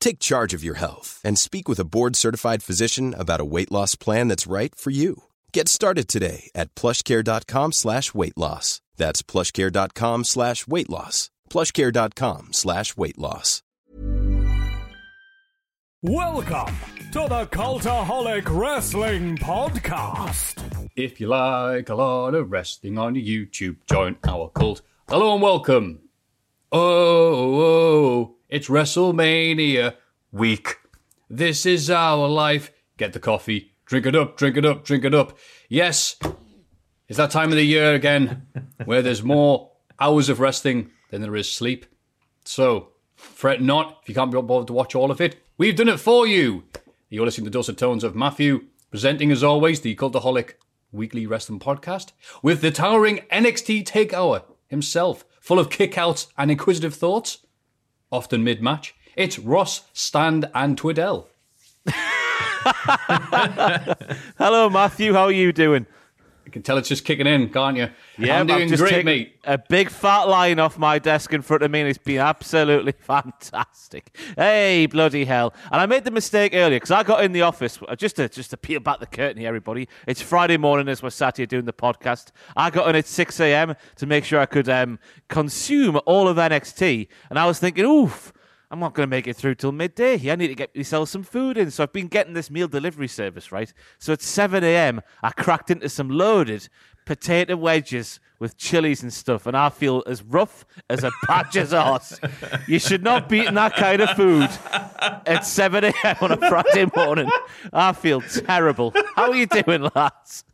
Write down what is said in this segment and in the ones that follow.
Take charge of your health and speak with a board-certified physician about a weight loss plan that's right for you. Get started today at plushcare.com slash weight loss. That's plushcare.com slash weight loss. plushcare.com slash weight loss. Welcome to the Cultaholic Wrestling Podcast. If you like a lot of wrestling on YouTube, join our cult. Hello and welcome. Oh, oh, oh, it's WrestleMania week. This is our life. Get the coffee. Drink it up, drink it up, drink it up. Yes, it's that time of the year again where there's more hours of resting than there is sleep. So, fret not if you can't be bothered to watch all of it. We've done it for you. You're listening to Dulcet Tones of Matthew, presenting as always the Cultaholic Weekly Wrestling Podcast with the towering NXT Takeover himself, full of kickouts and inquisitive thoughts, often mid match. It's Ross, Stand, and Tweddell. Hello, Matthew. How are you doing? Can tell it's just kicking in, can't you? Yeah, I'm doing great, mate. A big fat line off my desk in front of me, and it's been absolutely fantastic. Hey, bloody hell! And I made the mistake earlier because I got in the office uh, just to just to peel back the curtain here, everybody. It's Friday morning as we're sat here doing the podcast. I got in at six a.m. to make sure I could um, consume all of NXT, and I was thinking, oof. I'm not going to make it through till midday. Here. I need to get myself some food in. So I've been getting this meal delivery service, right? So at 7 a.m., I cracked into some loaded potato wedges with chilies and stuff, and I feel as rough as a badger's ass. You should not be eating that kind of food at 7 a.m. on a Friday morning. I feel terrible. How are you doing, lads?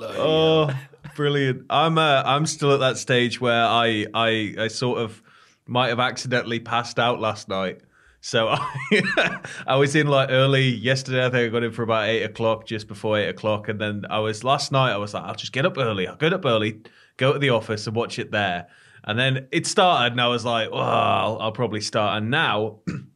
Oh, brilliant! I'm uh, I'm still at that stage where I I I sort of might have accidentally passed out last night. So I, I was in like early yesterday. I think I got in for about eight o'clock, just before eight o'clock, and then I was last night. I was like, I'll just get up early. I'll get up early, go to the office and watch it there. And then it started, and I was like, I'll, I'll probably start. And now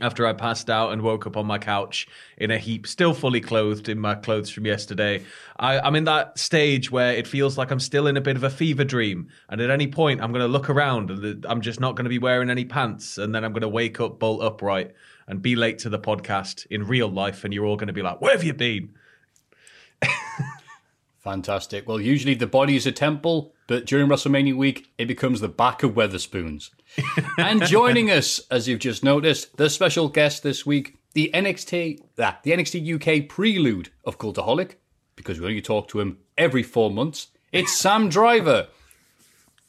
after I passed out and woke up on my couch in a heap, still fully clothed in my clothes from yesterday. I, I'm in that stage where it feels like I'm still in a bit of a fever dream. And at any point, I'm going to look around and I'm just not going to be wearing any pants. And then I'm going to wake up bolt upright and be late to the podcast in real life. And you're all going to be like, where have you been? Fantastic. Well, usually the body is a temple, but during WrestleMania week, it becomes the back of Wetherspoons. And joining us, as you've just noticed, the special guest this week, the NXT, ah, the NXT UK prelude of Cultaholic, because we only talk to him every four months. It's Sam Driver.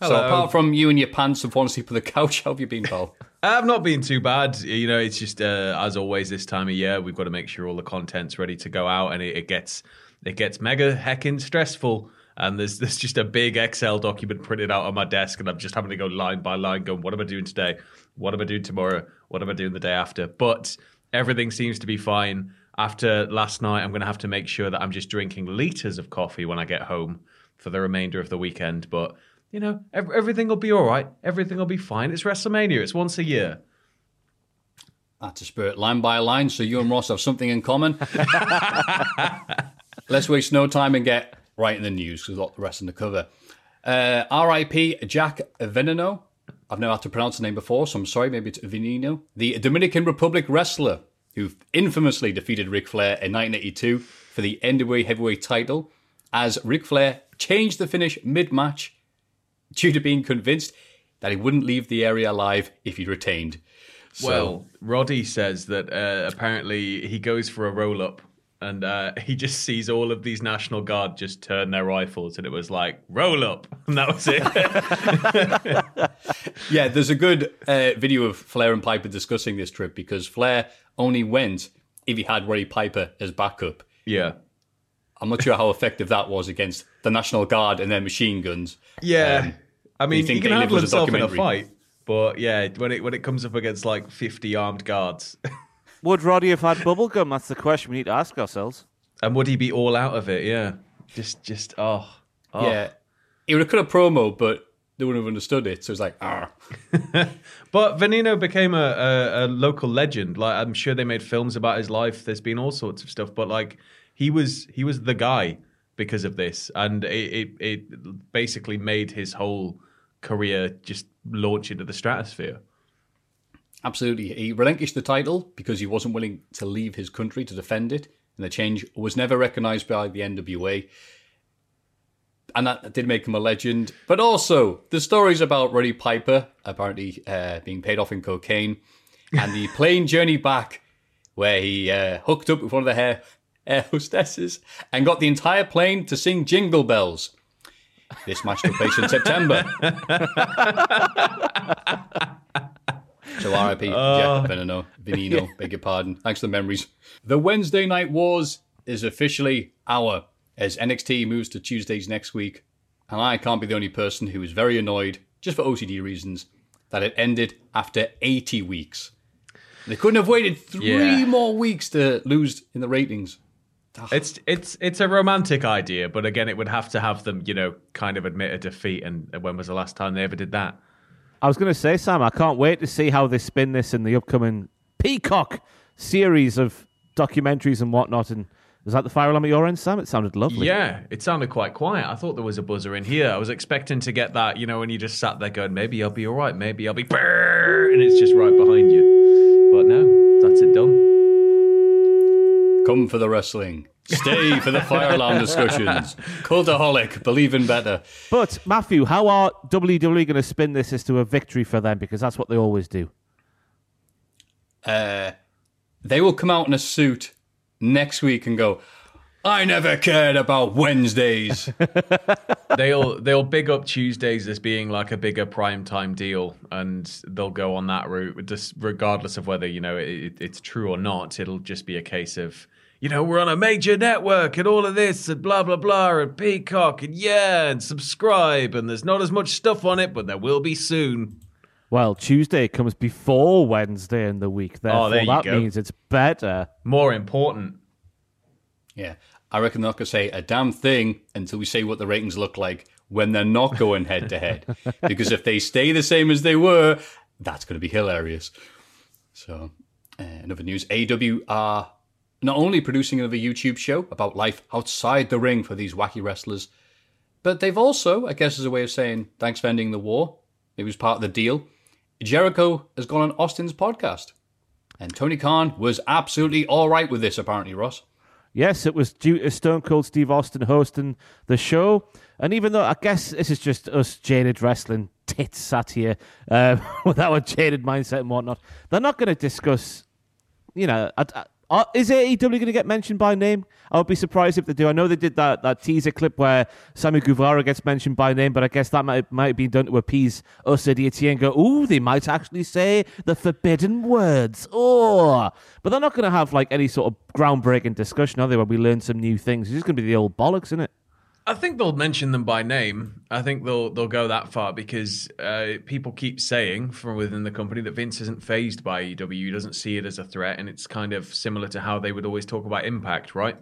So Hello. apart from you and your pants and falling asleep on the couch, how have you been, pal? I've not been too bad. You know, it's just uh, as always this time of year, we've got to make sure all the content's ready to go out, and it, it gets it gets mega heckin' stressful. And there's there's just a big Excel document printed out on my desk, and I'm just having to go line by line, going, what am I doing today? What am I doing tomorrow? What am I doing the day after? But everything seems to be fine. After last night, I'm going to have to make sure that I'm just drinking liters of coffee when I get home for the remainder of the weekend. But you know, ev- everything will be all right. Everything will be fine. It's WrestleMania. It's once a year. That's a spirit, line by line, so you and Ross have something in common. Let's waste no time and get right in the news because got the rest in the cover. Uh, R.I.P. Jack Veneno. I've never had to pronounce the name before, so I'm sorry. Maybe it's Veneno. The Dominican Republic wrestler who infamously defeated Ric Flair in 1982 for the NWA Heavyweight title, as Ric Flair changed the finish mid-match due to being convinced that he wouldn't leave the area alive if he retained. So, Well, Roddy says that uh, apparently he goes for a roll up and uh, he just sees all of these National Guard just turn their rifles, and it was like roll up, and that was it. Yeah, there's a good uh, video of Flair and Piper discussing this trip because Flair only went if he had Roddy Piper as backup. yeah, I'm not sure how effective that was against the National Guard and their machine guns. yeah. Um, I mean, think he can handle himself in a fight, but yeah, when it when it comes up against like 50 armed guards, Would Roddy have had bubblegum? That's the question we need to ask ourselves. and would he be all out of it? Yeah, just just oh, oh. Yeah, he would have cut a promo, but they wouldn't have understood it. So it's like, ah, But Veneno became a, a, a local legend. Like I'm sure they made films about his life. There's been all sorts of stuff, but like he was he was the guy because of this, and it it, it basically made his whole career just launch into the stratosphere. Absolutely. He relinquished the title because he wasn't willing to leave his country to defend it, and the change was never recognised by the NWA. And that did make him a legend. But also, the stories about Roddy Piper apparently uh, being paid off in cocaine, and the plane journey back where he uh, hooked up with one of the hair, air hostesses and got the entire plane to sing Jingle Bells. This match took place in September. So RIP, uh, Jeff Veneno, Veneno, beg your pardon. Thanks for the memories. The Wednesday Night Wars is officially our as NXT moves to Tuesdays next week. And I can't be the only person who is very annoyed, just for OCD reasons, that it ended after 80 weeks. They couldn't have waited three Yeah. more weeks to lose in the ratings. It's it's it's a romantic idea, but again, it would have to have them, you know, kind of admit a defeat. And when was the last time they ever did that? I was going to say, Sam, I can't wait to see how they spin this in the upcoming Peacock series of documentaries and whatnot. And was that the fire alarm at your end, Sam? It sounded lovely. Yeah, it sounded quite quiet. I thought there was a buzzer in here. I was expecting to get that, you know, when you just sat there going, maybe I'll be all right, maybe I'll be, and it's just right behind you. But no, that's it done. Come for the wrestling. Stay for the fire alarm discussions. Cultaholic, believe in better. But, Matthew, how are WWE going to spin this as to a victory for them? Because that's what they always do. uh, they will come out in a suit next week and go, I never cared about Wednesdays. They'll they'll big up Tuesdays as being like a bigger prime time deal, and they'll go on that route, just regardless of whether you know it, it's true or not. It'll just be a case of you know we're on a major network and all of this and blah blah blah and Peacock and yeah and subscribe and there's not as much stuff on it, but there will be soon. Well, Tuesday comes before Wednesday in the week. Therefore, Oh, there you that go. means it's better. More important. yeah, I reckon they're not going to say a damn thing until we say what the ratings look like when they're not going head to head. Because if they stay the same as they were, that's going to be hilarious. So, uh, another news AW are not only producing another YouTube show about life outside the ring for these wacky wrestlers, but they've also, I guess, as a way of saying thanks for ending the war, it was part of the deal. Jericho has gone on Austin's podcast. And Tony Khan was absolutely all right with this, apparently, Ross. Yes, it was due to Stone Cold Steve Austin hosting the show. And even though I guess this is just us jaded wrestling tits sat here um, with our jaded mindset and whatnot, they're not going to discuss, you know, I, I, uh, is AEW going to get mentioned by name? I would be surprised if they do. I know they did that, that teaser clip where Sammy Guevara gets mentioned by name, but I guess that might might have been done to appease us idiots here and go, ooh, they might actually say the forbidden words. Oh, but they're not going to have like any sort of groundbreaking discussion, are they, where we learn some new things? It's just going to be the old bollocks, isn't it? I think they'll mention them by name. I think they'll they'll go that far because uh, people keep saying from within the company that Vince isn't fazed by EW, doesn't see it as a threat, and it's kind of similar to how they would always talk about Impact, right?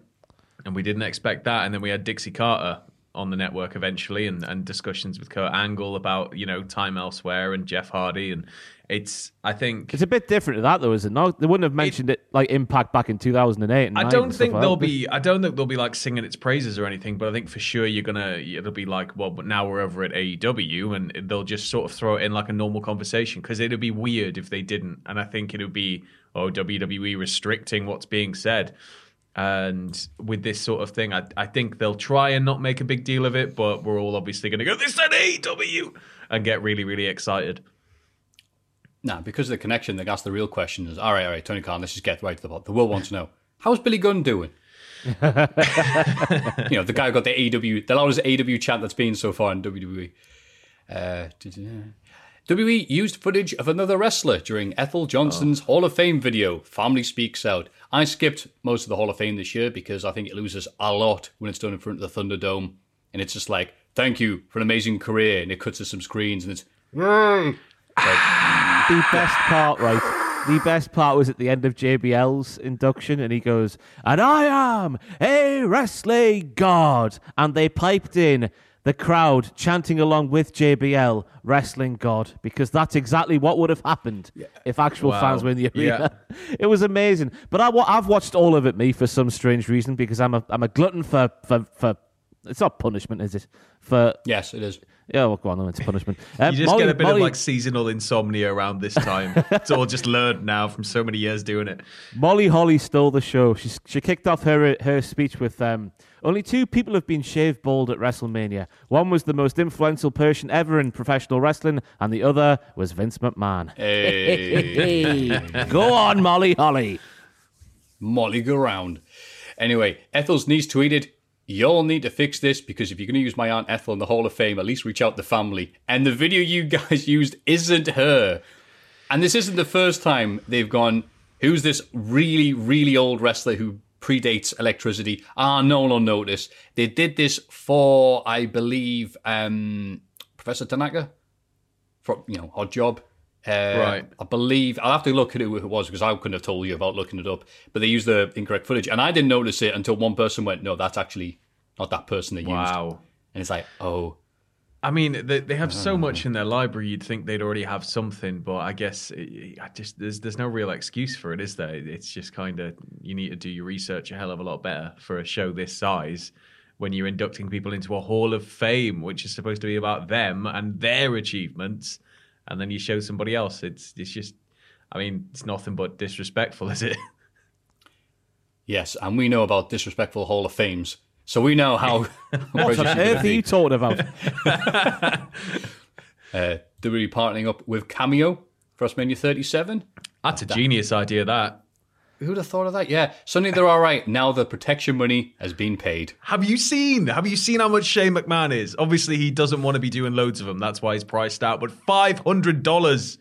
And we didn't expect that, and then we had Dixie Carter on the network eventually, and, and discussions with Kurt Angle about you know time elsewhere and Jeff Hardy, and it's I think It's a bit different to that, though, is it not? They wouldn't have mentioned it, like Impact back in 2008. I don't think like they'll that. be. I don't think they'll be like singing its praises or anything. But I think for sure you're gonna. It'll be like, well, but now we're over at AEW, and they'll just sort of throw it in like a normal conversation because it'd be weird if they didn't. And I think it'd be oh WWE restricting what's being said. And with this sort of thing, I, I think they'll try and not make a big deal of it, but we're all obviously going to go, this is an AEW, and get really, really excited. Nah, because of the connection, they ask the real question is, all right, all right, Tony Khan, let's just get right to the point. The world wants to know, how's Billy Gunn doing? you know, the guy who got the AW, the loudest AW chant that's been so far in WWE. Uh, WWE used footage of another wrestler during Ethel Johnson's Hall of Fame video. Family speaks out. I skipped most of the Hall of Fame this year because I think it loses a lot when it's done in front of the Thunderdome, and it's just like, thank you for an amazing career, and it cuts to some screens, and it's the best part, right? The best part was at the end of JBL's induction, and he goes, "And I am a wrestling god," and they piped in the crowd chanting along with JBL, "Wrestling God," because that's exactly what would have happened if actual Wow. fans were in the arena. It was amazing, but I, I've watched all of it me for some strange reason because I'm a I'm a glutton for for for. It's not punishment, is it? For yes, it is. Yeah, well, go on, then, it's punishment. Um, You just Molly- get a bit Molly- of like seasonal insomnia around this time. it's all just learned now from so many years doing it. Molly Holly stole the show. She she kicked off her her speech with um, only two people have been shaved bald at WrestleMania. One was the most influential person ever in professional wrestling, and the other was Vince McMahon. Hey. Go on, Molly Holly. Molly go round. Anyway, Ethel's niece tweeted, Y'all need to fix this because if you're going to use my Aunt Ethel in the Hall of Fame, at least reach out to the family. And the video you guys used isn't her. And this isn't the first time they've gone, who's this really, really old wrestler who predates electricity? Ah, no one will notice. They did this for, I believe, um, Professor Tanaka for you know odd job. Uh, Right. I believe I'll have to look at who it was because I couldn't have told you about looking it up. But they used the incorrect footage, and I didn't notice it until one person went, "No, that's actually not that person they used." Wow. And it's like, oh, I mean, they, they have so ah. much in their library. You'd think they'd already have something, but I guess it, I just there's there's no real excuse for it, is there? It's just kind of you need to do your research a hell of a lot better for a show this size when you're inducting people into a Hall of Fame, which is supposed to be about them and their achievements, and then you show somebody else. It's it's just, I mean, it's nothing but disrespectful, is it? yes, and we know about disrespectful Hall of Fames, so we know how. What on earth are you talking about? uh, they're really partnering up with Cameo for WrestleMania 37. That's a genius idea. That. Who'd have thought of that? Yeah, suddenly they're all right. Now the protection money has been paid. Have you seen? Have you seen how much Shane McMahon is? Obviously, he doesn't want to be doing loads of them. That's why he's priced out. But five hundred dollars,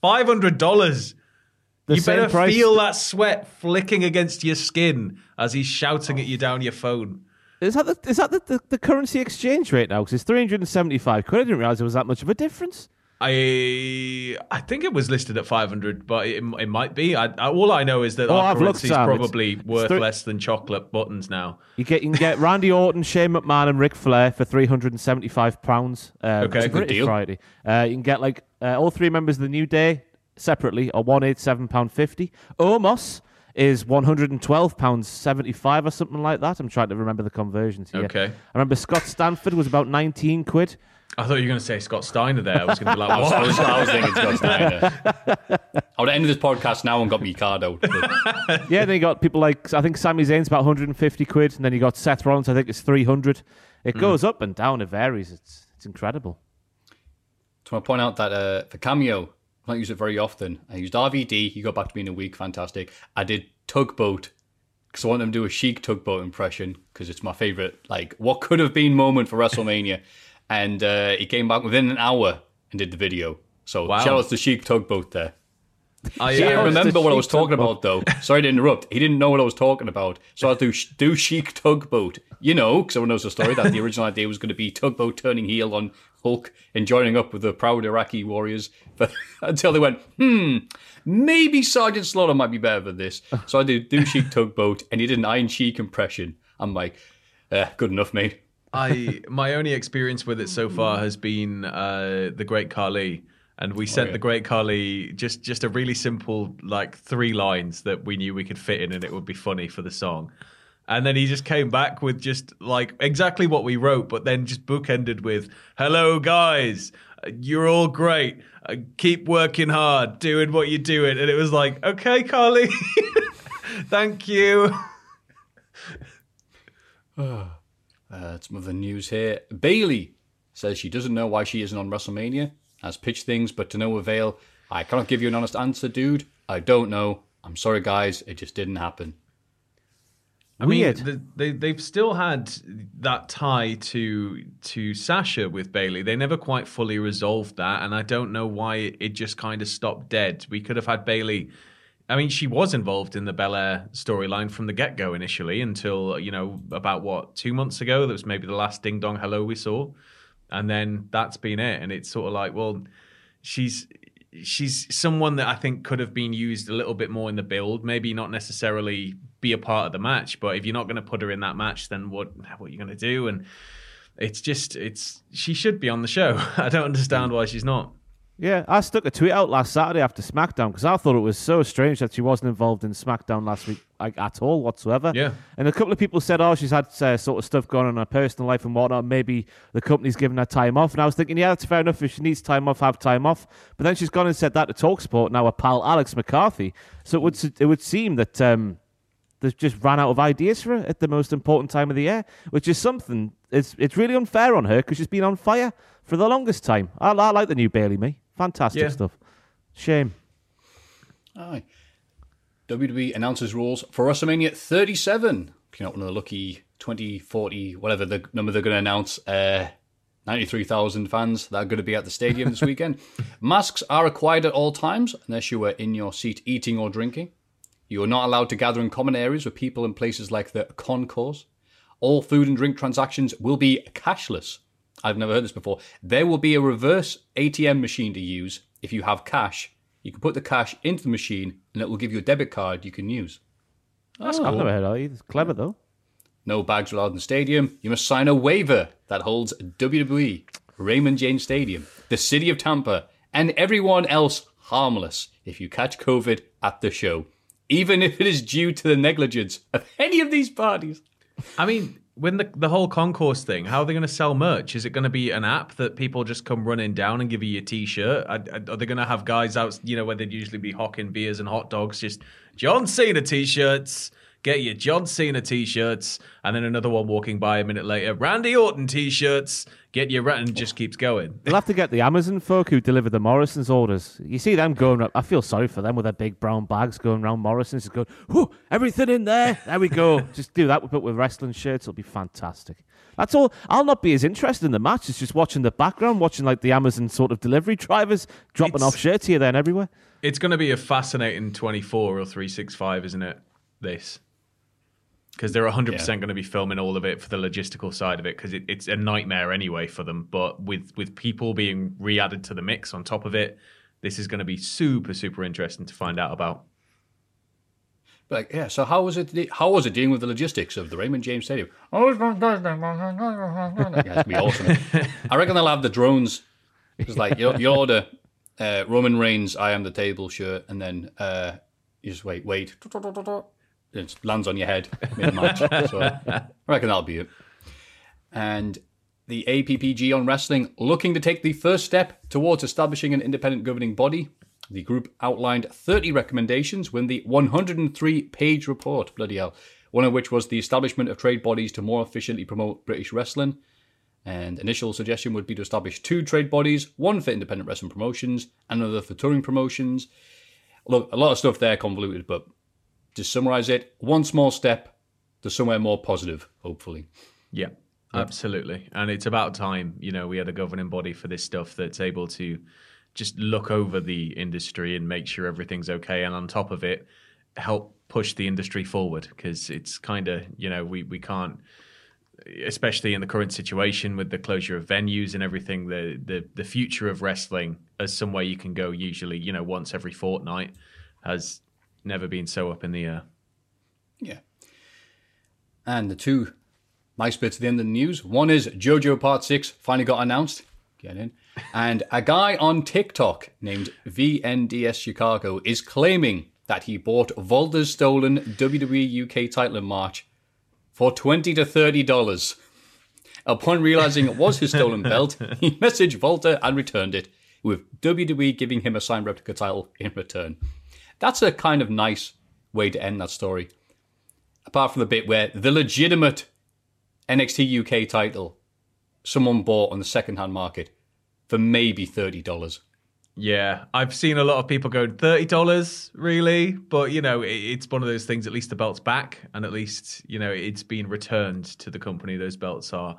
five hundred dollars. You better price- feel that sweat flicking against your skin as he's shouting at you down your phone. Is that the is that the, the, the currency exchange rate now? Because it's three hundred and seventy five quid. I didn't realize there was that much of a difference. I I think it was listed at five hundred, but it, it might be. I, I, all I know is that Oh, our I've looked, currency's Sam. It's- probably it's worth less than chocolate buttons now. You get you can get Randy Orton, Shane McMahon, and Ric Flair for three hundred and seventy five pounds. Uh, Okay. Good British deal. Friday. Uh, you can get like uh, all three members of the New Day separately are one eight seven pound fifty. Omos is one hundred and twelve pounds seventy five or something like that. I'm trying to remember the conversions here. Okay. I remember Scott Stanford was about nineteen quid. I thought you were going to say Scott Steiner there. I was going to be like, I was, I was, I was thinking Scott Steiner. I would end ended this podcast now and got me card out. but- Yeah, then you got people like I think Sami Zayn's about 150 quid, and then you got Seth Rollins. I think it's 300. It goes up and down. It varies. It's it's incredible. So I point out that uh, for Cameo, I don't use it very often. I used RVD. He got back to me in a week. Fantastic. I did Tugboat because I want them to do a Sheik Tugboat impression because it's my favorite. Like what could have been moment for WrestleMania, and uh, he came back within an hour and did the video. So Wow. shout out to Sheik Tugboat there. I, He didn't uh, remember what I was talking Tugboat. about though. Sorry to interrupt. He didn't know what I was talking about. So I had to do Sheik Tugboat. You know, because everyone knows the story that the original idea was going to be Tugboat turning heel on Hulk and joining up with the proud Iraqi warriors. But until they went, hmm, maybe Sergeant Slaughter might be better than this. So I did do Sheik Tugboat, and he did an Iron Sheik impression. I'm like, eh, good enough, mate. I my only experience with it so far has been uh, the Great Khali, and we sent yeah. the Great Khali just just a really simple like three lines that we knew we could fit in, and it would be funny for the song. And then he just came back with just like exactly what we wrote, but then just bookended with "Hello guys, you're all great. Keep working hard, doing what you're doing." And it was like, "Okay, Khali, thank you." Uh, some the news here. Bayley says she doesn't know why she isn't on WrestleMania. Has pitched things, but to no avail. I cannot give you an honest answer, dude. I don't know. I'm sorry, guys. It just didn't happen. I Weird. mean, the, they they've still had that tie to to Sasha with Bayley. They never quite fully resolved that, and I don't know why it just kind of stopped dead. We could have had Bayley. I mean, she was involved in the Belair storyline from the get go initially until you know about what two months ago. That was maybe the last ding dong hello we saw, and then that's been it. And it's sort of like, well, she's she's someone that I think could have been used a little bit more in the build. Maybe not necessarily be a part of the match, but if you're not going to put her in that match, then what what are you going to do? And it's just it's she should be on the show. I don't understand mm. why she's not. Yeah, I stuck a tweet out last Saturday after SmackDown because I thought it was so strange that she wasn't involved in SmackDown last week like, at all whatsoever. Yeah. And a couple of people said, oh, she's had uh, sort of stuff going on in her personal life and whatnot. Maybe the company's giving her time off. And I was thinking, yeah, that's fair enough. If she needs time off, have time off. But then she's gone and said that to Talksport, now her pal Alex McCarthy. So it would, it would seem that um, they've just ran out of ideas for her at the most important time of the year, which is something. It's, it's really unfair on her because she's been on fire for the longest time. I, I like the new Bayley Me. Fantastic Yeah. stuff. Shame. Aye. WWE announces rules for WrestleMania 37. Picking out one of the lucky 20, 40, whatever the number they're going to announce. Uh, 93,000 fans that are going to be at the stadium this weekend. Masks are required at all times unless you are in your seat eating or drinking. You are not allowed to gather in common areas with people in places like the concourse. All food and drink transactions will be cashless. I've never heard this before. There will be a reverse ATM machine to use if you have cash. You can put the cash into the machine and it will give you a debit card you can use. Oh. I've never heard of it. It's clever, though. No bags allowed in the stadium. You must sign a waiver that holds WWE, Raymond James Stadium, the city of Tampa, and everyone else harmless if you catch COVID at the show, even if it is due to the negligence of any of these parties. I mean, when the the whole concourse thing, how are they going to sell merch? Is it going to be an app that people just come running down and give you a T-shirt? Are they going to have guys out, you know, where they'd usually be hawking beers and hot dogs, just John Cena T-shirts? Get your John Cena T-shirts, and then another one walking by a minute later, Randy Orton T-shirts. Get your and just keeps going. You'll have to get the Amazon folk who deliver the Morrison's orders. You see them going up. I feel sorry for them with their big brown bags going around Morrison's. Going, whoo, everything in there. There we go. Just do that, but with wrestling shirts. It'll be fantastic. That's all. I'll not be as interested in the match. It's just watching the background, watching like the Amazon sort of delivery drivers dropping It's- off shirts here, there, and everywhere. It's going to be a fascinating 24 or 365, isn't it? This. Because they're 100% Yeah. going to be filming all of it for the logistical side of it because it, it's a nightmare anyway for them. But with, with people being re added to the mix on top of it, this is going to be super, super interesting to find out about. But like, yeah, so how was it? How was it dealing with the logistics of the Raymond James Stadium? Oh, it's yeah, it's gonna be awesome. I reckon they'll have the drones. It's like you you order uh, Roman Reigns "I am the table" shirt, and then uh, you just wait, wait, it lands on your head mid match. So I reckon that'll be it. And the APPG on wrestling looking to take the first step towards establishing an independent governing body. The group outlined 30 recommendations within the 103 page report, bloody hell, one of which was the establishment of trade bodies to more efficiently promote British wrestling. And initial suggestion would be to establish two trade bodies, one for independent wrestling promotions, another for touring promotions. Look, a lot of stuff there convoluted, but to summarize it, one small step to somewhere more positive, hopefully. Yeah, absolutely. And it's about time, you know, we had a governing body for this stuff that's able to just look over the industry and make sure everything's okay. And on top of it, help push the industry forward because it's kind of, you know, we, we can't, especially in the current situation with the closure of venues and everything, the, the, the future of wrestling as somewhere you can go usually, you know, once every fortnight has never been so up in the air. Yeah. And the two nice bits at the end of the news. One is JoJo Part 6 finally got announced. Get in. And a guy on TikTok named VNDS Chicago is claiming that he bought Walter's stolen WWE UK title in March for 20 to $30. Upon realizing it was his stolen belt, he messaged Walter and returned it, with WWE giving him a signed replica title in return. That's a kind of nice way to end that story apart from the bit where the legitimate NXT UK title someone bought on the second hand market for maybe $30. Yeah, I've seen a lot of people going thirty dollars, really, but you know, it, it's one of those things. At least the belt's back, and at least you know it's been returned to the company. Those belts are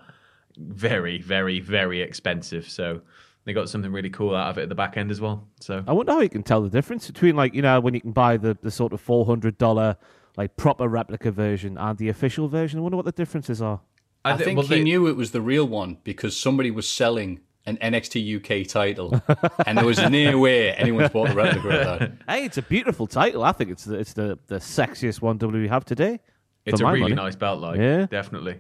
very, very, very expensive, so they got something really cool out of it at the back end as well. So I wonder how you can tell the difference between like you know when you can buy the, the sort of four hundred dollar like proper replica version and the official version. I wonder what the differences are. I, thi- think well, he they- knew it was the real one because somebody was selling an NXT UK title, and there was no way anyone's bought the replica of that. Hey, it's a beautiful title. I think it's the it's the, the sexiest one WWE have today. It's a really money. nice belt, like Yeah. definitely.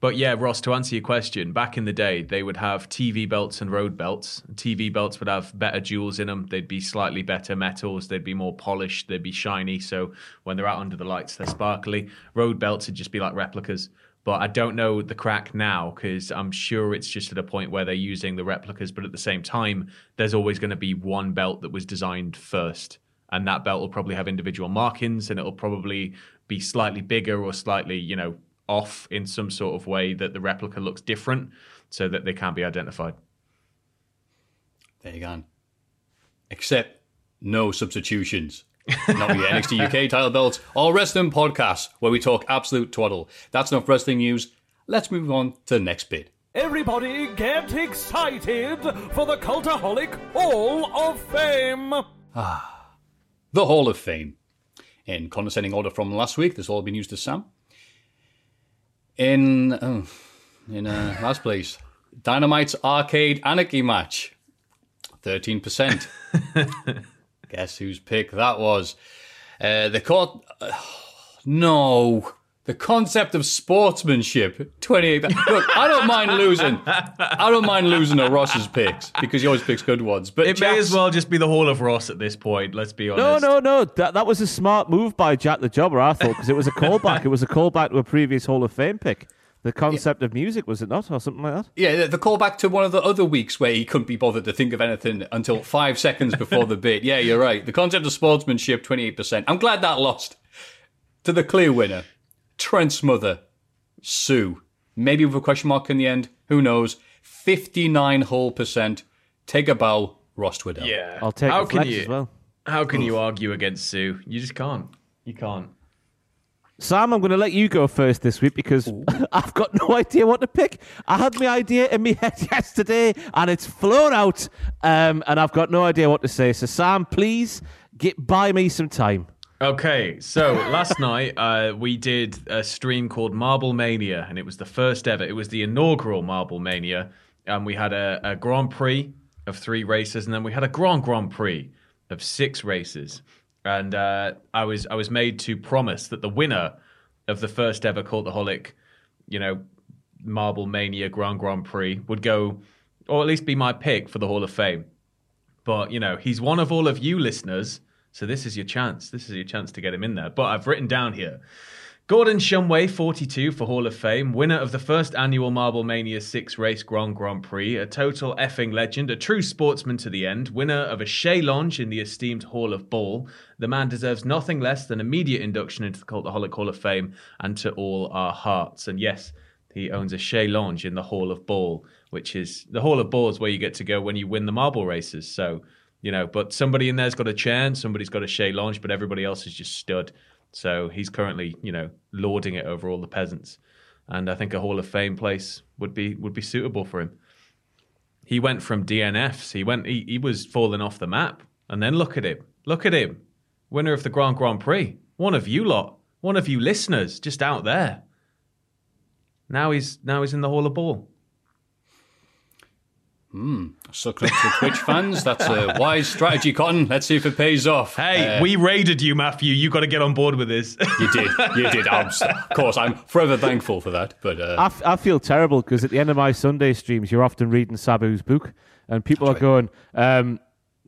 But yeah, Ross, to answer your question, back in the day, they would have TV belts and road belts. TV belts would have better jewels in them. They'd be slightly better metals. They'd be more polished. They'd be shiny. So when they're out under the lights, they're sparkly. Road belts would just be like replicas. But I don't know the crack now because I'm sure it's just at a point where they're using the replicas. But at the same time, there's always going to be one belt that was designed first and that belt will probably have individual markings and it'll probably be slightly bigger or slightly you know off in some sort of way that the replica looks different so that they can't be identified There you go. Except no substitutions. Not with the NXT UK title belts or wrestling podcasts where we talk absolute twaddle. That's enough wrestling news. Let's move on to the next bit. Everybody get excited for the Cultaholic Hall of Fame! Ah, the Hall of Fame. In condescending order from last week, this will all been used to Sam. In oh, in uh, last place, Dynamite's Arcade Anarchy match, thirteen percent. Guess whose pick that was? Uh, the court. no. The concept of sportsmanship, 28. Look, I don't mind losing. I don't mind losing to Ross's picks because he always picks good ones. But it may as well just be the hall of ross at this point let's be honest no, no. No. That that was a smart move by Jack the Jobber, I thought, because it was a callback. it was a callback to a previous Hall of Fame pick. The concept of music, was it not, or something like that? Yeah, the- the callback to one of the other weeks where he couldn't be bothered to think of anything until five seconds before the bit. Yeah, you're right. The concept of sportsmanship, 28%. I'm glad that lost to the clear winner, Trent's mother, Sue. Maybe with a question mark in the end. Who knows? 59 whole percent. Take a bow, Ross Tweddell. yeah I'll take how the can you as well. how can you argue against sue you just can't you can't Sam, I'm going to let you go first this week because I've got no idea what to pick. I had my idea in my head yesterday and it's flown out, um, and I've got no idea what to say. So, Sam, please get buy me some time. Okay, so last night uh, we did a stream called Marble Mania, and it was the first ever. It was the inaugural Marble Mania, and we had a, a Grand Prix of three races, and then we had a Grand Grand Prix of six races. And uh, I was I was made to promise that the winner of the first ever Cultaholic, you know, Marble Mania Grand Grand Prix would go, or at least be my pick for the Hall of Fame. But you know, he's one of all of you listeners, so this is your chance. This is your chance to get him in there. But I've written down here. Gordon Shumway, 42 for Hall of Fame, winner of the first annual Marble Mania 6 race Grand Grand Prix, a total effing legend, a true sportsman to the end, winner of a chaise lounge in the esteemed Hall of Ball. The man deserves nothing less than immediate induction into the Cultaholic Hall of Fame and to all our hearts. And yes, he owns a chaise lounge in the Hall of Ball, which is the Hall of Ball is where you get to go when you win the marble races. So, you know, but somebody in there's got a chair, somebody's got a chaise lounge, but everybody else is just stood. So he's currently, you know, lording it over all the peasants. And I think a Hall of Fame place would be would be suitable for him. He went from DNFs, he went he, he was falling off the map. And then look at him. Look at him. Winner of the Grand Grand Prix. One of you lot. One of you listeners just out there. Now he's now he's in the Hall of Ball. Suck up to Twitch fans. That's a wise strategy, Cotton. Let's see if it pays off. Hey, Uh, we raided you, Matthew. You got to get on board with this. You did. You did. I'm, of course, I'm forever thankful for that. But uh, I, f- I feel terrible because at the end of my Sunday streams, you're often reading Sabu's book, and people are going, um,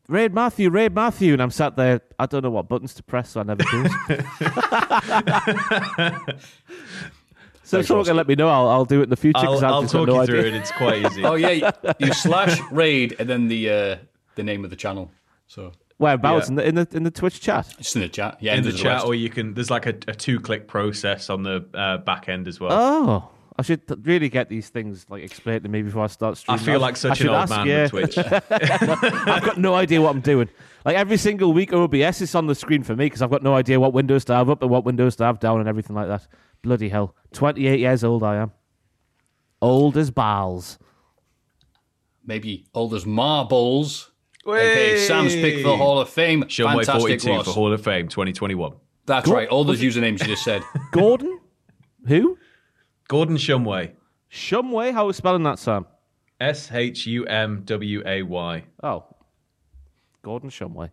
"Raid Matthew, raid Matthew," and I'm sat there. I don't know what buttons to press, so I never do. so if someone can let me know, I'll, I'll do it in the future I'll, because I've I'll just got talk no you through idea. it. It's quite easy. oh yeah, you slash raid and then the uh, the name of the channel. So Whereabouts Yeah. in the in the in the Twitch chat? just in the chat. Yeah, in the there's chat, rest. or you can. There's like a, a two-click process on the uh, back end as well. Oh, I should th- really get these things like explained to me before I start streaming. I streaming. feel sh- like I such an should old ask, man yeah. with Twitch. I've got no idea what I'm doing. Like every single week, OBS is on the screen for me because I've got no idea what windows to have up and what windows to have down and everything like that. Bloody hell! Twenty-eight years old I am. Old as balls. Maybe old as marbles. Okay, Sam's pick for the Hall of Fame. Shumway Fantastic, 42 Ross. for Hall of Fame 2021. That's right. All those usernames you just said. Gordon? Who? Gordon Shumway. Shumway? How are we spelling that, Sam? S H U M W A Y Oh, Gordon Shumway,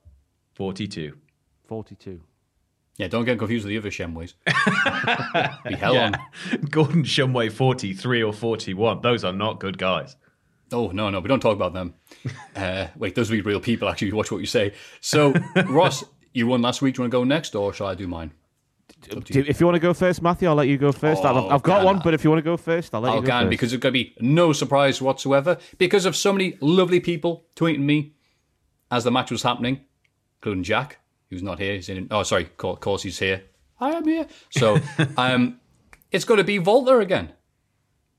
42. forty-two. Yeah, don't get confused with the other Shemways. Be hell on. Gordon Shumway 43 or 41. Those are not good guys. Oh no, no, we don't talk about them. Uh, wait, those are real people. Actually, watch what you say. So, Ross, you won last week. Do you want to go next, or shall I do mine? Do- If you want to go first, Matthew, I'll let you go first. I've, Oh, I've got God. one, but if you want to go first, I'll let I'll you go gan first. because it's going to be no surprise whatsoever because of so many lovely people tweeting me as the match was happening, including Jack, who's not here. He's in. Oh, sorry, of course he's here. I am here. So, um, it's going to be Walter again,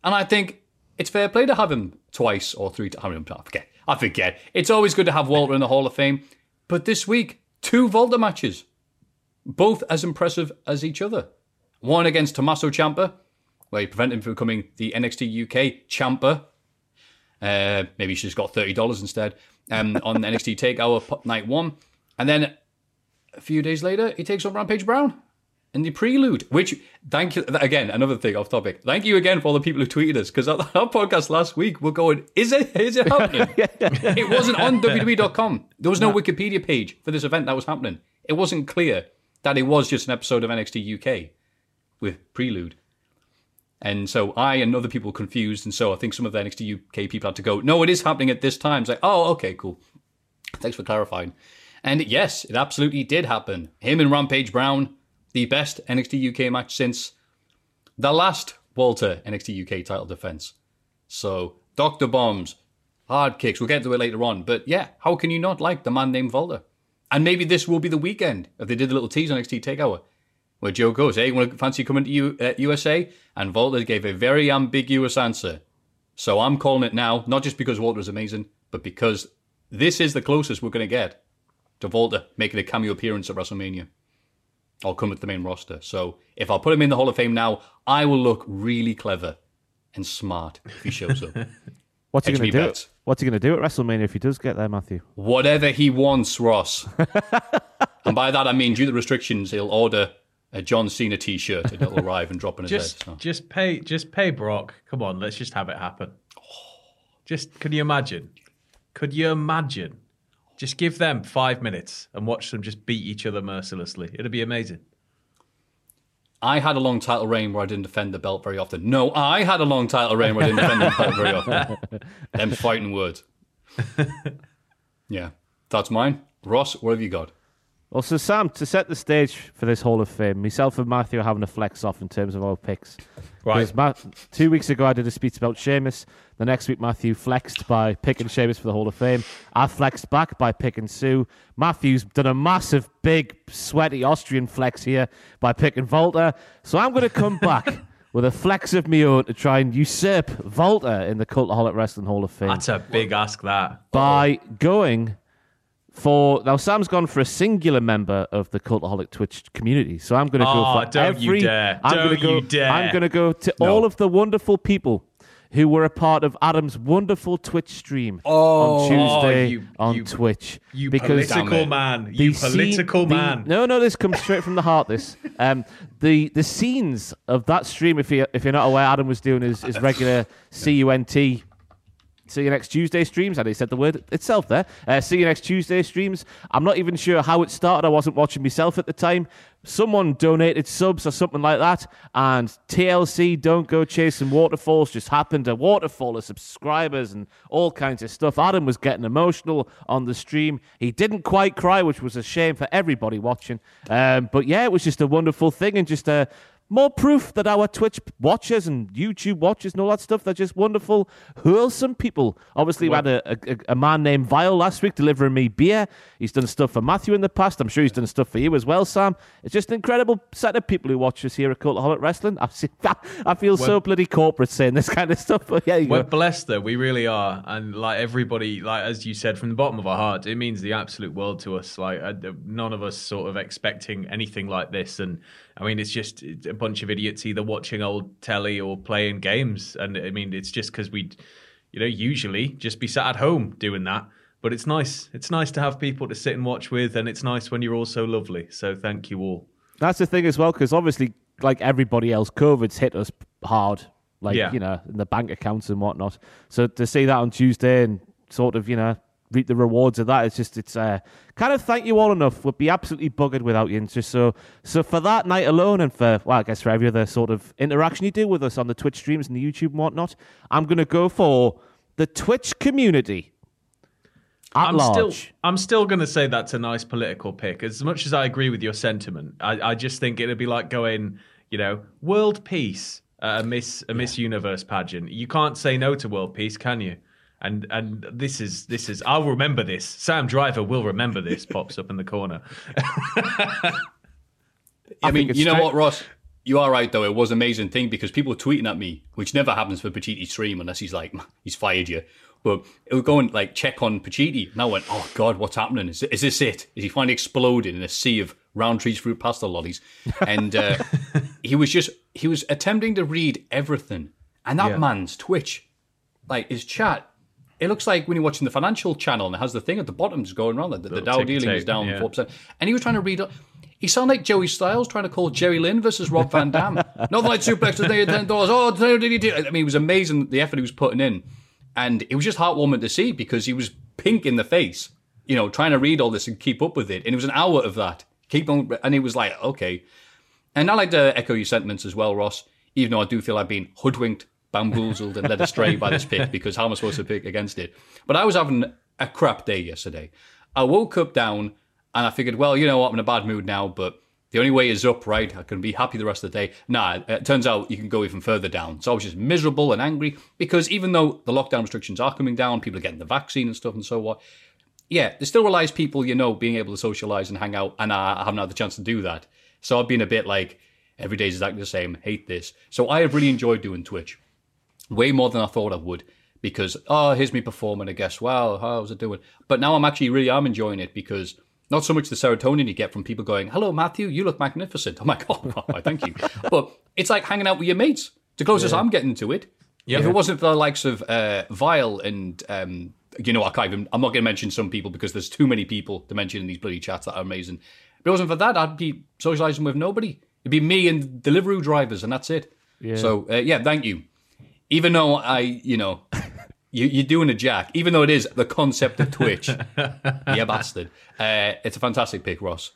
and I think it's fair play to have him twice or three. times. I, mean, I forget. I forget. It's always good to have Walter in the Hall of Fame, but this week two Walter matches, both as impressive as each other. One against Tommaso Ciampa, where he prevented him from becoming the NXT UK Champa. Uh, maybe have got thirty dollars instead um, on NXT Takeover night one, and then a few days later he takes on Rampage Brown in the prelude. Which thank you again. Another thing off topic. Thank you again for all the people who tweeted us because our, our podcast last week we're going. Is it? Is it happening? it wasn't on WWE.com. There was no Wikipedia page for this event that was happening. It wasn't clear that it was just an episode of NXT UK with prelude. And so I and other people were confused, and so I think some of the NXT UK people had to go, no, it is happening at this time. It's like, oh, okay, cool. Thanks for clarifying. And yes, it absolutely did happen. Him and Rampage Brown, the best NXT UK match since the last Walter NXT UK title defense. So, Dr. Bombs, hard kicks, we'll get to it later on. But yeah, how can you not like the man named Walter? And maybe this will be the weekend if they did a little tease on NXT Takeover where Joe goes, hey, want to fancy coming to U- uh, USA? And Walter gave a very ambiguous answer. So I'm calling it now, not just because Walter is amazing, but because this is the closest we're going to get to Walter making a cameo appearance at WrestleMania. I'll come at the main roster. So if I put him in the Hall of Fame now, I will look really clever and smart if he shows up. What's he going to do? bets. What's he going to do at WrestleMania if he does get there, Matthew? Whatever he wants, Ross. and by that I mean, due to restrictions, he'll order a John Cena T-shirt and it'll arrive and drop in his Just, head. So. just pay, just pay Brock. Come on, let's just have it happen. Just, can you imagine? Could you imagine? Just give them five minutes and watch them just beat each other mercilessly. It'd be amazing. I had a long title reign where I didn't defend the belt very often. No, I had a long title reign where I didn't defend the belt very often. Them fighting words. yeah, that's mine. Ross, what have you got? Well, so Sam, to set the stage for this Hall of Fame, myself and Matthew are having a flex off in terms of our picks. Right. Ma- two weeks ago, I did a speech about Sheamus. The next week, Matthew flexed by picking Sheamus for the Hall of Fame. I flexed back by picking Sue. Matthew's done a massive, big, sweaty Austrian flex here by picking Walter. So I'm going to come back with a flex of my own to try and usurp Walter in the Cultaholic Wrestling Hall of Fame That's a big ask. That by going for now. Sam's gone for a singular member of the Cultaholic Twitch community, so I'm going to go Oh, for don't you dare. I'm Don't gonna go, you dare. I'm going to go to No. all of the wonderful people who were a part of Adam's wonderful Twitch stream Oh, on Tuesday you- on you- Twitch. you because political man. the You scene- political the- man. No, no, this comes straight from the heart. This, um, the the scenes of that stream. If you if you're not aware, Adam was doing his, his regular CUNT. See you next Tuesday streams. And he said the word itself there. Uh, see you next Tuesday streams. I'm not even sure how it started. I wasn't watching myself at the time. Someone donated subs or something like that. And TLC, Don't Go Chasing Waterfalls, just happened. A waterfall of subscribers and all kinds of stuff. Adam was getting emotional on the stream. He didn't quite cry, which was a shame for everybody watching. Um, but yeah, it was just a wonderful thing and just a more proof that our Twitch watchers and YouTube watchers and all that stuff, they're just wonderful, wholesome people. Obviously, we had a, a, a man named Vile last week delivering me beer. He's done stuff for Matthew in the past. I'm sure he's done stuff for you as well, Sam. It's just an incredible set of people who watch us here at Cultaholic Wrestling. I, see, I feel so bloody corporate saying this kind of stuff, but yeah, you We're go. blessed though, we really are, and like everybody, like as you said, from the bottom of our heart, it means the absolute world to us. Like uh, none of us sort of expecting anything like this, and I mean, it's just a bunch of idiots either watching old telly or playing games, and I mean, it's just because we, you know, usually just be sat at home doing that. But it's nice. It's nice to have people to sit and watch with, and it's nice when you're all so lovely. So thank you all. That's the thing as well, because obviously, like everybody else, COVID's hit us hard, like, Yeah. you know, in the bank accounts and whatnot. So to see that on Tuesday and sort of, you know, reap the rewards of that, it's just, it's uh, kind of thank you all enough. We'd be absolutely buggered without you. And just so, so for that night alone and for, well, I guess for every other sort of interaction you do with us on the Twitch streams and the YouTube and whatnot, I'm going to go for the Twitch community. At I'm large. still, I'm still going to say that's a nice political pick. As much as I agree with your sentiment, I, I just think it'd be like going, you know, world peace at a Miss a Miss Universe pageant. You can't say no to world peace, can you? And and this is this is I'll remember this. Sam Driver will remember this. Pops up in the corner. I, mean, you know straight- what, Ross? You are right though. It was an amazing thing because people were tweeting at me, which never happens for Pacitti stream unless he's like he's fired you. But it would go and like check on Pacitti, and I went, "Oh God, what's happening? Is, is this it? Is he finally exploding in a sea of Rowntree's fruit pasta lollies?" And uh, he was just he was attempting to read everything, and that Yeah. man's Twitch, like his chat. It looks like when you're watching the financial channel and it has the thing at the bottom just going around. The, the Little Dow dealing is down yeah. four percent, and he was trying to read. He sounded like Joey Styles trying to call Jerry Lynn versus Rob Van Dam. Northern Light suplex today at ten dollars. Oh, today did he do? I mean, it was amazing the effort he was putting in, and it was just heartwarming to see because he was pink in the face, you know, trying to read all this and keep up with it. And it was an hour of that. Keep on, and it was like okay. And I like to echo your sentiments as well, Ross. Even though I do feel I've been hoodwinked, bamboozled, and led astray by this pick because how am I supposed to pick against it? But I was having a crap day yesterday. I woke up down and I figured, well, you know what, I'm in a bad mood now, but the only way is up, right? I can be happy the rest of the day. Nah, uh, it turns out you can go even further down. So I was just miserable and angry because even though the lockdown restrictions are coming down, people are getting the vaccine and stuff and so what. Yeah, there still relies people, you know, being able to socialize and hang out, and I haven't had the chance to do that. So I've been a bit like, every day is exactly the same, hate this. So I have really enjoyed doing Twitch way more than I thought I would because oh here's me performing I guess. Wow how's it doing? But now I'm actually really I'm enjoying it because not so much the serotonin you get from people going hello Matthew you look magnificent. I'm like oh why, thank you. But it's like hanging out with your mates. The closest I'm getting to it if it wasn't for the likes of uh, Vile and um, you know I can't even I'm not going to mention some people because there's too many people to mention in these bloody chats that are amazing. If it wasn't for that I'd be socializing with nobody. It'd be me and Deliveroo drivers and that's it. So uh, yeah thank you even though I, you know, you, you're doing a jack, even though it is the concept of Twitch, yeah, bastard. Uh, it's a fantastic pick, Ross.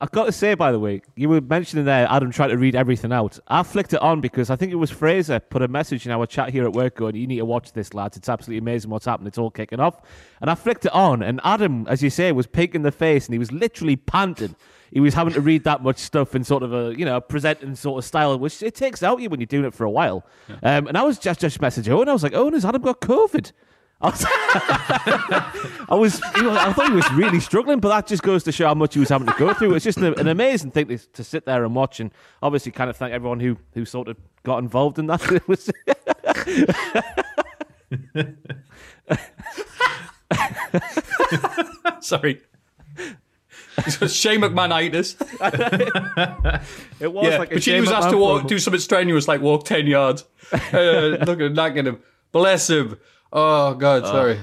I've got to say, by the way, you were mentioning there Adam trying to read everything out. I flicked it on because I think it was Fraser put a message in our chat here at work going, You need to watch this, lads. It's absolutely amazing what's happened. It's all kicking off. And I flicked it on, and Adam, as you say, was pink in the face and he was literally panting. He was having to read that much stuff in sort of a, you know, presenting sort of style, which it takes out you when you're doing it for a while. Um, and I was just, just messaging Owen. I was like, Owen, has Adam got COVID? I was, I was, you know, I thought he was really struggling, but that just goes to show how much he was having to go through. It's just an, an amazing thing to, to sit there and watch, and obviously, kind of thank everyone who who sort of got involved in that. It was, Sorry. Shane McMahonitis. it was Yeah, like a but she was asked to walk, do something strenuous like walk 10 yards. Uh, look at that, him. Bless him. Oh, God, sorry.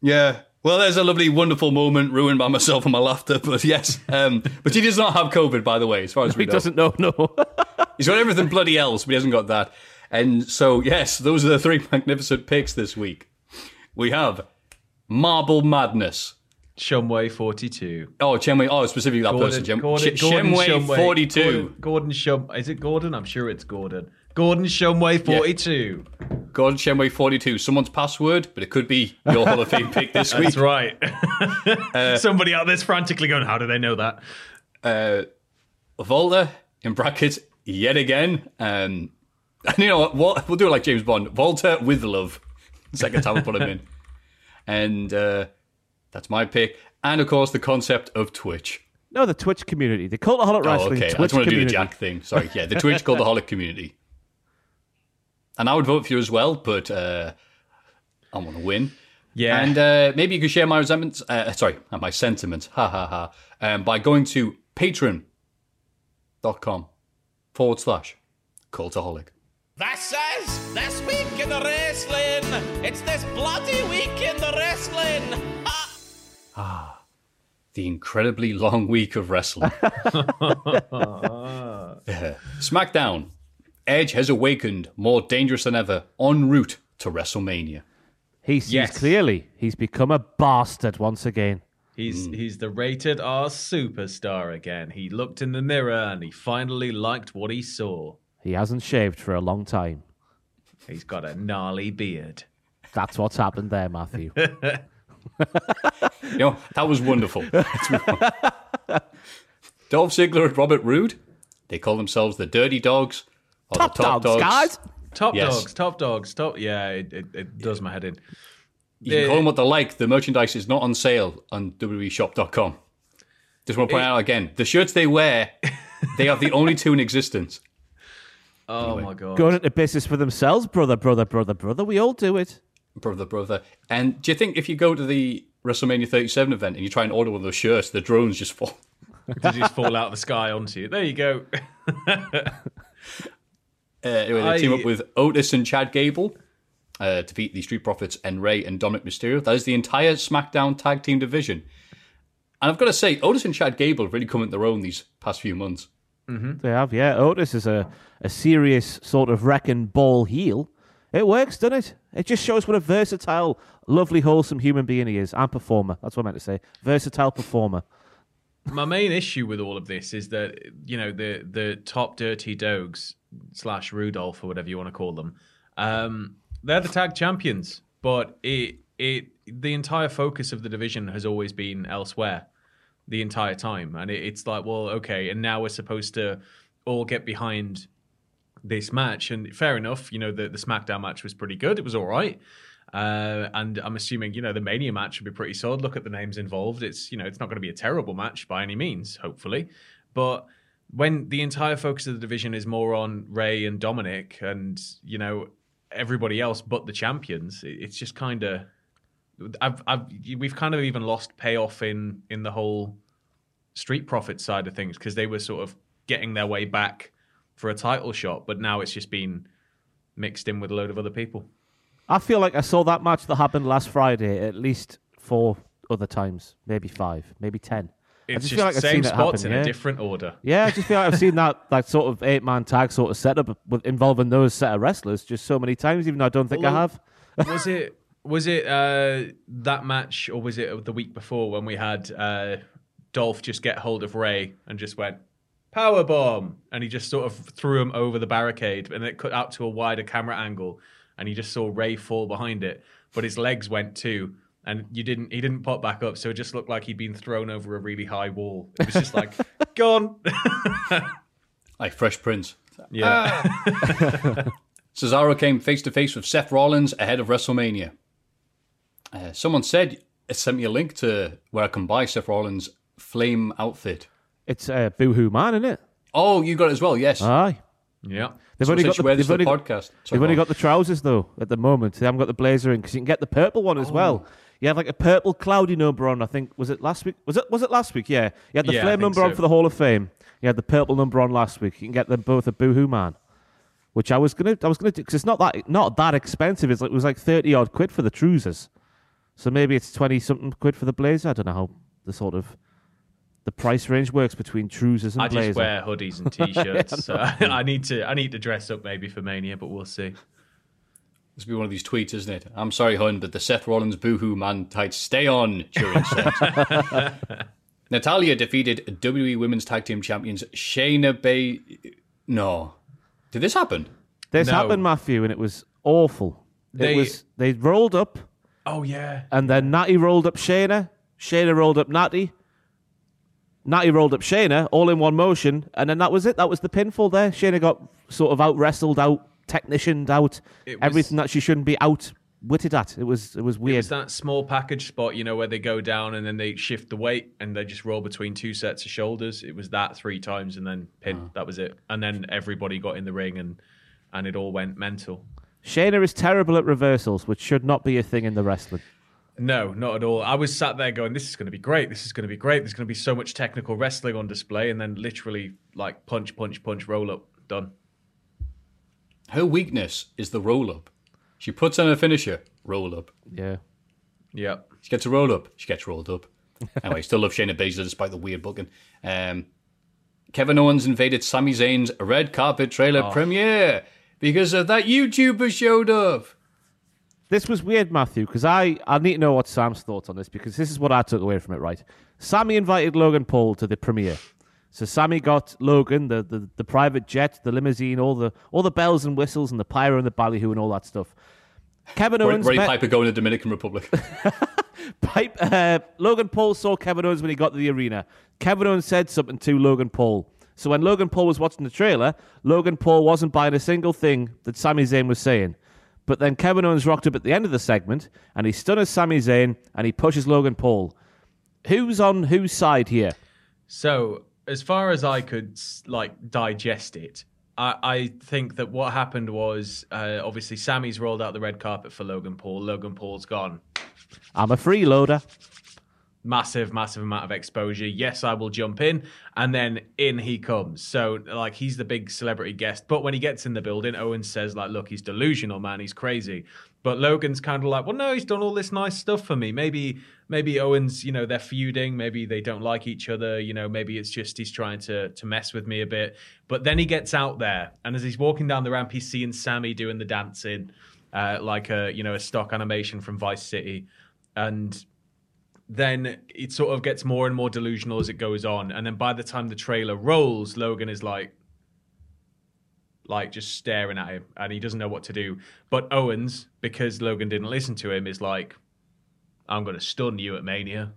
Yeah. Well, there's a lovely, wonderful moment ruined by myself and my laughter, but yes. Um, but he does not have COVID, by the way, as far as we know. He doesn't know, no. He's got everything bloody else, but he hasn't got that. And so, yes, those are the three magnificent picks this week. We have Marble Madness. Shumway 42. Oh, Chenway. Oh, specifically that person. Chem- Gordon, Ch- Gordon Shumway. 42. Gordon, Gordon Shum. Is it Gordon? I'm sure it's Gordon. Gordon Shumway 42. Gordon Shenway 42. Someone's password, but it could be your Hall of Fame pick this week. That's right. Somebody out there's frantically going, how do they know that? Uh, Volta, in brackets, yet again. Um, and you know what? what? We'll do it like James Bond. Volta with love. Second time we put him in. And uh, that's my pick. And of course, the concept of Twitch. No, the Twitch community, the Cultaholic Wrestling. Oh, Wrestling okay. I just want to do the. Jack thing. Sorry. Yeah, the Twitch Cultaholic community. And I would vote for you as well, but uh, I want to win. Yeah. And uh, maybe you could share my resentments, uh, sorry, uh, my sentiments, ha ha ha, um, by going to patreon.com forward slash cultaholic. This is this week in the wrestling. It's this bloody week in the wrestling. Ah. The incredibly long week of wrestling. SmackDown. Edge has awakened more dangerous than ever en route to WrestleMania. He sees Yes. clearly he's become a bastard once again. He's Hmm. he's the rated R superstar again. He looked in the mirror and he finally liked what he saw. He hasn't shaved for a long time. He's got a gnarly beard. That's what's happened there, Matthew. You know, that was wonderful. Dolph Ziggler and Robert Roode, they call themselves the Dirty Dogs. Or Top, the Top dogs, guys. Top Yes. dogs, top dogs, top. Yeah, it, it, it does my head in. You can call them what they like. The merchandise is not on sale on WWEshop.com. Just want to point out again, the shirts they wear, they are the only two in existence. Oh my god. Going into business for themselves, brother, brother, brother, brother. We all do it. Brother, brother. And do you think if you go to the WrestleMania 37 event and you try and order one of those shirts, the drones just fall? Did just fall out of the sky onto you? There you go. Uh, anyway, they team up with Otis and Chad Gable uh, to beat the Street Profits and Ray and Dominik Mysterio. That is the entire SmackDown tag team division. And I've got to say, Otis and Chad Gable have really come into their own these past few months. They have, yeah. Otis is a, a serious sort of wrecking ball heel. It works, doesn't it? It just shows what a versatile, lovely, wholesome human being he is and performer. That's what I meant to say. Versatile performer. my main issue with all of this is that you know the the top dirty dogs slash Rudolph or whatever you want to call them, um, they're the tag champions, but it it the entire focus of the division has always been elsewhere the entire time, and it, it's like well okay, and now we're supposed to all get behind this match, and fair enough, you know the the SmackDown match was pretty good, it was all right. Uh, and I'm assuming, you know, the Mania match will be pretty solid. Look at the names involved. It's, you know, it's not going to be a terrible match by any means, hopefully. But when the entire focus of the division is more on Ray and Dominik and, you know, everybody else but the champions, it's just kind of. I've, I've, we've kind of even lost payoff in in the whole Street profit side of things because they were sort of getting their way back for a title shot, but now it's just been mixed in with a load of other people. I feel like I saw that match that happened last Friday at least four other times, maybe five, maybe ten. I It's just just, feel like I've same seen spots happen, in yeah. a different order. Yeah, I just feel like I've seen that like sort of eight man tag sort of setup with involving those set of wrestlers just so many times, even though I don't think I have. was it was it uh, that match or was it the week before when we had uh, Dolph just get hold of Ray and just went power bomb and he just sort of threw him over the barricade and it cut out to a wider camera angle and you just saw Ray fall behind it, but his legs went too. And you didn't. He didn't pop back up, so it just looked like he'd been thrown over a really high wall. It was just like, gone. Like Fresh Prince. yeah. Cesaro came face to face with Seth Rollins ahead of WrestleMania. Uh, someone said, it sent me a link to where I can buy Seth Rollins' flame outfit. It's uh, Boohoo Man, isn't it? Oh, you got it as well, yes. Aye. yeah. They've So only got the, they've for the podcast. Sorry, they've go only got the trousers though at the moment. They haven't got the blazer in because you can get the purple one as Oh. well. You have like a purple cloudy number on. I think was it last week? Was it was it last week? Yeah, you had the Yeah, flame think number on for the Hall of Fame. You had the purple number on last week. You can get them both at Boohoo Man, which I was gonna I was gonna do because it's not that not that expensive. It's like, it was like thirty odd quid for the trousers, so maybe it's twenty something quid for the blazer. I don't know how the sort of the price range works between trousers and I blazer. just wear hoodies and t-shirts. so I need to I need to dress up maybe for Mania, but we'll see. This will be one of these tweets, isn't it? I'm sorry, hun, but the Seth Rollins boohoo man tights stay on during set. Natalya defeated WWE Women's Tag Team Champions Shayna Bay. No. Did this happen? This No. happened, Matthew, and it was awful. They- it was they rolled up, Oh yeah. and then Natty rolled up Shayna. Shayna rolled up Natty. Natty rolled up Shayna all in one motion, and then that was it. That was the pinfall there. Shayna got sort of out wrestled, out technicianed, out was- everything that she shouldn't be out witted at. It was it was weird. It's that small package spot, you know, where they go down and then they shift the weight and they just roll between two sets of shoulders. It was that three times and then pin. Ah. That was it. And then everybody got in the ring and and it all went mental. Shayna is terrible at reversals, which should not be a thing in the wrestling. No, not at all. I was sat there going, "This is going to be great. This is going to be great. There's going to be so much technical wrestling on display." And then literally, like punch, punch, punch, roll up, done. Her weakness is the roll up. She puts on her finisher, roll up. Yeah. Yeah. She gets a roll up, she gets rolled up. anyway, still love Shayna Baszler despite the weird booking. Um, Kevin Owens invaded Sami Zayn's red carpet trailer premiere because of that YouTuber showed up. This was weird, Matthew, because I, I need to know what Sam's thoughts on this because this is what I took away from it, right? Sami invited Logan Paul to the premiere. So Sami got Logan, the, the, the private jet, the limousine, all the all the bells and whistles and the pyro and the ballyhoo and all that stuff. Kevin Owens Roddy met- Piper going to Dominican Republic. Pipe, uh, Logan Paul saw Kevin Owens when he got to the arena. Kevin Owens said something to Logan Paul. So when Logan Paul was watching the trailer, Logan Paul wasn't buying a single thing that Sami Zayn was saying. But then Kevin Owens rocked up at the end of the segment and he stunners Sami Zayn and he pushes Logan Paul. Who's on whose side here? So, as far as I could like digest it, I, I think that what happened was uh, obviously Sami's rolled out the red carpet for Logan Paul. Logan Paul's gone. I'm a freeloader. Massive, massive amount of exposure. Yes, I will jump in, and then in he comes. So, like, he's the big celebrity guest. But when he gets in the building, Owen says, like, look, he's delusional, man. He's crazy. But Logan's kind of like, well, no, he's done all this nice stuff for me. Maybe, maybe Owens, you know, they're feuding. Maybe they don't like each other. You know, maybe it's just he's trying to to mess with me a bit. But then he gets out there, and as he's walking down the ramp, he's seeing Sami doing the dancing, uh, like a you know a stock animation from Vice City, and then it sort of gets more and more delusional as it goes on. And then by the time the trailer rolls, Logan is like, like just staring at him and he doesn't know what to do. But Owens, because Logan didn't listen to him, is like, I'm going to stun you at Mania.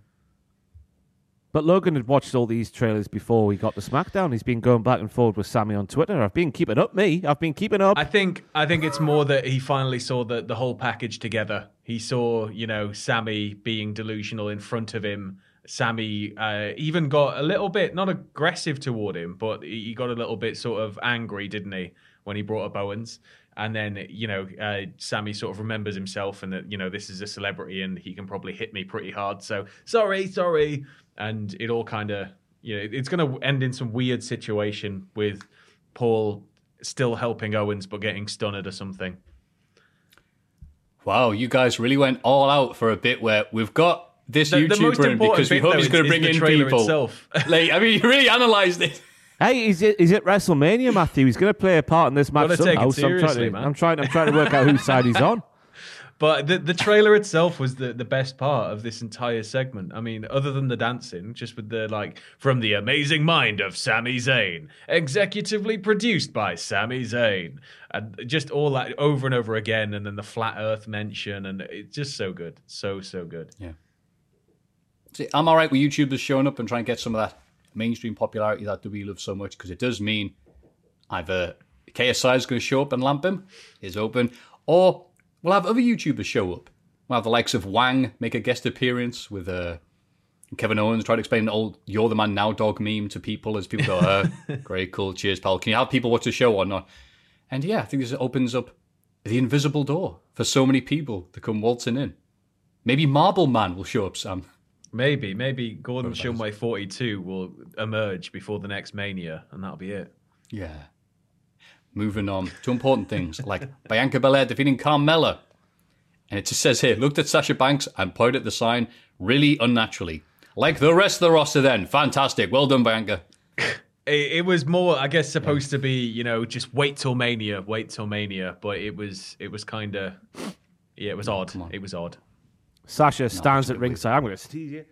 But Logan had watched all these trailers before we got to SmackDown. He's been going back and forward with Sami on Twitter. I've been keeping up, me. I've been keeping up. I think I think it's more that he finally saw the the whole package together. He saw, you know, Sami being delusional in front of him. Sami uh, even got a little bit not aggressive toward him, but he got a little bit sort of angry, didn't he, when he brought up Owens? And then you know, uh, Sami sort of remembers himself and that you know this is a celebrity and he can probably hit me pretty hard. So sorry, sorry, and it all kind of you know it's going to end in some weird situation with Paul still helping Owens but getting stunned or something. Wow, you guys really went all out for a bit where we've got this The- the YouTuber in because we hope though, he's going to bring in people. itself. like, I mean, you really analysed it. Hey, is it is it WrestleMania, Matthew? He's going to play a part in this match somehow. so I'm trying to. I'm trying. I'm trying to work out whose side he's on. But the, the trailer itself was the, the best part of this entire segment. I mean, other than the dancing, just with the like from the amazing mind of Sami Zayn, executively produced by Sami Zayn, and just all that over and over again, and then the flat Earth mention, and it's just so good, so so good. Yeah. See, I'm all right with YouTubers showing up and trying to get some of that mainstream popularity that we love so much because it does mean either KSI is going to show up and lamp him, is open, or we'll have other YouTubers show up. We'll have the likes of Wang make a guest appearance with uh, Kevin Owens try to explain the old "You're the man now" dog meme to people as people go, uh, "Great, cool, cheers, pal." Can you have people watch the show or not? And yeah, I think this opens up the invisible door for so many people to come waltzing in. Maybe Marble Man will show up, Sam. Maybe, maybe Gordon Shumway 42 will emerge before the next Mania, and that'll be it. Yeah. Moving on to important things like Bianca Belair defeating Carmella. And it just says here, looked at Sasha Banks and pointed at the sign really unnaturally. Like the rest of the roster then. Fantastic. Well done, Bianca. It, it was more, I guess, supposed to be, you know, just wait till Mania, wait till Mania. But it was, it was kind of, yeah, it was odd. It was odd. Sasha stands at ringside. I'm going to tease you.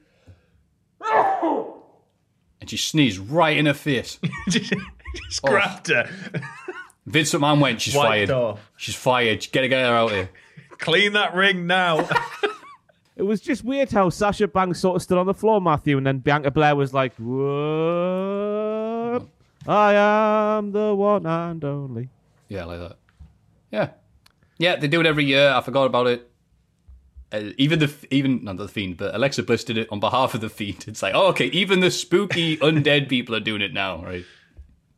And she sneezed right in her face. just oh. grabbed her, Vince McMahon went, she's Wiped fired. off. She's fired. Get her, get her out here. clean that ring now. It was just weird how Sasha Banks sort of stood on the floor, Matthew, and then Bianca Belair was like, "What? I am the one and only." Yeah, like that. Yeah, yeah, they do it every year. I forgot about it. Uh, even the even not the fiend, but Alexa Bliss did it on behalf of the fiend. It's like, oh, okay, even the spooky undead people are doing it now, right?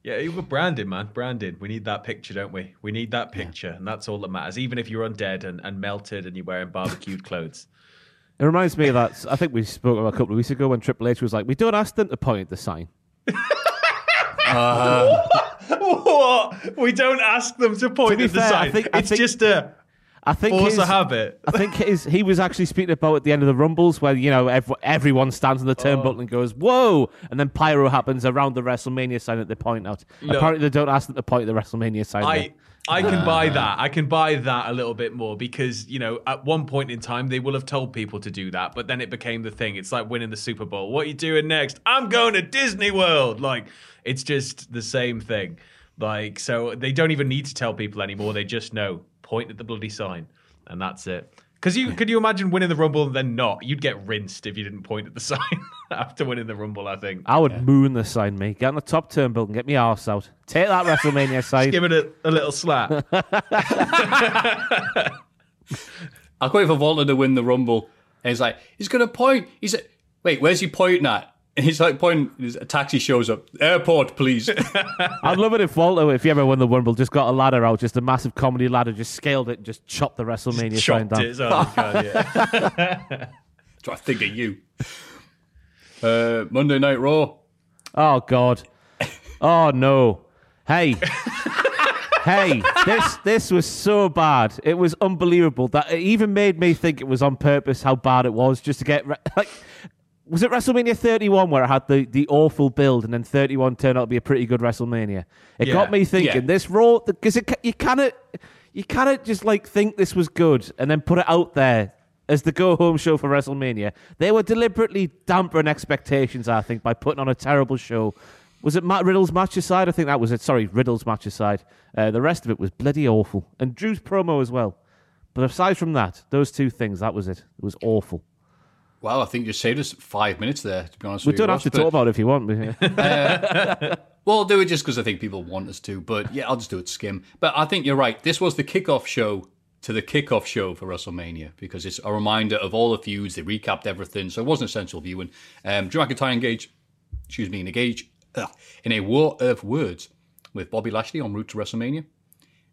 Yeah, you were branded, man. Branded. We need that picture, don't we? We need that picture, and that's all that matters. Even if you're undead and, and melted and you're wearing barbecued clothes. It reminds me of that. I think we spoke about a couple of weeks ago when Triple H was like, "We don't ask them to point the sign." what? We don't ask them to point To at the fair, I sign. think- I it's think- just a I think force his, a habit. I think his, he was actually speaking about at the end of the Rumbles where, you know, ev- everyone stands on the turnbuckle and goes, whoa! And then pyro happens around the WrestleMania sign that they point out. Look- Apparently, they don't ask them to point at the WrestleMania sign. I there. I can uh, buy that. I can buy that a little bit more because you know at one point in time they will have told people to do that, but then it became the thing. It's like winning the Super Bowl. What are you doing next? I'm going to Disney World. Like it's just the same thing. Like so they don't even need to tell people anymore. They just know point at the bloody sign, and that's it. Because you could you imagine winning the Rumble and then not? You'd get rinsed if you didn't point at the sign after winning the Rumble. I think. I would moon the sign, me. Get on the top turnbuckle and get me arse out. Take that WrestleMania sign. Give it a, a little slap. I quite for Walter to win the Rumble, and he's like, he's gonna point. He's like, wait, where's he pointing at? And he's like pointing. A taxi shows up. Airport, please. I'd love it if Walter, if you ever won the Rumble, just got a ladder out, just a massive comedy ladder, just scaled it and just chopped the WrestleMania sign Chopped down. it. Oh, God, yeah. So I think of you. Uh, Monday Night Raw. Oh God. Oh no. Hey. hey, this this was so bad. It was unbelievable that it even made me think it was on purpose how bad it was just to get re- like was it WrestleMania 31 where it had the, the awful build and then 31 turned out to be a pretty good WrestleMania? It Yeah. got me thinking Yeah. this Raw because you cannot you cannot just like think this was good and then put it out there as the go home show for WrestleMania. They were deliberately dampering expectations, I think, by putting on a terrible show. Was it Matt Riddle's match aside? I think that was it. Sorry, Riddle's match aside. Uh, the rest of it was bloody awful. And Drew's promo as well. But aside from that, those two things, that was it. It was awful. Wow, I think you saved us five minutes there. To be honest We with you, don't have to but- talk about it if you want. but- Well, I'll do it just because I think people want us to. But yeah, I'll just do it skim. But I think you're right. This was the kickoff show to the kickoff show for WrestleMania because it's a reminder of all the feuds. They recapped everything, so it wasn't essential viewing. Um, Drew McIntyre engaged, excuse me, engaged in a war of words with Bobby Lashley en route to WrestleMania.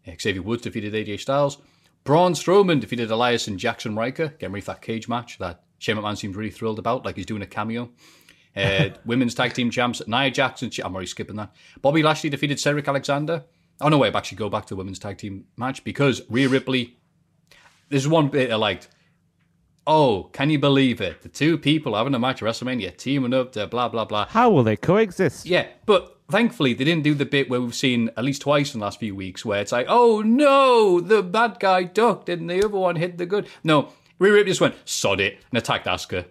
Uh, Xavier Woods defeated AJ Styles. Braun Strowman defeated Elias and Jaxson Ryker, getting ready for that cage match that Shane McMahon seems really thrilled about, like he's doing a cameo. Uh, women's tag team champs Nia Jackson. I'm already skipping that. Bobby Lashley defeated Cedric Alexander. Oh no, wait, I actually go back to the women's tag team match because Rhea Ripley. There's one bit I liked. Oh, can you believe it? The two people having a match at WrestleMania, teaming up to blah blah blah. How will they coexist? Yeah, but thankfully they didn't do the bit where we've seen at least twice in the last few weeks where it's like, oh no, the bad guy ducked and the other one hit the good. No, Rhea Ripley just went, sod it, and attacked Asuka.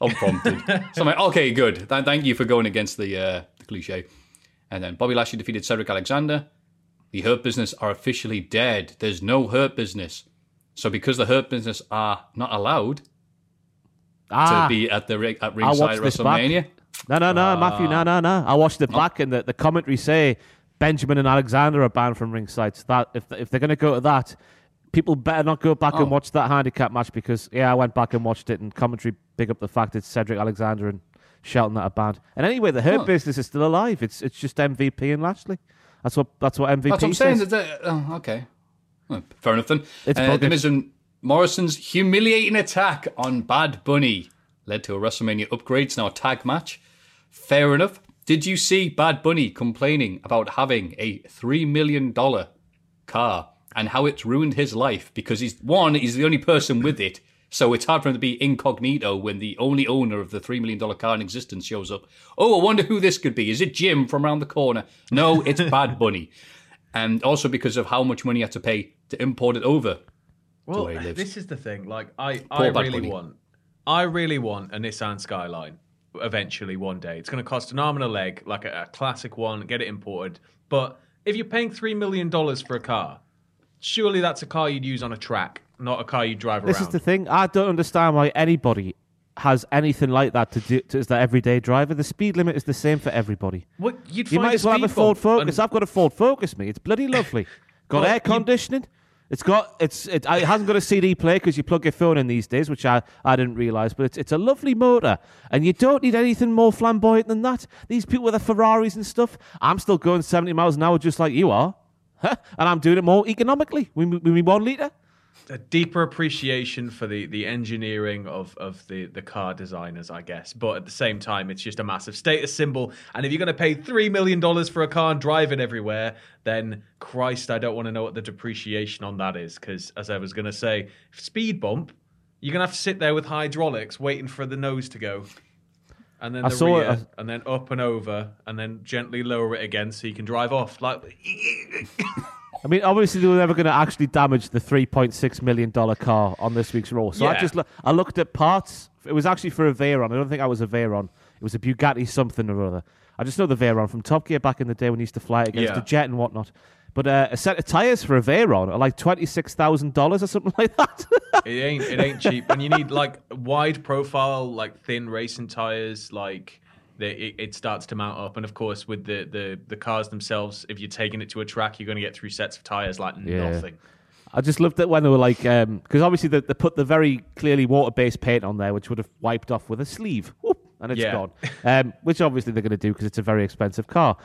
Unprompted. so I'm like, okay, good. Th- thank you for going against the, uh, the cliche. And then Bobby Lashley defeated Cedric Alexander. The Hurt Business are officially dead. There's no Hurt Business. So because the Hurt Business are not allowed Ah, to be at the ri- at ringside. WrestleMania, No, no, no, Matthew, no, no, no. I watched it back, and the, the commentary say Benjamin and Alexander are banned from ringside. So that if if they're going to go to that, people better not go back Oh. and watch that handicap match because yeah, I went back and watched it, and commentary big up the fact it's Cedric Alexander and Shelton that are banned. And anyway, the Hurt Oh. business is still alive. It's it's just MVP and Lashley. That's what that's what MVP That's what I'm saying. that- oh, okay. Well, fair enough then. It's uh, the. Miz and Morrison's humiliating attack on Bad Bunny led to a WrestleMania upgrades now a tag match. Fair enough. Did you see Bad Bunny complaining about having a $3 million car and how it's ruined his life because he's one, he's the only person with it. So it's hard for him to be incognito when the only owner of the $3 million car in existence shows up. Oh, I wonder who this could be. Is it Jim from around the corner? No, it's Bad Bunny. And also because of how much money he had to pay to import it over. Well, where he lives. this is the thing. Like, I, Poor I Bad really Bunny. want, I really want a Nissan Skyline. Eventually, one day, it's going to cost an arm and a leg, like a, a classic one. Get it imported. But if you're paying three million dollars for a car, surely that's a car you'd use on a track. not a car you drive around. This is the thing. I don't understand why anybody has anything like that to do to, as their everyday driver. The speed limit is the same for everybody. What you'd You find might as well have a Ford Focus. and- I've got a Ford Focus, me. It's bloody lovely. Got Well, air you- conditioning. It's got it's it, it hasn't got a CD player because you plug your phone in these days, which I, I didn't realise. But it's it's a lovely motor, and you don't need anything more flamboyant than that. These people with their Ferraris and stuff. I'm still going 70 miles an hour just like you are, and I'm doing it more economically. We we, we one liter. a deeper appreciation for the, the engineering of, of the, the car designers, I guess. But at the same time, it's just a massive status symbol. And if you're going to pay $3 million for a car and drive it everywhere, then Christ, I don't want to know what the depreciation on that is. Because as I was going to say, speed bump, you're going to have to sit there with hydraulics waiting for the nose to go. And then I the saw rear, it- and then up and over, and then gently lower it again so you can drive off. Like, I mean, obviously they were never going to actually damage the 3.6 million dollar car on this week's Raw. So I just lo- I looked at parts. It was actually for a Veyron. I don't think I was a Veyron. It was a Bugatti something or other. I just know the Veyron from Top Gear back in the day when he used to fly it against Yeah. the jet and whatnot. But uh, a set of tires for a Veyron are like twenty six thousand dollars or something like that. It ain't it ain't cheap, and you need like wide profile, like thin racing tires. Like the, it, it starts to mount up, and of course with the, the the cars themselves, if you're taking it to a track, you're going to get three sets of tires like Yeah. nothing. I just loved it when they were like, because obviously they, they put the very clearly water-based paint on there, which would have wiped off with a sleeve, Whoop, and it's Yeah. gone. Um, which obviously they're going to do because it's a very expensive car.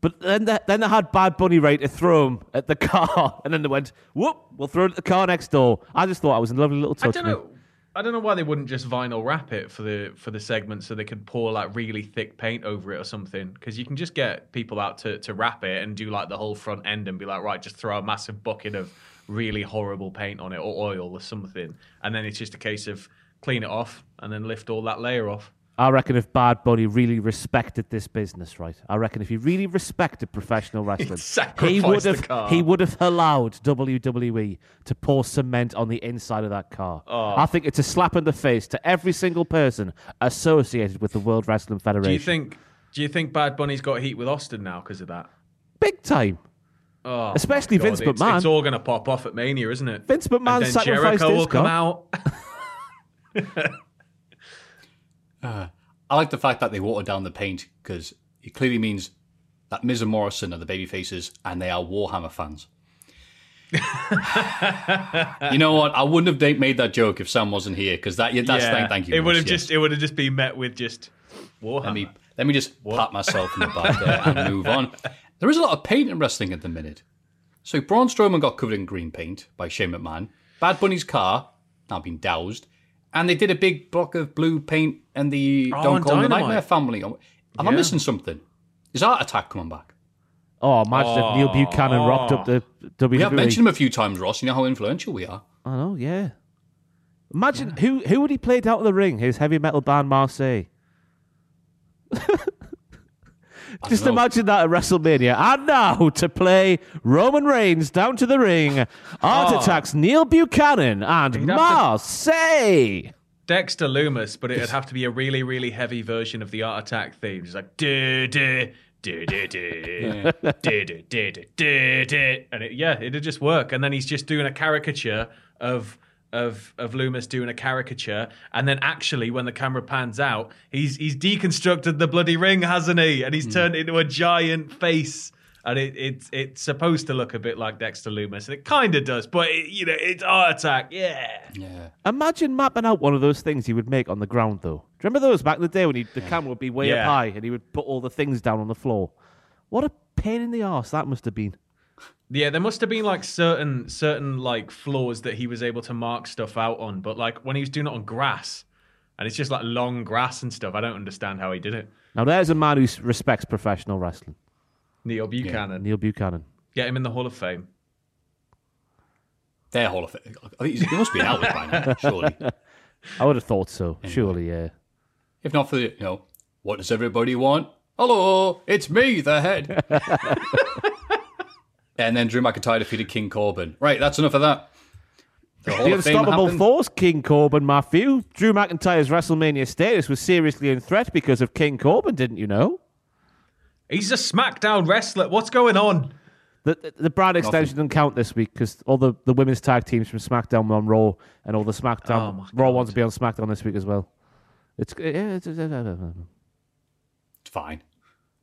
But then they, then they had Bad Bunny ready to throw them at the car, and then they went, "Whoop, we'll throw it at the car next door." I just thought I was in a lovely little touch. I don't know. I don't know why they wouldn't just vinyl wrap it for the for the segment so they could pour like really thick paint over it or something. Because you can just get people out to to wrap it and do like the whole front end and be like, right, just throw a massive bucket of really horrible paint on it or oil or something, and then it's just a case of clean it off and then lift all that layer off. I reckon if Bad Bunny really respected this business, right? I reckon if he really respected professional wrestling, he would have he would have allowed WWE to pour cement on the inside of that car. Oh. I think it's a slap in the face to every single person associated with the World Wrestling Federation. Do you think? Do you think Bad Bunny's got heat with Austin now because of that? big time? Oh, Especially Vince it's, McMahon. It's all going to pop off at Mania, isn't it? Vince McMahon and then sacrificed Jericho will come out. Uh, I like the fact that they watered down the paint because it clearly means that Miz and Morrison are the baby faces and they are Warhammer fans. you know what? I wouldn't have made that joke if Sam wasn't here because that yeah, that's thank, thank you. It would have yes. just it would have just been met with just Warhammer. Let me let me just pat myself in the back there and move on. There is a lot of paint in wrestling at the minute. So Braun Strowman got covered in green paint by Shane McMahon. Bad Bunny's car now been doused, and they did a big block of blue paint and the Oh, Don't Call Me Dynamite. Nightmare family. Am I missing something? Is Art Attack coming back? Oh, imagine if Neil oh. Buchanan rocked up the WWE. We have mentioned him a few times, Ross. You know how influential we are. I know, yeah. Imagine who who would he played out of the ring? His heavy metal band Marseille. Just know. imagine that at WrestleMania. And now to play Roman Reigns down to the ring, Art Oh. Ah. Attack's Neil Buchanan and He'd to- Marseille. Dexter Lumis, but it'd have to be a really, really heavy version of the Art Attack theme. It's like duh, duh, duh, duh, duh, duh, duh, duh, duh, duh. and it, yeah, it'd just work. And then he's just doing a caricature of of of Lumis doing a caricature, and then actually, when the camera pans out, he's he's deconstructed the bloody ring, hasn't he? And he's hmm. turned it into a giant face. And it, it's it's supposed to look a bit like Dexter Lumis, and it kind of does, but it, you know it's Art Attack, yeah. Yeah. Imagine mapping out one of those things he would make on the ground, though. Do you remember those back in the day when he, the camera would be way Yeah. up high and he would put all the things down on the floor? What a pain in the arse that must have been. Yeah, there must have been like certain certain like floors that he was able to mark stuff out on, but like when he was doing it on grass, and it's just like long grass and stuff. I don't understand how he did it. Now, there's a man who respects professional wrestling Neil Buchanan, Neil Buchanan. get him in the Hall of Fame. They're Hall of Fame. I think he's- he must be out by now, surely. I would have thought so, surely, yeah. If not for the, you know, what does everybody want? Hello, it's me, the head. and then Drew McIntyre defeated King Corbin. Right, that's enough of that. The Hall The of Fame unstoppable happened. force, King Corbin, Matthew. Drew McIntyre's WrestleMania status was seriously in threat because of King Corbin, didn't you know? He's a SmackDown wrestler. What's going on? The, the, the brand extension didn't count this week because all the, the women's tag teams from SmackDown were on Raw, and all the SmackDown Oh Raw ones will be on SmackDown this week as well. It's, yeah, it's, it's It's fine.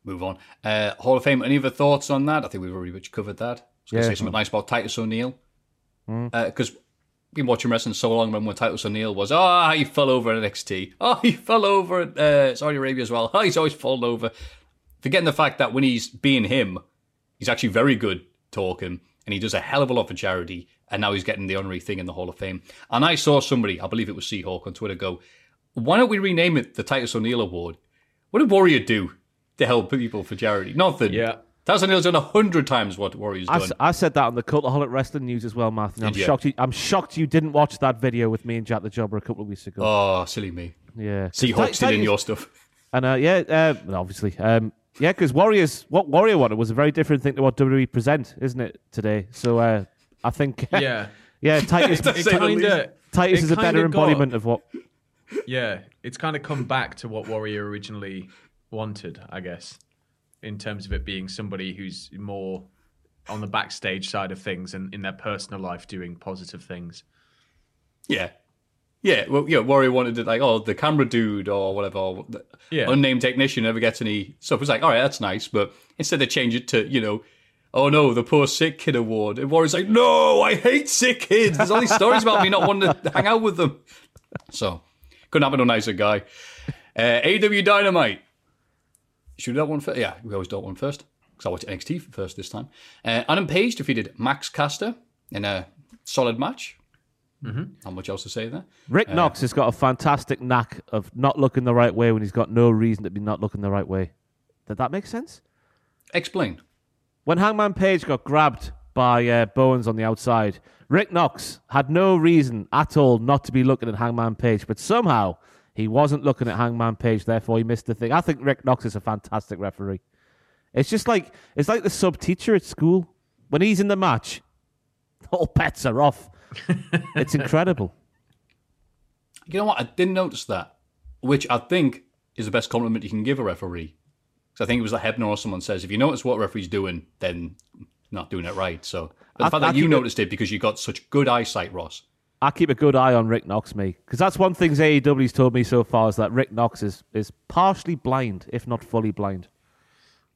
Move on. Uh, Hall of Fame. Any other thoughts on that? I think we've already much covered that. I was going to Yeah. say something nice about Titus O'Neil hmm. uh, because we've been watching wrestling so long. Remember when Titus O'Neil was? Oh, he fell over at NXT. Oh, ah, he fell over at uh, Saudi Arabia as well. Oh, he's always fallen over. Forgetting the fact that when he's being him, he's actually very good talking, and he does a hell of a lot for charity. And now he's getting the honorary thing in the Hall of Fame. And I saw somebody, I believe it was Seahawk on Twitter, go, "Why don't we rename it the Titus O'Neil Award? What did Warrior do to help people for charity? Nothing. Yeah. Titus O'Neil's done a hundred times what Warrior's I, done. s- I said that on the Cultaholic Wrestling News as well, Matthew. I'm shocked. You, I'm shocked you didn't watch that video with me and Jack the Jobber a couple of weeks ago. oh, silly me. yeah, Seahawks did in your stuff. And uh, yeah, uh, obviously, um, yeah, because Warriors, what Warrior wanted was a very different thing to what WWE present, isn't it today? So uh, I think, Yeah. yeah, Titus, To say the Kinda- Titus it is a better got- embodiment of what. Yeah, it's kind of come back to what Warrior originally wanted, I guess, in terms of it being somebody who's more on the backstage side of things and in their personal life doing positive things. Yeah. Yeah, well, yeah, Warrior wanted it like, oh, the camera dude or whatever, or the Yeah. unnamed technician never gets any stuff. It's like, all right, that's nice, but instead they change it to, you know, oh no, the poor sick kid award. And Warrior's like, no, I hate sick kids. There's all these stories about me not wanting to hang out with them. So, couldn't have been a nicer guy. Uh, AEW Dynamite. Should that one first? Yeah, we always do that one first. Because I watched NXT first this time. Uh, Adam Page defeated Max Caster in a solid match. Not much else to say there. Rick Knox has got a fantastic knack of not looking the right way when he's got no reason to be not looking the right way. Did that make sense? Explain. When Hangman Page got grabbed by uh, Bowens on the outside, Rick Knox had no reason at all not to be looking at Hangman Page, but somehow he wasn't looking at Hangman Page, therefore he missed the thing. I think Rick Knox is a fantastic referee. It's just like it's like the sub teacher at school. When he's in the match, all bets are off. it's incredible. You know what? I didn't notice that, which I think is the best compliment you can give a referee. Because I think it was like Hebner or someone says, if you notice what a referee's doing, then not doing it right. So but the I- fact I that you keep it- noticed it because you got such good eyesight, Ross. I keep a good eye on Rick Knox, me, because that's one thing AEW's told me so far is that Rick Knox is, is partially blind, if not fully blind.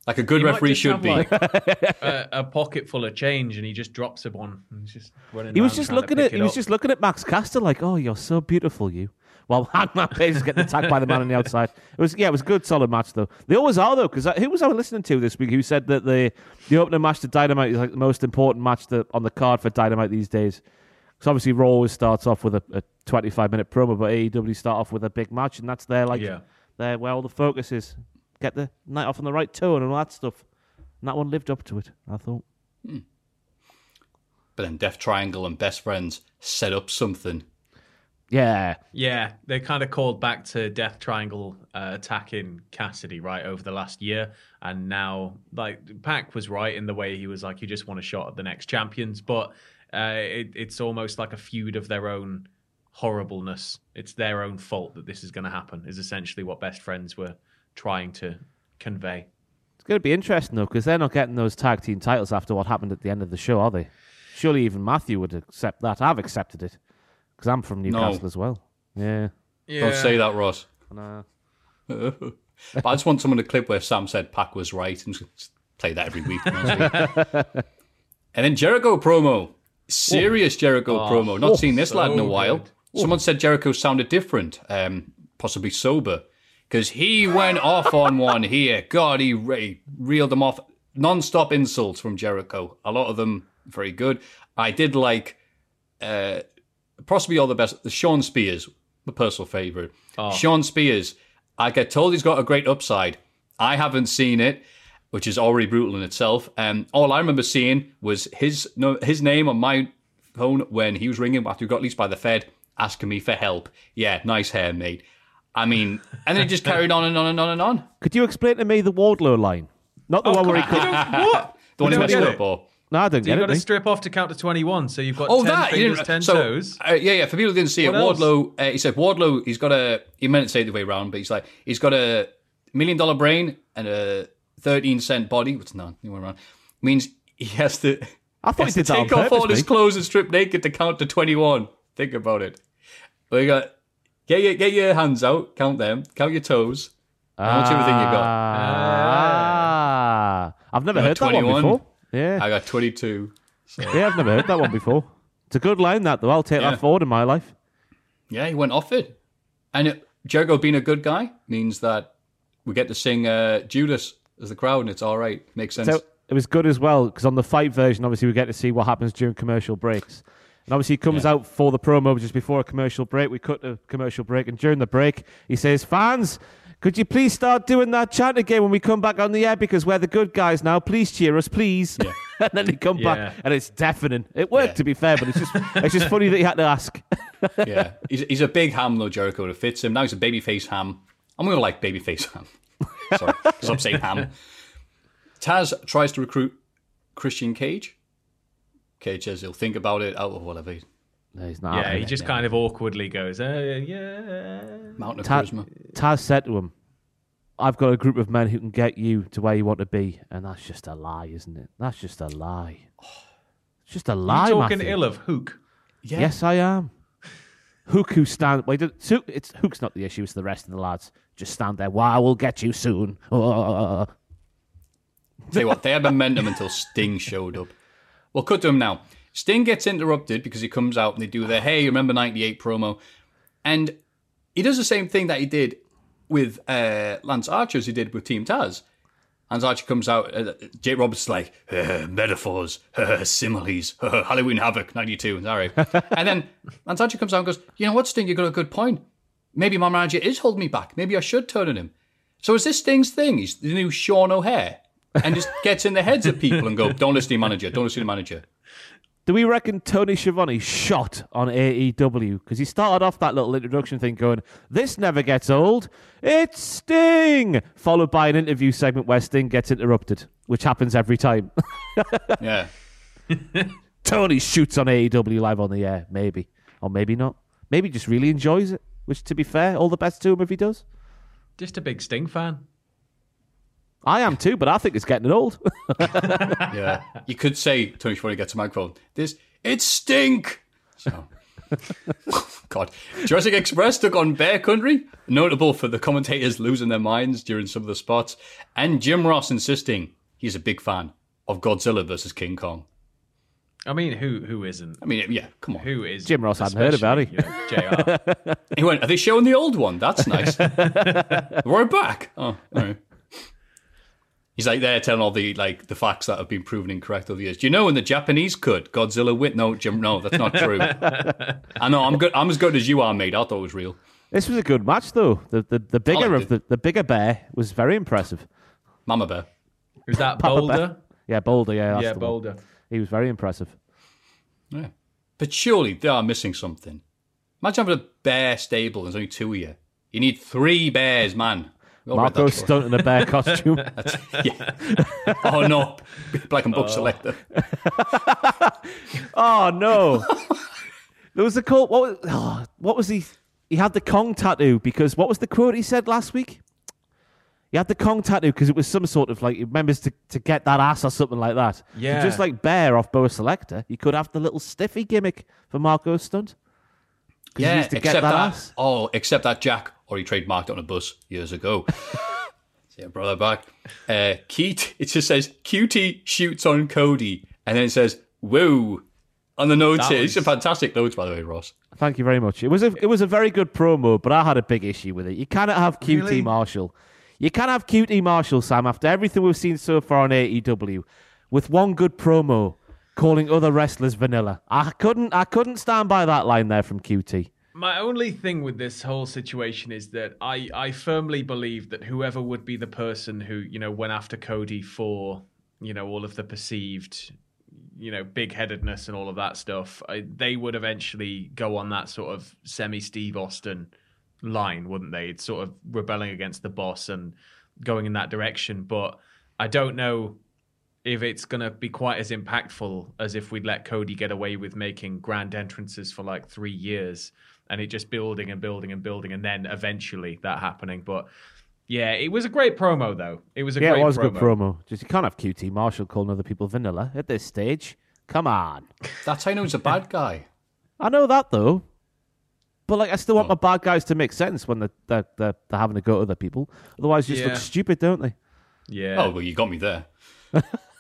Like a good He referee should have, be. like, a, a pocket full of change and he just drops it one. He's just running He was just looking at it he was just looking at Max Caster like, oh, you're so beautiful, you. While Hangman Page is getting attacked by the man on the outside. It was yeah, it was a good, solid match though. They always are though, because uh, who was I listening to this week? Who said that the the opening match to Dynamite is like the most important match that, on the card for Dynamite these days. Because obviously Raw always starts off with a, a 25 minute promo, but AEW start off with a big match, and that's their like Yeah. their where all the focus is. Get the night off on the right tone and all that stuff. And that one lived up to it. I thought. But then Death Triangle and Best Friends set up something. Yeah, Yeah, they kind of called back to Death Triangle uh, attacking Cassidy right over the last year, and now like Pac was right in the way he was like, you just want a shot at the next champions, but uh, it, it's almost like a feud of their own horribleness. It's their own fault that this is going to happen. Is essentially what Best Friends were trying to convey. It's going to be interesting though, because they're not getting those tag team titles after what happened at the end of the show, are they? Surely even Matthew would accept that. I've accepted it because I'm from Newcastle No. as well. Yeah. Don't say that, Ross. No. but I just want someone to clip where Sam said Pac was right and play that every week. to be honest with you. and then Jericho promo. Serious Jericho promo. Not seen this lad in a while. Someone said Jericho sounded different, um, possibly sober, because he went off on one here. God, he re- reeled them off. Non-stop insults from Jericho. A lot of them very good. I did like uh, possibly all the best. The Shawn Spears, my personal favorite. Shawn Spears. I get told he's got a great upside. I haven't seen it, which is already brutal in itself. And all I remember seeing was his no, his name on my phone when he was ringing after he got released by the Fed, asking me for help. Yeah, nice hair, mate. I mean, and then it just carried on and on and on and on. Could you explain to me the Wardlow line? Not the one where he come could. what? The one You he don't messed up or. No, I don't So you get got it. to me. strip off to count to 21. So you've got Oh, 10 that fingers, 10 so, toes. Uh, yeah, yeah. For people who didn't see What it, else? Wardlow. Uh, he said Wardlow. He's got a. He meant to say it the way around, but he's like he's got a million dollar brain and a thirteen cent body. What's not the way around? Means he has to. I thought has he did to take off all his clothes and strip naked to count to twenty-one. Think about it. We got get your get your hands out, count them, count your toes. Count everything you got. Ah, I've never got heard that one 21. before. Yeah, I got twenty-two. yeah, I've never heard that one before. It's a good line, that though. I'll take Yeah. that forward in my life. Yeah, he went off it. And it, Jericho being a good guy means that we get to sing uh, Judas as the crowd, and it's all right. Makes sense. So it was good as well because on the FITE version, obviously, we get to see what happens during commercial breaks. And obviously, he comes Yeah. out for the promo just before a commercial break. We cut the commercial break, and during the break, he says, "Fans, could you please start doing that chant again when we come back on the air because we're the good guys now. Please cheer us, please." and then they come Yeah. back, and it's deafening. It worked, Yeah. to be fair, but it's just it's just funny that he had to ask. yeah, he's, he's a big ham though, Jericho. It fits him. Now he's a babyface ham. I'm gonna like babyface ham. Sorry, stop saying ham. Taz tries to recruit Christian Cage. Cage says he'll think about it. out Oh, whatever. No, he's not. Yeah, he it. just kind of awkwardly goes, uh, yeah. Mountain of Ta- charisma. Taz said to him, I've got a group of men who can get you to where you want to be. And that's just a lie, isn't it? That's just a lie. It's just a lie, you talking Matthew. ill of Hook? Yeah. Yes, I am. Hook who stand... Wait, it's, it's Hook's not the issue, it's the rest of the lads. Just stand there. Wow, we'll get you soon. Oh. Tell you what, they had momentum until Sting showed up. Well, cut to him now. Sting gets interrupted because he comes out and they do their "Hey, remember '98" promo, and he does the same thing that he did with uh, Lance Archer as he did with Team Taz. Lance Archer comes out, uh, Jake Roberts is like uh, metaphors, uh, similes, uh, Halloween Havoc '92. Sorry, and then Lance Archer comes out and goes, "You know what, Sting? You got a good point. Maybe my manager is holding me back. Maybe I should turn on him." So is this Sting's thing? He's the new Sean O'Haire and just gets in the heads of people and go, "Don't listen to your manager. Don't listen to your manager." Do we reckon Tony Schiavone shot on AEW? Because he started off that little introduction thing going, This never gets old. It's Sting! Followed by an interview segment where Sting gets interrupted, which happens every time. Yeah, Tony shoots on AEW live on the air, maybe. Or maybe not. Maybe just really enjoys it, which, to be fair, all the best to him if he does. Just a big Sting fan. I am too, but I think it's getting old. yeah. You could say Tony before Schiavone gets a microphone. This it stink. So, God, Jurassic Express took on Bear Country, notable for the commentators losing their minds during some of the spots, and Jim Ross insisting he's a big fan of Godzilla versus King Kong. I mean, who who isn't? I mean, yeah, come on. Who is Jim Ross hadn't heard about it. you know, JR. He went, Are they showing the old one? That's nice. We're back. Oh, all right. He's like there telling all the like the facts that have been proven incorrect over the years. Do you know when the Japanese cut, Godzilla win? No, Jim, no, that's not true. I know I'm good. I'm as good as you are, mate. I thought it was real. this was a good match, though. The the, the bigger liked of the, the bigger bear was very impressive. Mama Bear. Who's that? Papa Boulder? Bear. Yeah, Boulder, yeah. That's Yeah, the one. Boulder. He was very impressive. Yeah. But surely they are missing something. Imagine having a bear stable. There's only two of you. You need three bears, man. We all Marco stunt in a bear costume. yeah. oh no, Black and Book selector. oh no! there was a quote. What was, oh, what was he? He had the Kong tattoo because what was the quote he said last week? He had the Kong tattoo because it was some sort of like he remembers to, to get that ass or something like that. So Yeah. just like Bear off Bo' Selecta, you could have the little stiffy gimmick for Marco's stunt. 'Cause he Yeah, used to get except that, that. ass. Oh, except that Jack already trademarked it on a bus years ago. yeah, brought that back. Uh, Keith, it just says QT shoots on Cody, and then it says woo on the notes. That here. These are was- fantastic notes, by the way, Ross. Thank you very much. It was a it was a very good promo, but I had a big issue with it. You cannot have QT Really? Marshall. You can't have QT Marshall, Sam, after everything we've seen so far on AEW, with one good promo calling other wrestlers vanilla. I couldn't I couldn't stand by that line there from QT. My only thing with this whole situation is that I, I firmly believe that whoever would be the person who, you know, went after Cody for, you know, all of the perceived, you know, big headedness and all of that stuff, I, they would eventually go on that sort of semi Steve Austin line, wouldn't they? It's sort of rebelling against the boss and going in that direction. But I don't know if it's going to be quite as impactful as if we'd let Cody get away with making grand entrances for like three years and it just building and building and building and then eventually that happening. But Yeah, it was a great promo though. It was a yeah, great it was promo. a good promo. Just you can't have QT Marshall calling other people vanilla at this stage. Come on. That's how I know he's a bad guy. I know that though. But like, I still want Oh. my bad guys to make sense when they're, they're, they're, they're having to go to other people. Otherwise, they just Yeah. look stupid, don't they? Yeah. Oh, well, you got me there.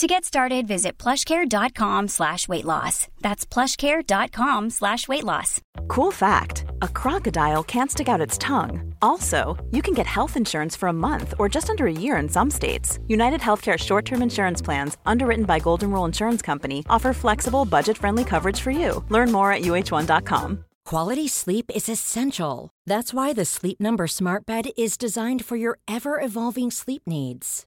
To get started, visit plushcare.com slash weight loss. That's plushcare.com slash weight loss. Cool fact a crocodile can't stick out its tongue. Also, you can get health insurance for a month or just under a year in some states. United Healthcare short term insurance plans, underwritten by Golden Rule Insurance Company, offer flexible, budget friendly coverage for you. Learn more at uh1.com. Quality sleep is essential. That's why the Sleep Number Smart Bed is designed for your ever evolving sleep needs.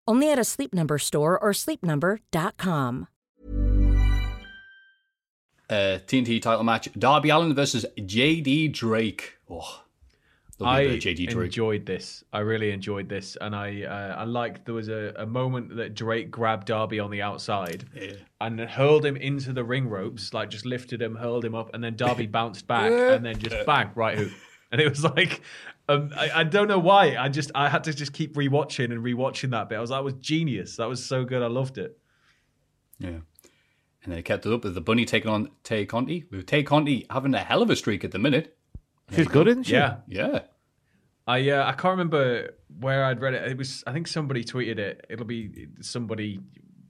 Only at a Sleep Number store or sleepnumber.com. Uh, TNT title match: Darby Allin versus JD Drake. Oh, I lovely bit of JD Drake. enjoyed this. I really enjoyed this, and I uh, I liked there was a, a moment that Drake grabbed Darby on the outside and then hurled him into the ring ropes, like just lifted him, hurled him up, and then Darby bounced back and then just bang right hook, and it was like. Um, I, I don't know why. I just I had to just keep rewatching and rewatching that bit. I was like, that was genius. That was so good. I loved it. Yeah. And then they kept it up with the bunny taking on Tay Conti. With Tay Conti having a hell of a streak at the minute. She's good, isn't she? Yeah, Yeah. I uh, I can't remember where I'd read it. It was I think somebody tweeted it. It'll be somebody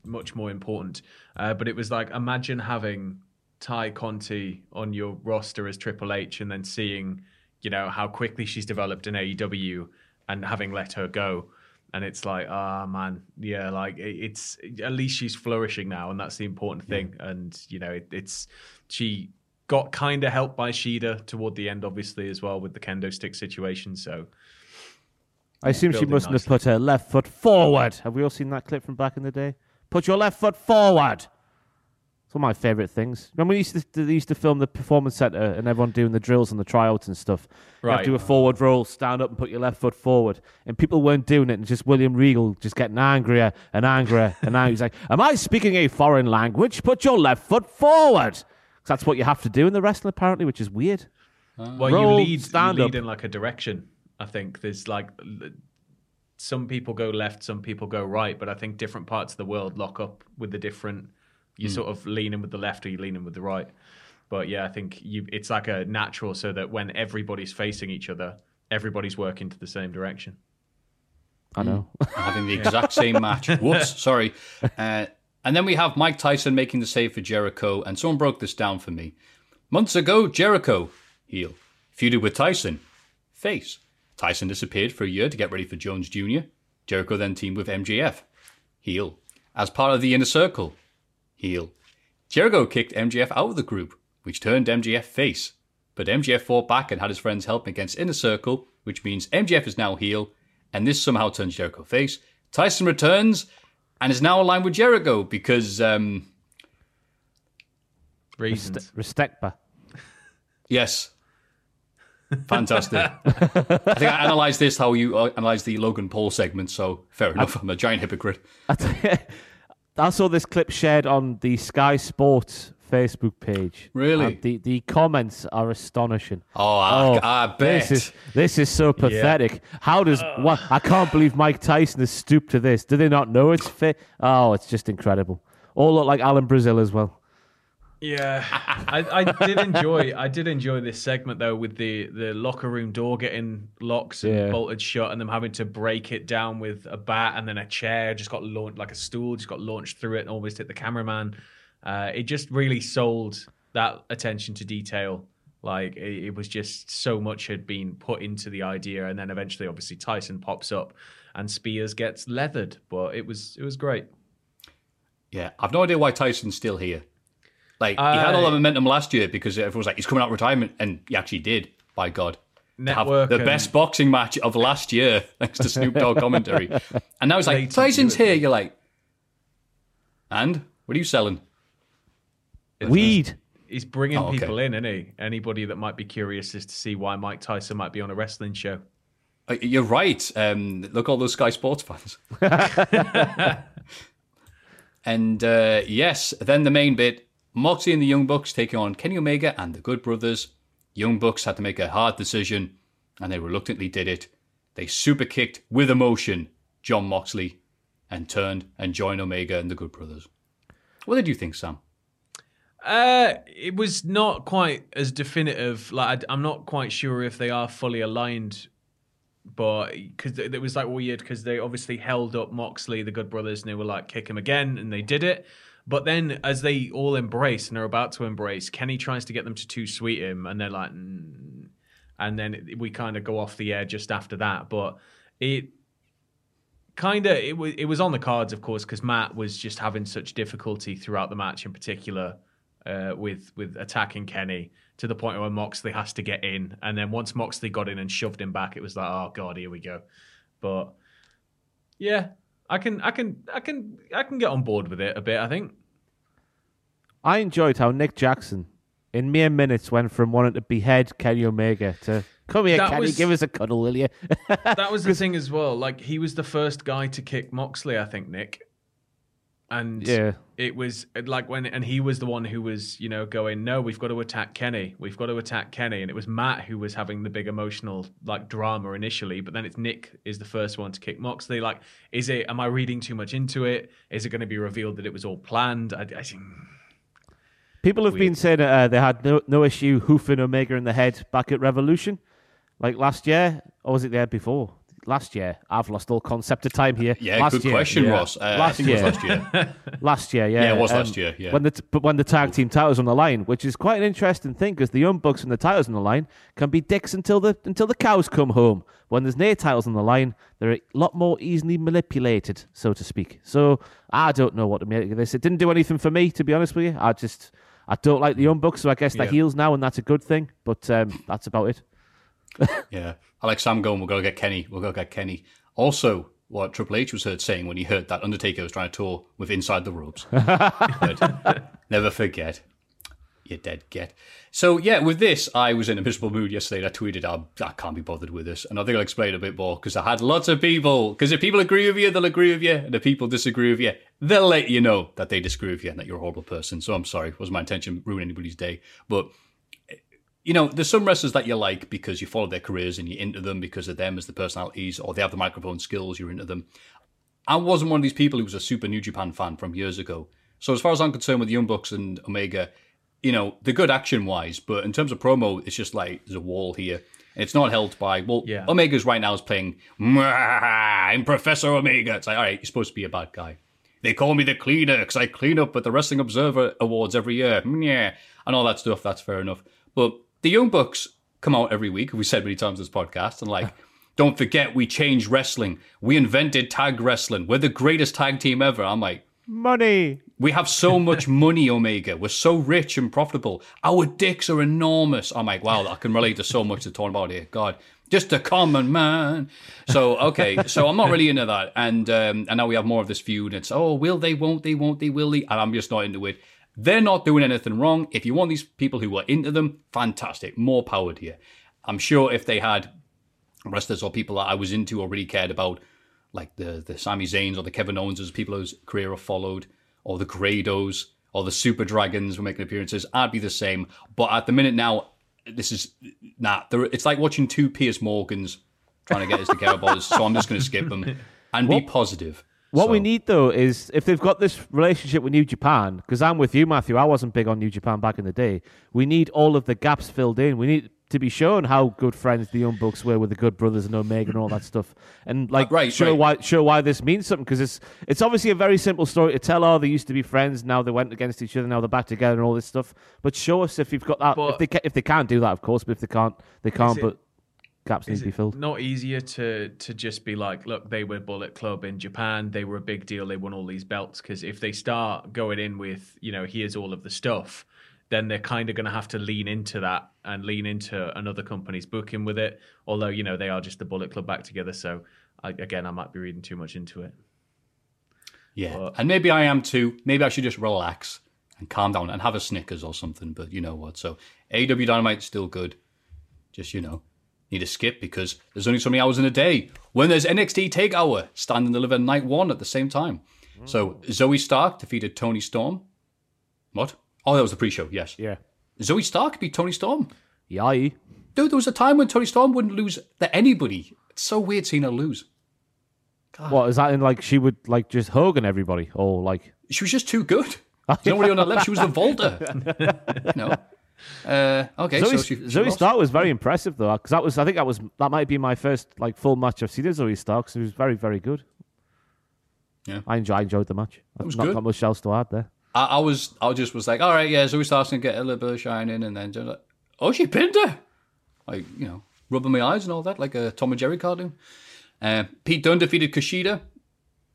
much more important. Uh, but it was like imagine having Tay Conti on your roster as Triple H and then seeing you know how quickly she's developed in AEW and having let her go. And it's like, ah, man, yeah, like it's at least she's flourishing now, and that's the important thing. And you know, it, it's she got kind of helped by Shida toward the end, obviously as well with the kendo stick situation. So I assume she mustn't have put her left foot forward. Have we all seen that clip from back in the day? Put your left foot forward. It's one of my favourite things. Remember we used to they used to film the performance centre and everyone doing the drills and the tryouts and stuff. You have to do a forward roll, stand up and put your left foot forward. And people weren't doing it and just William Regal just getting angrier and angrier and now He's like, Am I speaking a foreign language? Put your left foot forward. 'Cause that's what you have to do in the wrestling apparently, which is weird. well, Roll, you lead stand you up. lead in like a direction. I think there's like some people go left, some people go right, but I think different parts of the world lock up with the different. You Hmm. sort of lean in with the left or you lean in with the right. But yeah, I think you it's like a natural so that when everybody's facing each other, everybody's working to the same direction. I know. having the exact same match. Whoops, sorry. Uh, and then we have Mike Tyson making the save for Jericho, and someone broke this down for me. Months ago, Jericho, heel, feuded with Tyson, face. Tyson disappeared for a year to get ready for Jones Jr. Jericho then teamed with MJF, heel. As part of the inner circle, heel. Jericho kicked MJF out of the group, which turned MJF face. But MJF fought back and had his friends help him against Inner Circle, which means MJF is now heel, and this somehow turns Jericho face. Tyson returns and is now aligned with Jericho because, um, Reasons. Respectba. yes, fantastic. I think I analysed this how you uh, analysed the Logan Paul segment, so fair enough. I'm a giant hypocrite. I tell you, I saw this clip shared on the Sky Sports Facebook page. Really? And the, the comments are astonishing. Oh, I, oh, I bet. This is this is so pathetic. How does uh. what? I can't believe Mike Tyson has stooped to this. Do they not know it's fit? Oh, it's just incredible. All look like Alan Brazil as well. Yeah, I, I did enjoy. I did enjoy this segment though, with the the locker room door getting locked and Yeah. bolted shut, and them having to break it down with a bat, and then a chair just got launched, like a stool just got launched through it, and almost hit the cameraman. Uh, it just really sold that attention to detail. Like it, it was just so much had been put into the idea, and then eventually, obviously, Tyson pops up and Spears gets leathered, but it was it was great. Yeah, I've no idea why Tyson's still here. Like he had all the Uh, momentum last year because everyone was like, he's coming out of retirement, and he actually did. By God, To have the and- best boxing match of last year, thanks to Snoop Dogg commentary. And now it's like Latent Tyson's here. You're like, and what are you selling? Weed. He's bringing Oh, okay. people in, isn't he? Anybody that might be curious is to see why Mike Tyson might be on a wrestling show. Uh, You're right. Um, look, all those Sky Sports fans. and uh, yes, then the main bit: Moxie and the Young Bucks taking on Kenny Omega and the Good Brothers. Young Bucks had to make a hard decision, and they reluctantly did it. They super kicked with emotion John Moxley and turned and joined Omega and the Good Brothers. What did you think, Sam? Uh, it was not quite as definitive. Like I, am not quite sure if they are fully aligned, but because it was like weird because they obviously held up Moxley, the Good Brothers, and they were like kick him again, and they did it. But then, as they all embrace and are about to embrace, Kenny tries to get them to too sweet him, and they're like, mm. and then we kind of go off the air just after that. But it kind of it was it was on the cards, of course, because Matt was just having such difficulty throughout the match, in particular uh, with with attacking Kenny to the point where Moxley has to get in, and then once Moxley got in and shoved him back, it was like, oh god, here we go. But yeah, I can I can I can I can get on board with it a bit. I think. I enjoyed how Nick Jackson, in mere minutes, went from wanting to behead Kenny Omega to come here, That Kenny, was- give us a cuddle, will you? that was the thing as well. Like he was the first guy to kick Moxley, I think, Nick. And Yeah. It was like when, and he was the one who was, you know, going, no, we've got to attack Kenny. We've got to attack Kenny. And it was Matt who was having the big emotional like drama initially, but then it's Nick is the first one to kick Moxley. Like, is it? Am I reading too much into it? Is it going to be revealed that it was all planned? I, I think. People have been saying uh, they had no, no issue hoofing Omega in the head back at Revolution, like last year, or was it the year before? Last year, I've lost all concept of time here. Yeah, last good year, question, yeah. Ross. Uh, last year, last year. last year, yeah, Yeah, it was um, last year, yeah. When the t- but when the tag team titles on the line, which is quite an interesting thing, because the Young Bucks and the titles on the line can be dicks until the until the cows come home. When there's no titles on the line, they're a lot more easily manipulated, so to speak. So I don't know what to make of this. It didn't do anything for me, to be honest with you. I just I don't like the Young Bucks, so I guess they're Yeah. heels now, and that's a good thing. But um, that's about it. Yeah. I like Sam going, We'll go get Kenny. We'll go get Kenny. Also, what Triple H was heard saying when he heard that Undertaker was trying to tour with Inside the Ropes. But never forget. You dead get. So, yeah, with this, I was in a miserable mood yesterday and I tweeted, I, I can't be bothered with this. And I think I'll explain a bit more because I had lots of people. Because if people agree with you, they'll agree with you. And if people disagree with you, they'll let you know that they disagree with you and that you're a horrible person. So I'm sorry. It wasn't my intention to ruin anybody's day. But you know, there's some wrestlers that you like because you follow their careers and you're into them because of them as the personalities or they have the microphone skills, you're into them. I wasn't one of these people who was a super New Japan fan from years ago. So as far as I'm concerned with the Young Bucks and Omega, you know, they're good action wise, but in terms of promo, it's just like there's a wall here. And it's not held by, well, Yeah. Omega's right now is playing, I'm Professor Omega. It's like, all right, you're supposed to be a bad guy. They call me the cleaner because I clean up at the Wrestling Observer Awards every year. Yeah, and all that stuff. That's fair enough. But the Young Bucks come out every week. We said many times this podcast, and like, don't forget we changed wrestling. We invented tag wrestling. We're the greatest tag team ever. I'm like, Money. we have so much money, Omega. We're so rich and profitable. Our dicks are enormous. I'm like, wow, I can relate to so much to talking about here. God, just a common man. So okay, so I'm not really into that. And um, and now we have more of this feud. It's oh, will they? Won't they? Won't they? Will they? And I'm just not into it. They're not doing anything wrong. If you want these people who are into them, fantastic. More power to you. I'm sure if they had wrestlers or people that I was into or really cared about, like the the Sami Zayns or the Kevin Owens, people whose career have followed, or the Grados or the Super Dragons were making appearances, I'd be the same. But at the minute now, this is nah. It's like watching two Piers Morgans trying to get us to care about us. So I'm just going to skip them and be positive. What we need though is if they've got this relationship with New Japan, because I'm with you, Matthew. I wasn't big on New Japan back in the day. We need all of the gaps filled in. We need to be shown how good friends the Young Bucks were with the Good Brothers and Omega and all that stuff, and like Uh, right, show right. why show why this means something. Because it's it's obviously a very simple story to tell. Oh, they used to be friends, now they went against each other, now they're back together, and all this stuff. But show us if you've got that. if they ca- if they can't do that, of course. But if they can't, they can't. it- but gaps need to be filled. not easier to to just be like, look, they were Bullet Club in Japan. They were a big deal. They won all these belts. Because if they start going in with, you know, here's all of the stuff, then they're kind of going to have to lean into that and lean into another company's booking with it. Although, you know, they are just the Bullet Club back together. So, I, again, I might be reading too much into it. Yeah, But- and maybe I am too. Maybe I should just relax and calm down and have a Snickers or something. But you know what? So AEW Dynamite's still good. Just you know, need a skip because there's only so many hours in a day. When there's NXT Takeover, stand and deliver night one at the same time. So Zoey Stark defeated Toni Storm. What? Oh, that was the pre-show. Yes. Yeah. Zoey Stark beat Toni Storm. Yeah. Dude, there was a time when Toni Storm wouldn't lose to anybody. It's so weird seeing her lose. What is that in like she would like just hugging everybody or like She was just too good. Nobody on her left. She was the Walter. you know. Uh, okay, Zoe, so she, Zoe. Stark was very impressive though, because that was I think that was that might be my first like full match I've seen Zoey Stark. She was very very good. Yeah. I enjoy, I enjoyed the match. I've was not good. got much else to add there. I, I was, I just was like, all right, yeah, Zoey Stark's gonna get a little bit of shine in, and then just like, oh, she pinned her, like you know, rubbing my eyes and all that, like a Tom and Jerry cartoon. Uh, Pete Dunne defeated Kushida.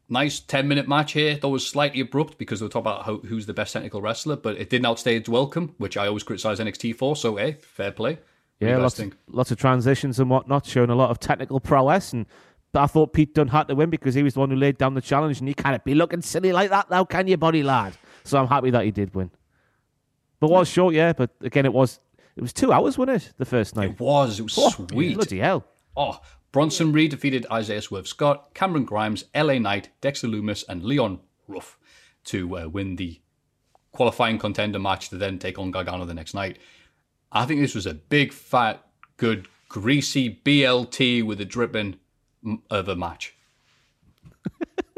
Nice ten minute match here. Though it was slightly abrupt because they were talking about how, who's the best technical wrestler, but it didn't outstay its welcome, which I always criticize NXT for. So, hey, fair play. What do you Yeah, lots, think? lots of transitions and whatnot, showing a lot of technical prowess. And but I thought Pete Dunne had to win because he was the one who laid down the challenge, and you can't be looking silly like that now, can you, buddy lad? So I'm happy that he did win. But was short, yeah. But again, it was it was two hours, wasn't it? The first night. It was. It was Oh, sweet. Bloody hell! Oh, Bronson Reed defeated Isaiah Swerve Scott, Cameron Grimes, LA Knight, Dexter Lumis, and Leon Ruff to uh, win the qualifying contender match to then take on Gargano the next night. I think this was a big, fat, good, greasy BLT with a dripping of a match.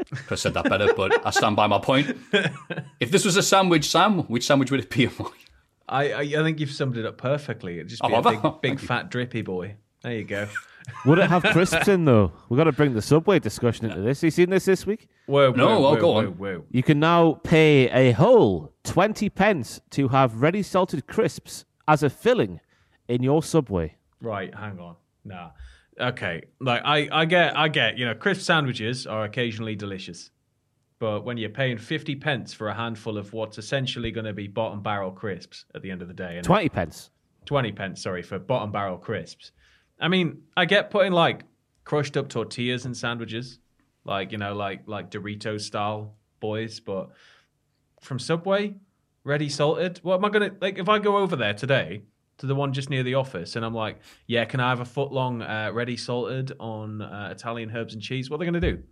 Could have said that better, but I stand by my point. If this was a sandwich, Sam, which sandwich would it be? I, I, I think you've summed it up perfectly. It'd just be Oh, a big, big you. fat drippy boy. There you go. Would it have crisps in though? We got to bring the subway discussion into this. You seen this this week? Whoa, No, whoa, I'll go whoa, on. Whoa. You can now pay a whole twenty pence to have ready salted crisps as a filling in your subway. Right, hang on. Nah. Okay. Like I, I get I get, you know, crisp sandwiches are occasionally delicious. But when you're paying fifty pence for a handful of what's essentially going to be bottom barrel crisps at the end of the day, and Twenty pence. 20 pence, sorry, for bottom barrel crisps. I mean, I get putting like crushed up tortillas in sandwiches, like, you know, like like Doritos style boys, but from Subway, ready salted. What am I going to like if I go over there today to the one just near the office and I'm like, "Yeah, can I have a foot long uh, ready salted on uh, Italian herbs and cheese?" What are they going to do?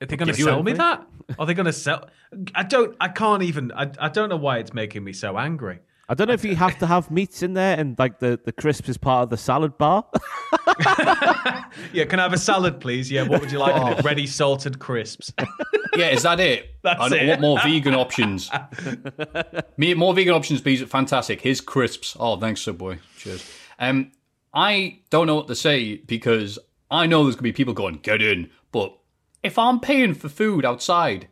Are they going to sell me that? Are they going to sell? I don't. I can't even. I, I don't know why it's making me so angry. I don't know if you have to have meats in there and like the, the crisps is part of the salad bar. Yeah, can I have a salad, please? Yeah, what would you like? in it? Ready salted crisps. Yeah, is that it? That's I it. want more vegan options. Me, more vegan options, please. Fantastic. Here's crisps. Oh, thanks, Subway. Cheers. Um, I don't know what to say because I know there's gonna be people going get in, but if I'm paying for food outside,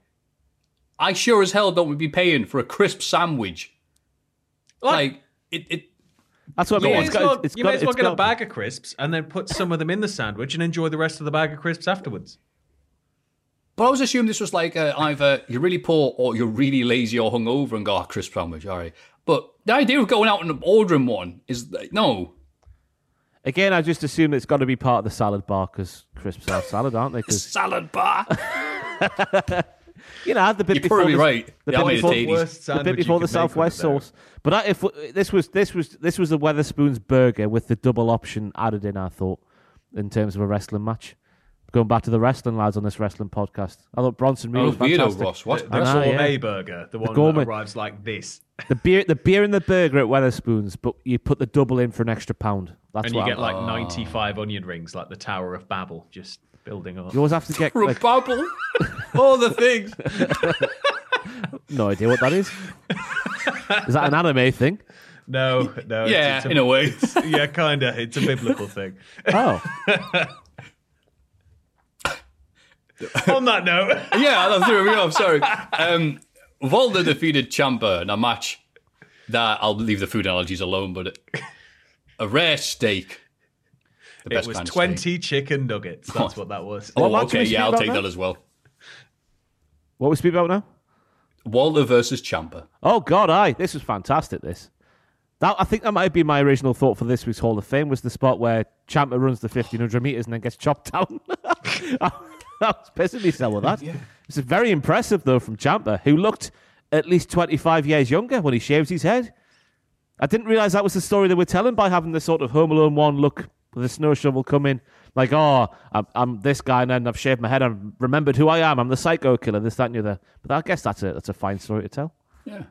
I sure as hell don't want to be paying for a crisp sandwich. Like it, it That's what I you mean. may It's as got- well, it's you got- may as well it's get a bag of crisps and then put some of them in the sandwich and enjoy the rest of the bag of crisps afterwards. But I was assuming this was like uh, either you're really poor or you're really lazy or hungover and go, oh, crisp sandwich, all right. But the idea of going out and ordering one is like, no. Again, I just assume it's got to be part of the salad bar because crisps are salad, aren't they? 'Cause, Salad bar. you know, the bit You're before probably the, right. The They bit before, the worst the bit before the could make with Southwest it sauce. But I, if this was this was this was the Wetherspoons burger with the double option added in, I thought, in terms of a wrestling match. Going back to the wrestling lads on this wrestling podcast, I thought Bronson Reed Oh, was weirdo, fantastic. Ross. What? The I know, gourmet yeah. burger, the one gourmet- that arrives like this. The beer, the beer and the burger at Wetherspoons, but you put the double in for an extra pound. That's and you what get I'm- like 95 onion rings, like the Tower of Babel, just building up. You always have to get like, Bubble. All the things. no idea what that is. is that an anime thing? No, no. it's- Yeah, it's in a way. yeah, kind of. It's a biblical thing. Oh, On that note, yeah, that threw me off. Sorry. Um, Walter defeated Ciampa in a match that I'll leave the food analogies alone, but a rare steak. The it was kind of 20 steak. chicken nuggets. Oh. That's what that was. Oh, match okay. Yeah, I'll take now? that as well. what we speak about now? Walter versus Ciampa. Oh God, aye, this was fantastic. This, that I think that might be my original thought for this week's Hall of Fame was the spot where Ciampa runs the fifteen hundred meters and then gets chopped down. I was pissing myself with that. It's very impressive though from Ciampa, who looked at least twenty five years younger when he shaved his head. I didn't realize that was the story they were telling by having the sort of Home Alone one look with a snow shovel come in, like, oh, I'm, I'm this guy, and then I've shaved my head and remembered who I am. I'm the psycho killer, this, that, and the other. But I guess that's a that's a fine story to tell. Yeah.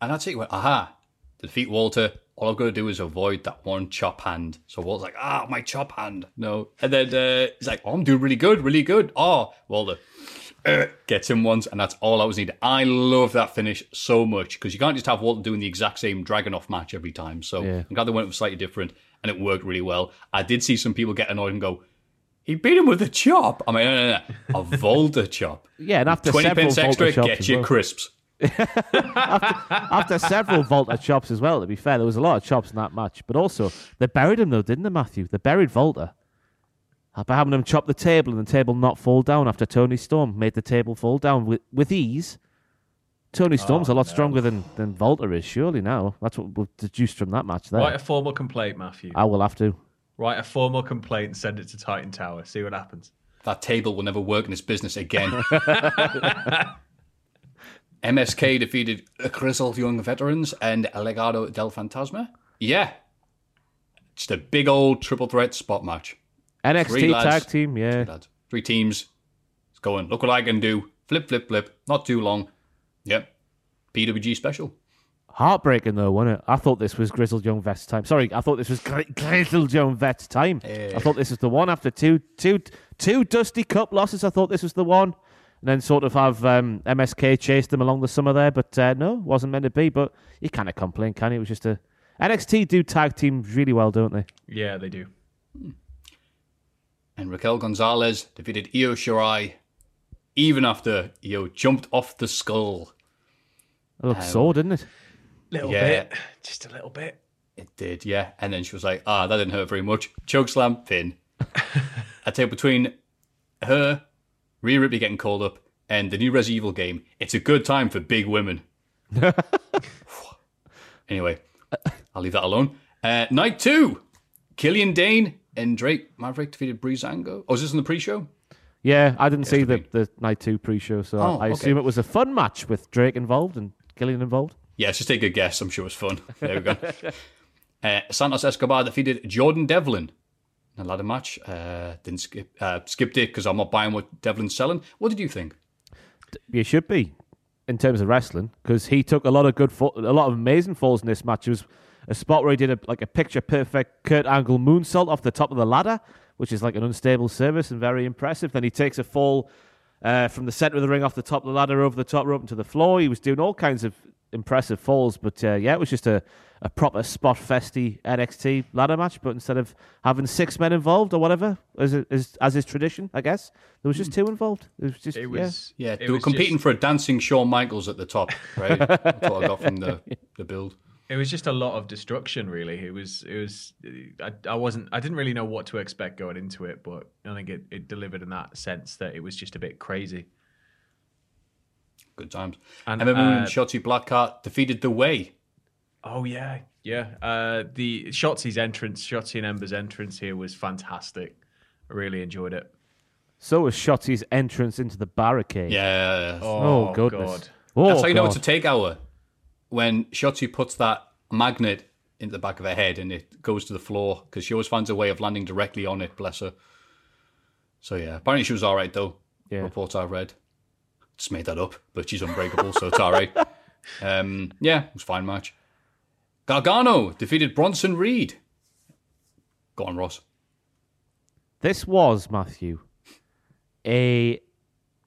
And that's it. Went, aha, defeat Walter, all I've got to do is avoid that one chop hand. So Walter's like, ah, my chop hand. No. And then uh, he's like, oh, I'm doing really good, really good. Oh, Walter uh, gets him once, and that's all I was needed. I love that finish so much because you can't just have Walter doing the exact same Dragonoff match every time. So Yeah. I'm glad they went with slightly different, and it worked really well. I did see some people get annoyed and go, he beat him with a chop. I mean, no, no, no. a Walter chop. Yeah, and after 20 several pence extra, get your well. crisps. after several Walter chops as well. To be fair, there was a lot of chops in that match, but also they buried him though, didn't they, Matthew? They buried Walter uh, by having him chop the table and the table not fall down after Toni Storm made the table fall down with, with ease. Tony oh, Storm's a lot stronger than than Walter is. Surely now that's what we've deduced from that match there. Write a formal complaint, Matthew. I will have to. Write a formal complaint and send it to Titan Tower. See what happens. that table will never work in this business again. MSK defeated Grizzled Young Veterans and Legado del Fantasma. Yeah. Just a big old triple threat spot match. Three NXT lads. tag team, yeah. Lads. Three teams. It's going, look what I can do. Flip, flip, flip. Not too long. Yep. PWG special. Heartbreaking though, wasn't it? I thought this was Grizzled Young Vets time. Sorry, I thought this was Gri- Grizzled Young Vets time. I thought this was the one after two, two, two Dusty Cup losses. I thought this was the one, and then sort of have um, MSK chase them along the summer there. But uh, no, wasn't meant to be. But you can't complain, can you? It was just a NXT do tag teams really well, don't they? Yeah, they do. And Raquel Gonzalez defeated Io Shirai even after Io jumped off the skull. It looked sore, didn't it? Little Yeah. bit. Just a little bit. It did, yeah. And then she was like, ah, that didn't hurt very much. Choke slam, Finn. I tell you, between her, Rhea Ripley getting called up, and the new Resident Evil game, it's a good time for big women. anyway, I'll leave that alone. Uh, night two, Killian Dain and Drake Maverick defeated Breezango. Oh, is this in the pre-show? Yeah, I didn't see the, the night two pre-show, so Oh, I okay. assume it was a fun match with Drake involved and Gillian involved. Yeah, let's just take a guess. I'm sure it was fun. There we go. uh, Santos Escobar defeated Jordan Devlin in a ladder match. Uh, didn't skip, uh, skipped it because I'm not buying what Devlin's selling. What did you think? You should be in terms of wrestling because he took a lot of good, fall, a lot of amazing falls in this match. It was a spot where he did a, like a picture perfect Kurt Angle moonsault off the top of the ladder, which is like an unstable service and very impressive. Then he takes a fall uh, from the center of the ring off the top of the ladder over the top rope into the floor. He was doing all kinds of impressive falls, but uh, yeah, it was just a, a proper spot festy NXT ladder match. But instead of having six men involved or whatever, as is, as is tradition, I guess there was just two involved. It was just It yeah. was. Yeah, it they were competing just- for a dancing Shawn Michaels at the top, right? That's what I got from the, the build. It was just a lot of destruction, really. It was. It was. I, I wasn't. I didn't really know what to expect going into it, but I think it, it delivered in that sense that it was just a bit crazy. Good times. And, Ember Moon uh, and Shotzi Blackheart defeated The Way. Oh yeah, yeah. Uh, the Shotzi's entrance, Shotzi and Ember's entrance here was fantastic. I really enjoyed it. So was Shotzi's entrance into the barricade. Yeah. Oh, goodness. God. Oh, That's how you know it's a takeout. When Shotzi puts that magnet into the back of her head and it goes to the floor because she always finds a way of landing directly on it, bless her. So yeah, apparently she was all right though. Yeah. Reports I've read. Just made that up, but she's unbreakable, so it's all right. Um, yeah, it was a fine match. Gargano defeated Bronson Reed. Go on, Ross. This was Matthew a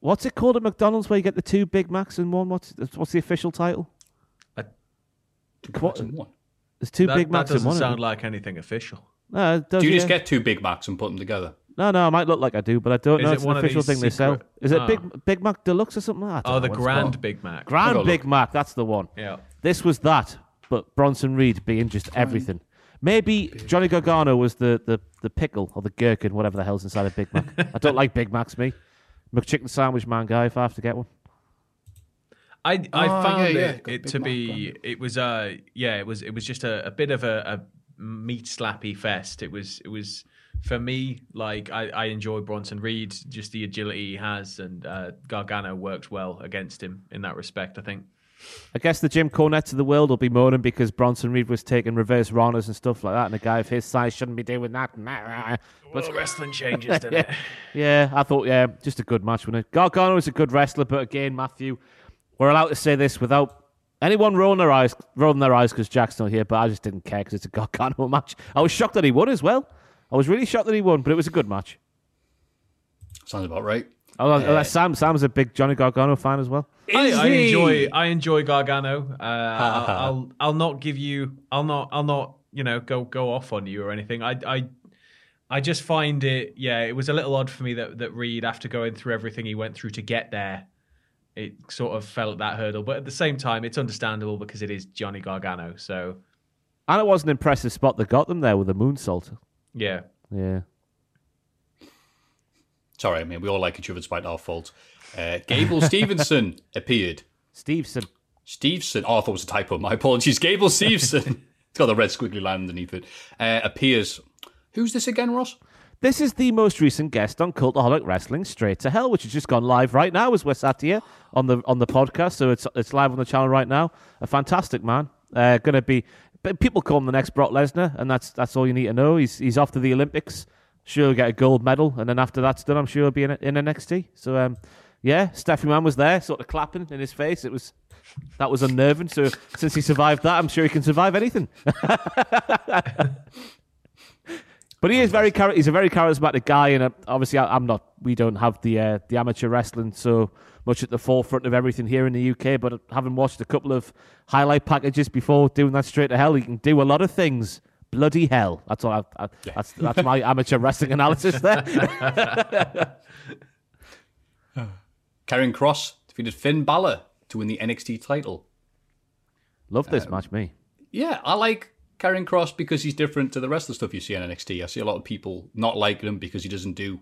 what's it called at McDonald's where you get the two Big Macs and one? What's what's the official title? Two What- in one. There's two That, Big that Macs in doesn't one. sound like anything official. no, it does, Do you just yeah. get two Big Macs and put them together? No, no, I might look like I do, but I don't Is know. it It's an one of official these thing they sell. secret- Is it Ah. Big Big Mac Deluxe or something? I don't Oh, know the what it's Grand called. Big Mac. Grand Big. Mac. That's the one. Yeah. This was that, but Bronson Reed being just everything. Maybe Johnny Gargano was the, the, the pickle or the gherkin, whatever the hell's inside a Big Mac. I don't like Big Macs, me. McChicken sandwich man guy if I have to get one. I I Oh, found yeah, yeah, it, it to Mac be it was uh yeah it was it was just a, a bit of a, a meat slappy fest. It was it was for me like I, I enjoy Bronson Reed just the agility he has and uh, Gargano works well against him in that respect. I think. I guess the Jim Cornettes of the world will be moaning because Bronson Reed was taking reverse runners and stuff like that, and a guy of his size shouldn't be doing that. But wrestling changes, didn't it? Yeah, I thought, yeah, just a good match, wasn't it? Gargano is a good wrestler, but again, Matthew, we're allowed to say this without anyone rolling their eyes, rolling their eyes because Jack's not here, but I just didn't care because it's a Gargano match. I was shocked that he won as well. I was really shocked that he won, but it was a good match. Sounds about right. Oh, uh, Sam, Sam's a big Johnny Gargano fan as well. I, I enjoy I enjoy Gargano. Uh, I'll, I'll I'll not give you I'll not I'll not you know go go off on you or anything. I I I just find it yeah it was a little odd for me that that Reed after going through everything he went through to get there, it sort of fell at that hurdle. But at the same time, it's understandable because it is Johnny Gargano. So And it was an impressive spot that got them there with the moonsault. yeah, Yeah. Sorry, I mean, we all like each other despite our faults. Uh, Gable Stevenson appeared. Stevenson. Stevenson. Oh, I thought it was a typo. My apologies. Gable Stevenson. it's got the red squiggly line underneath it. Uh, appears. Who's this again, Ross? This is the most recent guest on Cultaholic Wrestling Straight to Hell, which has just gone live right now as we're sat here on the on the podcast. So it's it's live on the channel right now. A fantastic man. Uh, to be people call him the next Brock Lesnar, and that's that's all you need to know. He's he's off to the Olympics. Sure, he'll get a gold medal, and then after that's done, I'm sure he'll be in, in NXT. So um, yeah, Stephanie Man was there, sort of clapping in his face. It was that was unnerving. So since he survived that, I'm sure he can survive anything. But he is very char- he's a very charismatic guy, and uh, obviously I, I'm not. We don't have the uh, the amateur wrestling so much at the forefront of everything here in the UK. But having watched a couple of highlight packages before doing that straight to hell, he can do a lot of things. Bloody hell! That's all. I, I, That's that's my amateur wrestling analysis there. Karrion Kross defeated Finn Balor to win the NXT title. Love this match, me. Yeah, I like Karrion Kross because he's different to the rest of the stuff you see on NXT. I see a lot of people not liking him because he doesn't do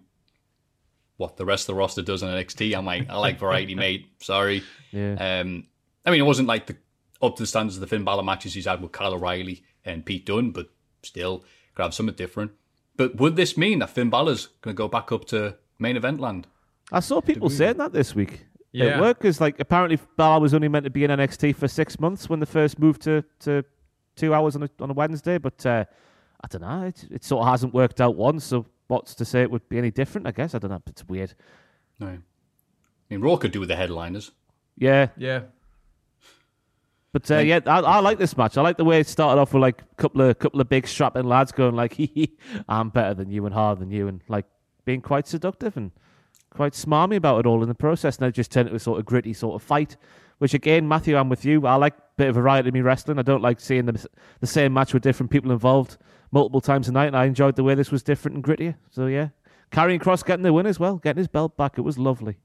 what the rest of the roster does on NXT. I'm like, I like variety, mate. Sorry. Yeah. Um, I mean, it wasn't like the up to the standards of the Finn Balor matches he's had with Kyle O'Reilly and Pete Dunne, but still, grab something different. But would this mean that Finn Balor's going to go back up to main event land? I saw people saying that this week. Yeah. At work, because like apparently Balor was only meant to be in NXT for six months when the first moved to, to two hours on a, on a Wednesday, but uh, I don't know. It, it sort of hasn't worked out once. So what's to say it would be any different? I guess I don't know. It's weird. No. I mean, Raw could do with the headliners. Yeah, yeah. but uh, yeah, I, I like this match. I like the way it started off with like a couple of couple of big strapping lads going like, "Hee hee, I'm better than you and harder than you," and like being quite seductive and quite smarmy about it all in the process. And then it just turned into a sort of gritty sort of fight. Which again, Matthew, I'm with you. I like a bit of variety in me wrestling. I don't like seeing the the same match with different people involved multiple times a night. And I enjoyed the way this was different and grittier. So yeah, Karrion Kross getting the win as well, getting his belt back. It was lovely.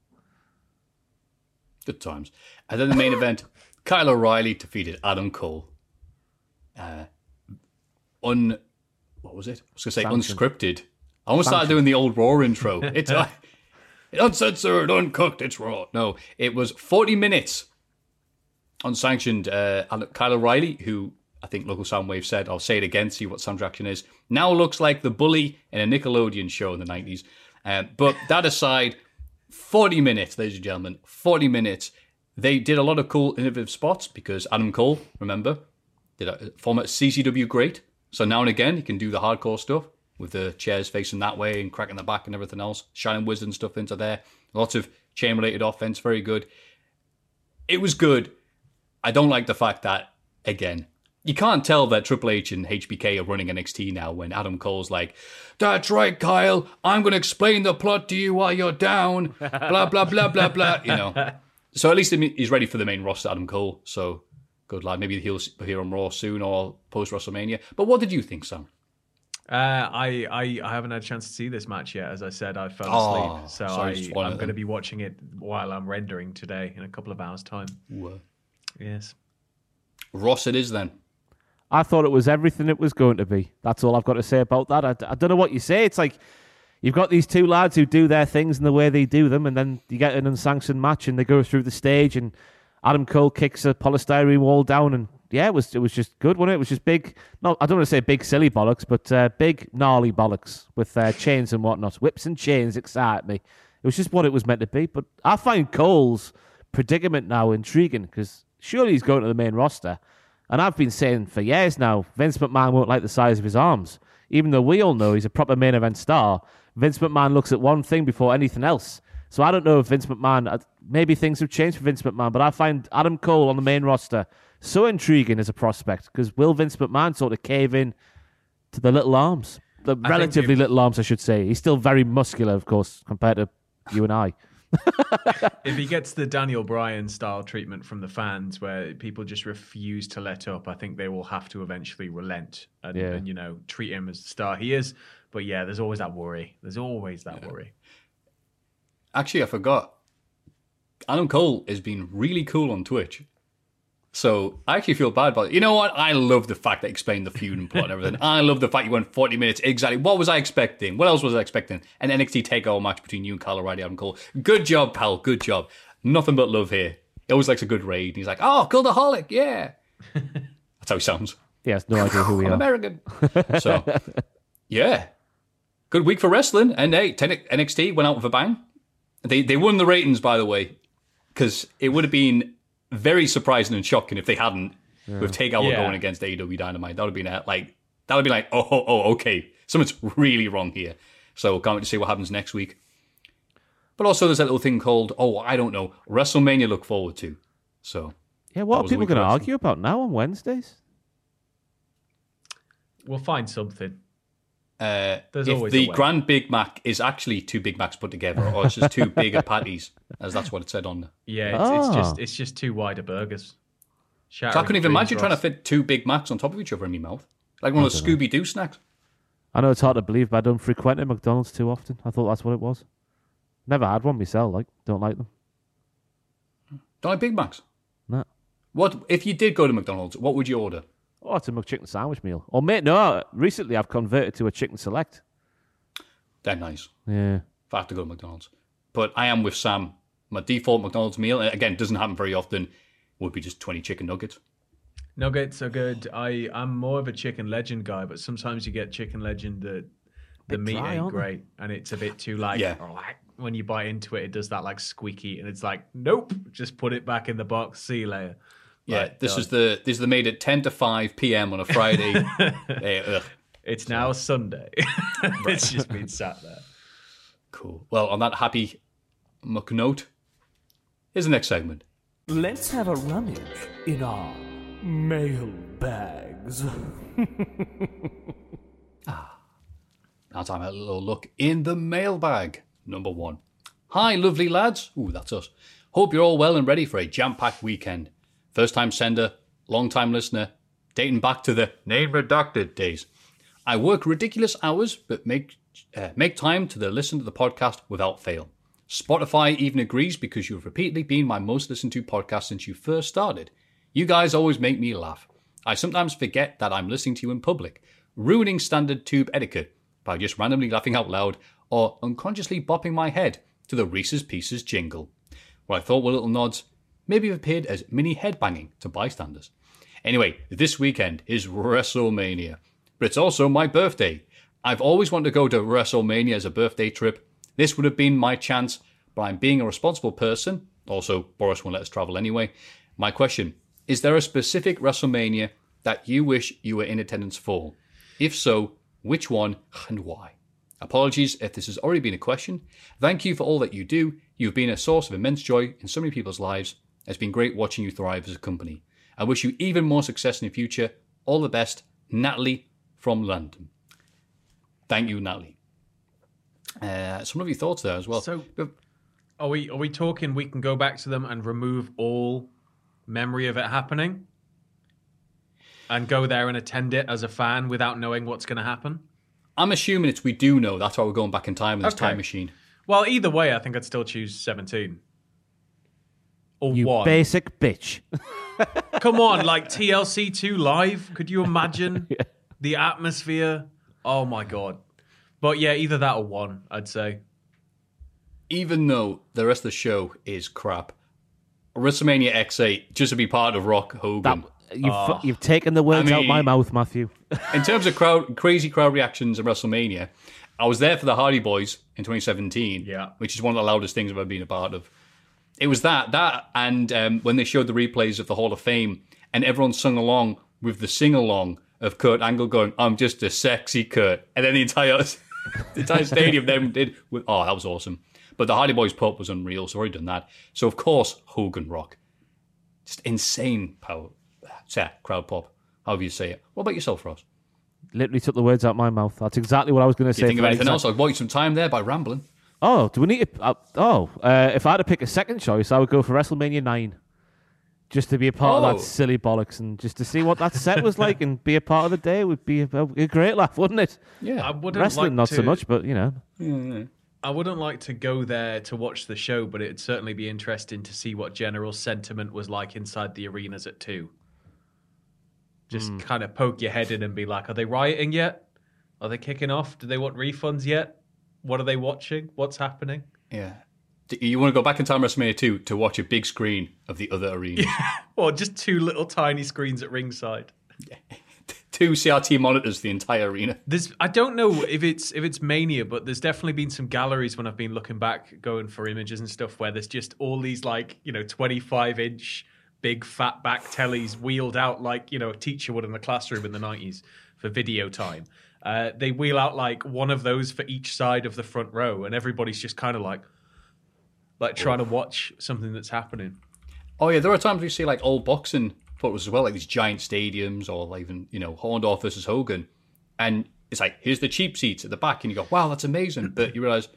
Good times. And then the main event, Kyle O'Reilly defeated Adam Cole. Uh, un, what was it? I was going to say Sanctioned. unscripted. I almost started doing the old Raw intro. It's uh, uncensored, uncooked. It's Raw. No, it was 40 minutes unsanctioned. Uh, Kyle O'Reilly, who I think local Soundwave said, I'll say it again, see what Sam's reaction is, now looks like the bully in a Nickelodeon show in the 90s. Um, but that aside, 40 minutes, ladies and gentlemen, 40 minutes. They did a lot of cool, innovative spots because Adam Cole, remember, did a former CCW great. So now and again, he can do the hardcore stuff with the chairs facing that way and cracking the back and everything else, shining wizard and stuff into there. Lots of chain related offense, very good. It was good. I don't like the fact that, again, you can't tell that Triple H and HBK are running NXT now when Adam Cole's like, "That's right, Kyle. I'm going to explain the plot to you while you're down." Blah blah blah blah blah. You know. So at least he's ready for the main roster, Adam Cole. So good lad. Maybe he'll appear on Raw soon or post WrestleMania. But what did you think, Sam? Uh, I, I I haven't had a chance to see this match yet. As I said, I fell Oh, asleep, so sorry, I, I'm going to be watching it while I'm rendering today in a couple of hours' time. Yes. Ross, it is then. I thought it was everything it was going to be. That's all I've got to say about that. I, I don't know what you say. It's like you've got these two lads who do their things in the way they do them, and then you get an unsanctioned match and they go through the stage, and Adam Cole kicks a polystyrene wall down, and yeah, it was it was just good, wasn't it? It was just big. No, I don't want to say big silly bollocks, but uh, big gnarly bollocks with uh, chains and whatnot. Whips and chains excite me. It was just what it was meant to be. But I find Cole's predicament now intriguing because surely he's going to the main roster. And I've been saying for years now, Vince McMahon won't like the size of his arms. Even though we all know he's a proper main event star, Vince McMahon looks at one thing before anything else. So I don't know if Vince McMahon, uh, maybe things have changed for Vince McMahon, but I find Adam Cole on the main roster so intriguing as a prospect because will Vince McMahon sort of cave in to the little arms? The relatively little arms, I should say. He's still very muscular, of course, compared to you and I. if he gets the Daniel Bryan style treatment from the fans, where people just refuse to let up, I think they will have to eventually relent and, Yeah. and you know treat him as the star he is. But yeah, there's always that worry. There's always that worry. Actually, I forgot. Adam Cole has been really cool on Twitch. So I actually feel bad about it. You know what? I love the fact that he explained the feud and plot and everything. I love the fact you went 40 minutes. Exactly. What was I expecting? What else was I expecting? An NXT takeover match between you and Kyle O'Reilly, Adam Cole. Good job, pal. Good job. Nothing but love here. He always likes a good raid. He's like, oh, Cultaholic. Yeah. That's how he sounds. He has no idea who we I'm are. American. so, yeah. Good week for wrestling. And hey, NXT went out with a bang. They they won the ratings, by the way, because it would have been very surprising and shocking if they hadn't with Takeover Yeah. going against AEW Dynamite. That would have been a, like that would be like oh oh oh okay something's really wrong here. So can't wait to see what happens next week. But also there's that little thing called oh I don't know WrestleMania. Look forward to. So Yeah, That what are was people week going to argue about now on Wednesdays? We'll find something. Uh, There's if always the a way. Grand Big Mac is actually two Big Macs put together, or it's just two bigger patties, as that's what it said on. there. Yeah, it's, it's Ah. just it's just too wide of burgers. So I couldn't even imagine trying to fit two Big Macs on top of each other in my mouth, like one of those Scooby Doo snacks. I know it's hard to believe, but I don't frequent McDonald's too often. I thought that's what it was. Never had one myself. Like, don't like them. Don't like Big Macs. No. What if you did go to McDonald's? What would you order? Oh, it's a McChicken sandwich meal. Or mate, no. Recently, I've converted to a chicken select. They're nice. Yeah. If I have to go to McDonald's, but I am with Sam. My default McDonald's meal, and again, doesn't happen very often, would be just twenty chicken nuggets. Nuggets are good. I I'm more of a chicken legend guy, but sometimes you get chicken legend that the meat dry, ain't aren't they? great, and it's a bit too like Yeah. like when you bite into it, it does that like squeaky, and it's like nope, just put it back in the box. See you later. Yeah, Like, this done. is the this is the made at ten to five p.m. on a Friday. Ugh. It's now Sunday. it's just been sat there. Cool. Well, on that happy muck note, here's the next segment. Let's have a rummage in our mail bags. Ah, now time a little look in the mailbag. Number one. Hi, lovely lads. Ooh, that's us. Hope you're all well and ready for a jam-packed weekend. First time sender, long time listener, dating back to the name redacted days. I work ridiculous hours, but make uh, make time to the listen to the podcast without fail. Spotify even agrees because you've repeatedly been my most listened to podcast since you first started. You guys always make me laugh. I sometimes forget that I'm listening to you in public, ruining standard tube etiquette by just randomly laughing out loud or unconsciously bopping my head to the Reese's Pieces jingle. What I thought were little nods maybe have appeared as mini headbanging to bystanders. Anyway, this weekend is WrestleMania, but it's also my birthday. I've always wanted to go to WrestleMania as a birthday trip. This would have been my chance, but I'm being a responsible person. Also, Boris won't let us travel anyway. My question Is there a specific WrestleMania that you wish you were in attendance for? If so, which one and why? Apologies if this has already been a question. Thank you for all that you do. You've been a source of immense joy in so many people's lives. It's been great watching you thrive as a company. I wish you even more success in the future. All the best, Natalie from London. Thank you, Natalie. Uh, some of your thoughts there as well. So- Are we are we talking we can go back to them and remove all memory of it happening? And go there and attend it as a fan without knowing what's going to happen? I'm assuming it's we do know. That's why we're going back in time in this Okay. time machine. Well, either way, I think I'd still choose 17. Or You one. basic bitch. Come on, like TLC 2 live? Could you imagine the atmosphere? Oh my god. But yeah, either that or one, I'd say. Even though the rest of the show is crap, WrestleMania X8 just to be part of Rock Hogan. You've, ah. you've taken the words I out my mouth, Matthew. in terms of crowd, crazy crowd reactions at WrestleMania, I was there for the Hardy Boys in 2017, Yeah. which is one of the loudest things I've ever been a part of. It was that, that, and um, when they showed the replays of the Hall of Fame, and everyone sung along with the sing along of Kurt Angle going, "I'm just a sexy Kurt," and then the entire the entire stadium then did. With, oh, that was awesome. But the Hardy Boys pop was unreal, so I've already done that. So of course, Hogan Rock, just insane power, crowd pop, however you say it. What about yourself, Ross? Literally took the words out my mouth. That's exactly what I was going to say. you think of anything exact- else? I'll buy you some time there by rambling. Oh, do we need to? Uh, oh, uh, if I had to pick a second choice, I would go for WrestleMania 9. Just to be a part Oh. of that silly bollocks and just to see what that set was like and be a part of the day would be a, a great laugh, wouldn't it? Yeah. I wouldn't Wrestling, like not to, so much, but you know. I wouldn't like to go there to watch the show, but it'd certainly be interesting to see what general sentiment was like inside the arenas at two. Just Hmm. kind of poke your head in and be like, are they rioting yet? Are they kicking off? Do they want refunds yet? What are they watching? What's happening? Yeah. Do You want to go back in time WrestleMania 2 to watch a big screen of the other arena. Yeah. Or just two little tiny screens at ringside. Two CRT monitors, the entire arena. There's I don't know if it's if it's mania, but there's definitely been some galleries when I've been looking back, going for images and stuff, where there's just all these like you know 25 inch big fat back tellies wheeled out like you know a teacher would in the classroom in the 90s for video time. Uh, they wheel out like one of those for each side of the front row, and everybody's just kind of like like trying to watch something that's happening. Oh, yeah, there are times we see like old boxing photos as well, like these giant stadiums or like even, you know, Orndorff versus Hogan. And it's like, here's the cheap seats at the back. And you go, wow, that's amazing. But you realize,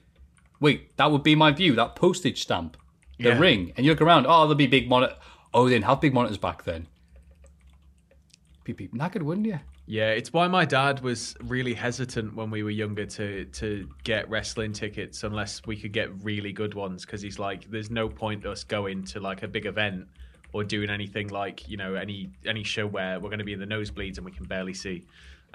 wait, that would be my view, that postage stamp, the Yeah. ring. And you look around, oh, there'll be big monitor. Oh, they didn't have big monitors back then. Be be knackered, wouldn't you? Yeah, it's why my dad was really hesitant when we were younger to to get wrestling tickets unless we could get really good ones because he's like, there's no point us going to like a big event or doing anything like you know any any show where we're going to be in the nosebleeds and we can barely see.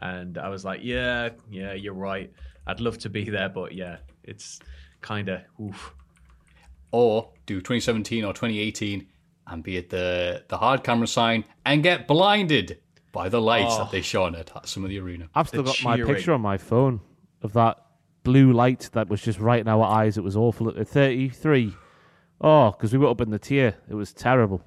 And I was like, yeah, yeah, you're right. I'd love to be there, but yeah, it's kind of oof. or do 2017 or 2018 and be at the the hard camera sign and get blinded by the lights Oh. that they shone at some of the arena. I've still The got my picture on my phone of that blue light that was just right in our eyes. It was awful at 33. Oh, because we were up in the tier. It was terrible.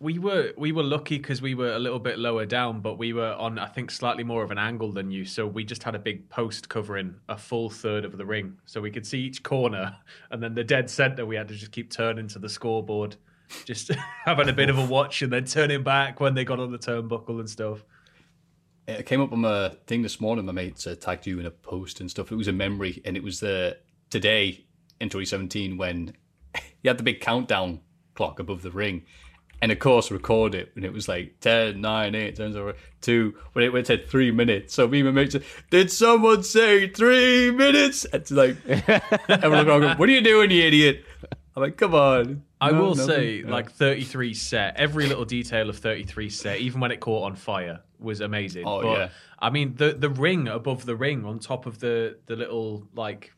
We were we were lucky because we were a little bit lower down, but we were on I think slightly more of an angle than you. So we just had a big post covering a full third of the ring, so we could see each corner, and then the dead center we had to just keep turning to the scoreboard, just having a bit of a watch, and then turning back when they got on the turnbuckle and stuff. It came up on my thing this morning. My mates uh, tagged you in a post and stuff. It was a memory, and it was the today in 2017 when you had the big countdown clock above the ring, and of course record it, and it was like 10, 9, 8, 10, 0, 2, when it went to three minutes. So me and my mates did someone say three minutes? It's like, going, what are you doing, you idiot? I'm like, come on. I No, will nothing. say, Yeah. like 33 set, every little detail of 33 set, even when it caught on fire, was amazing. Oh, but, yeah. I mean, the the ring above the ring, on top of the the little like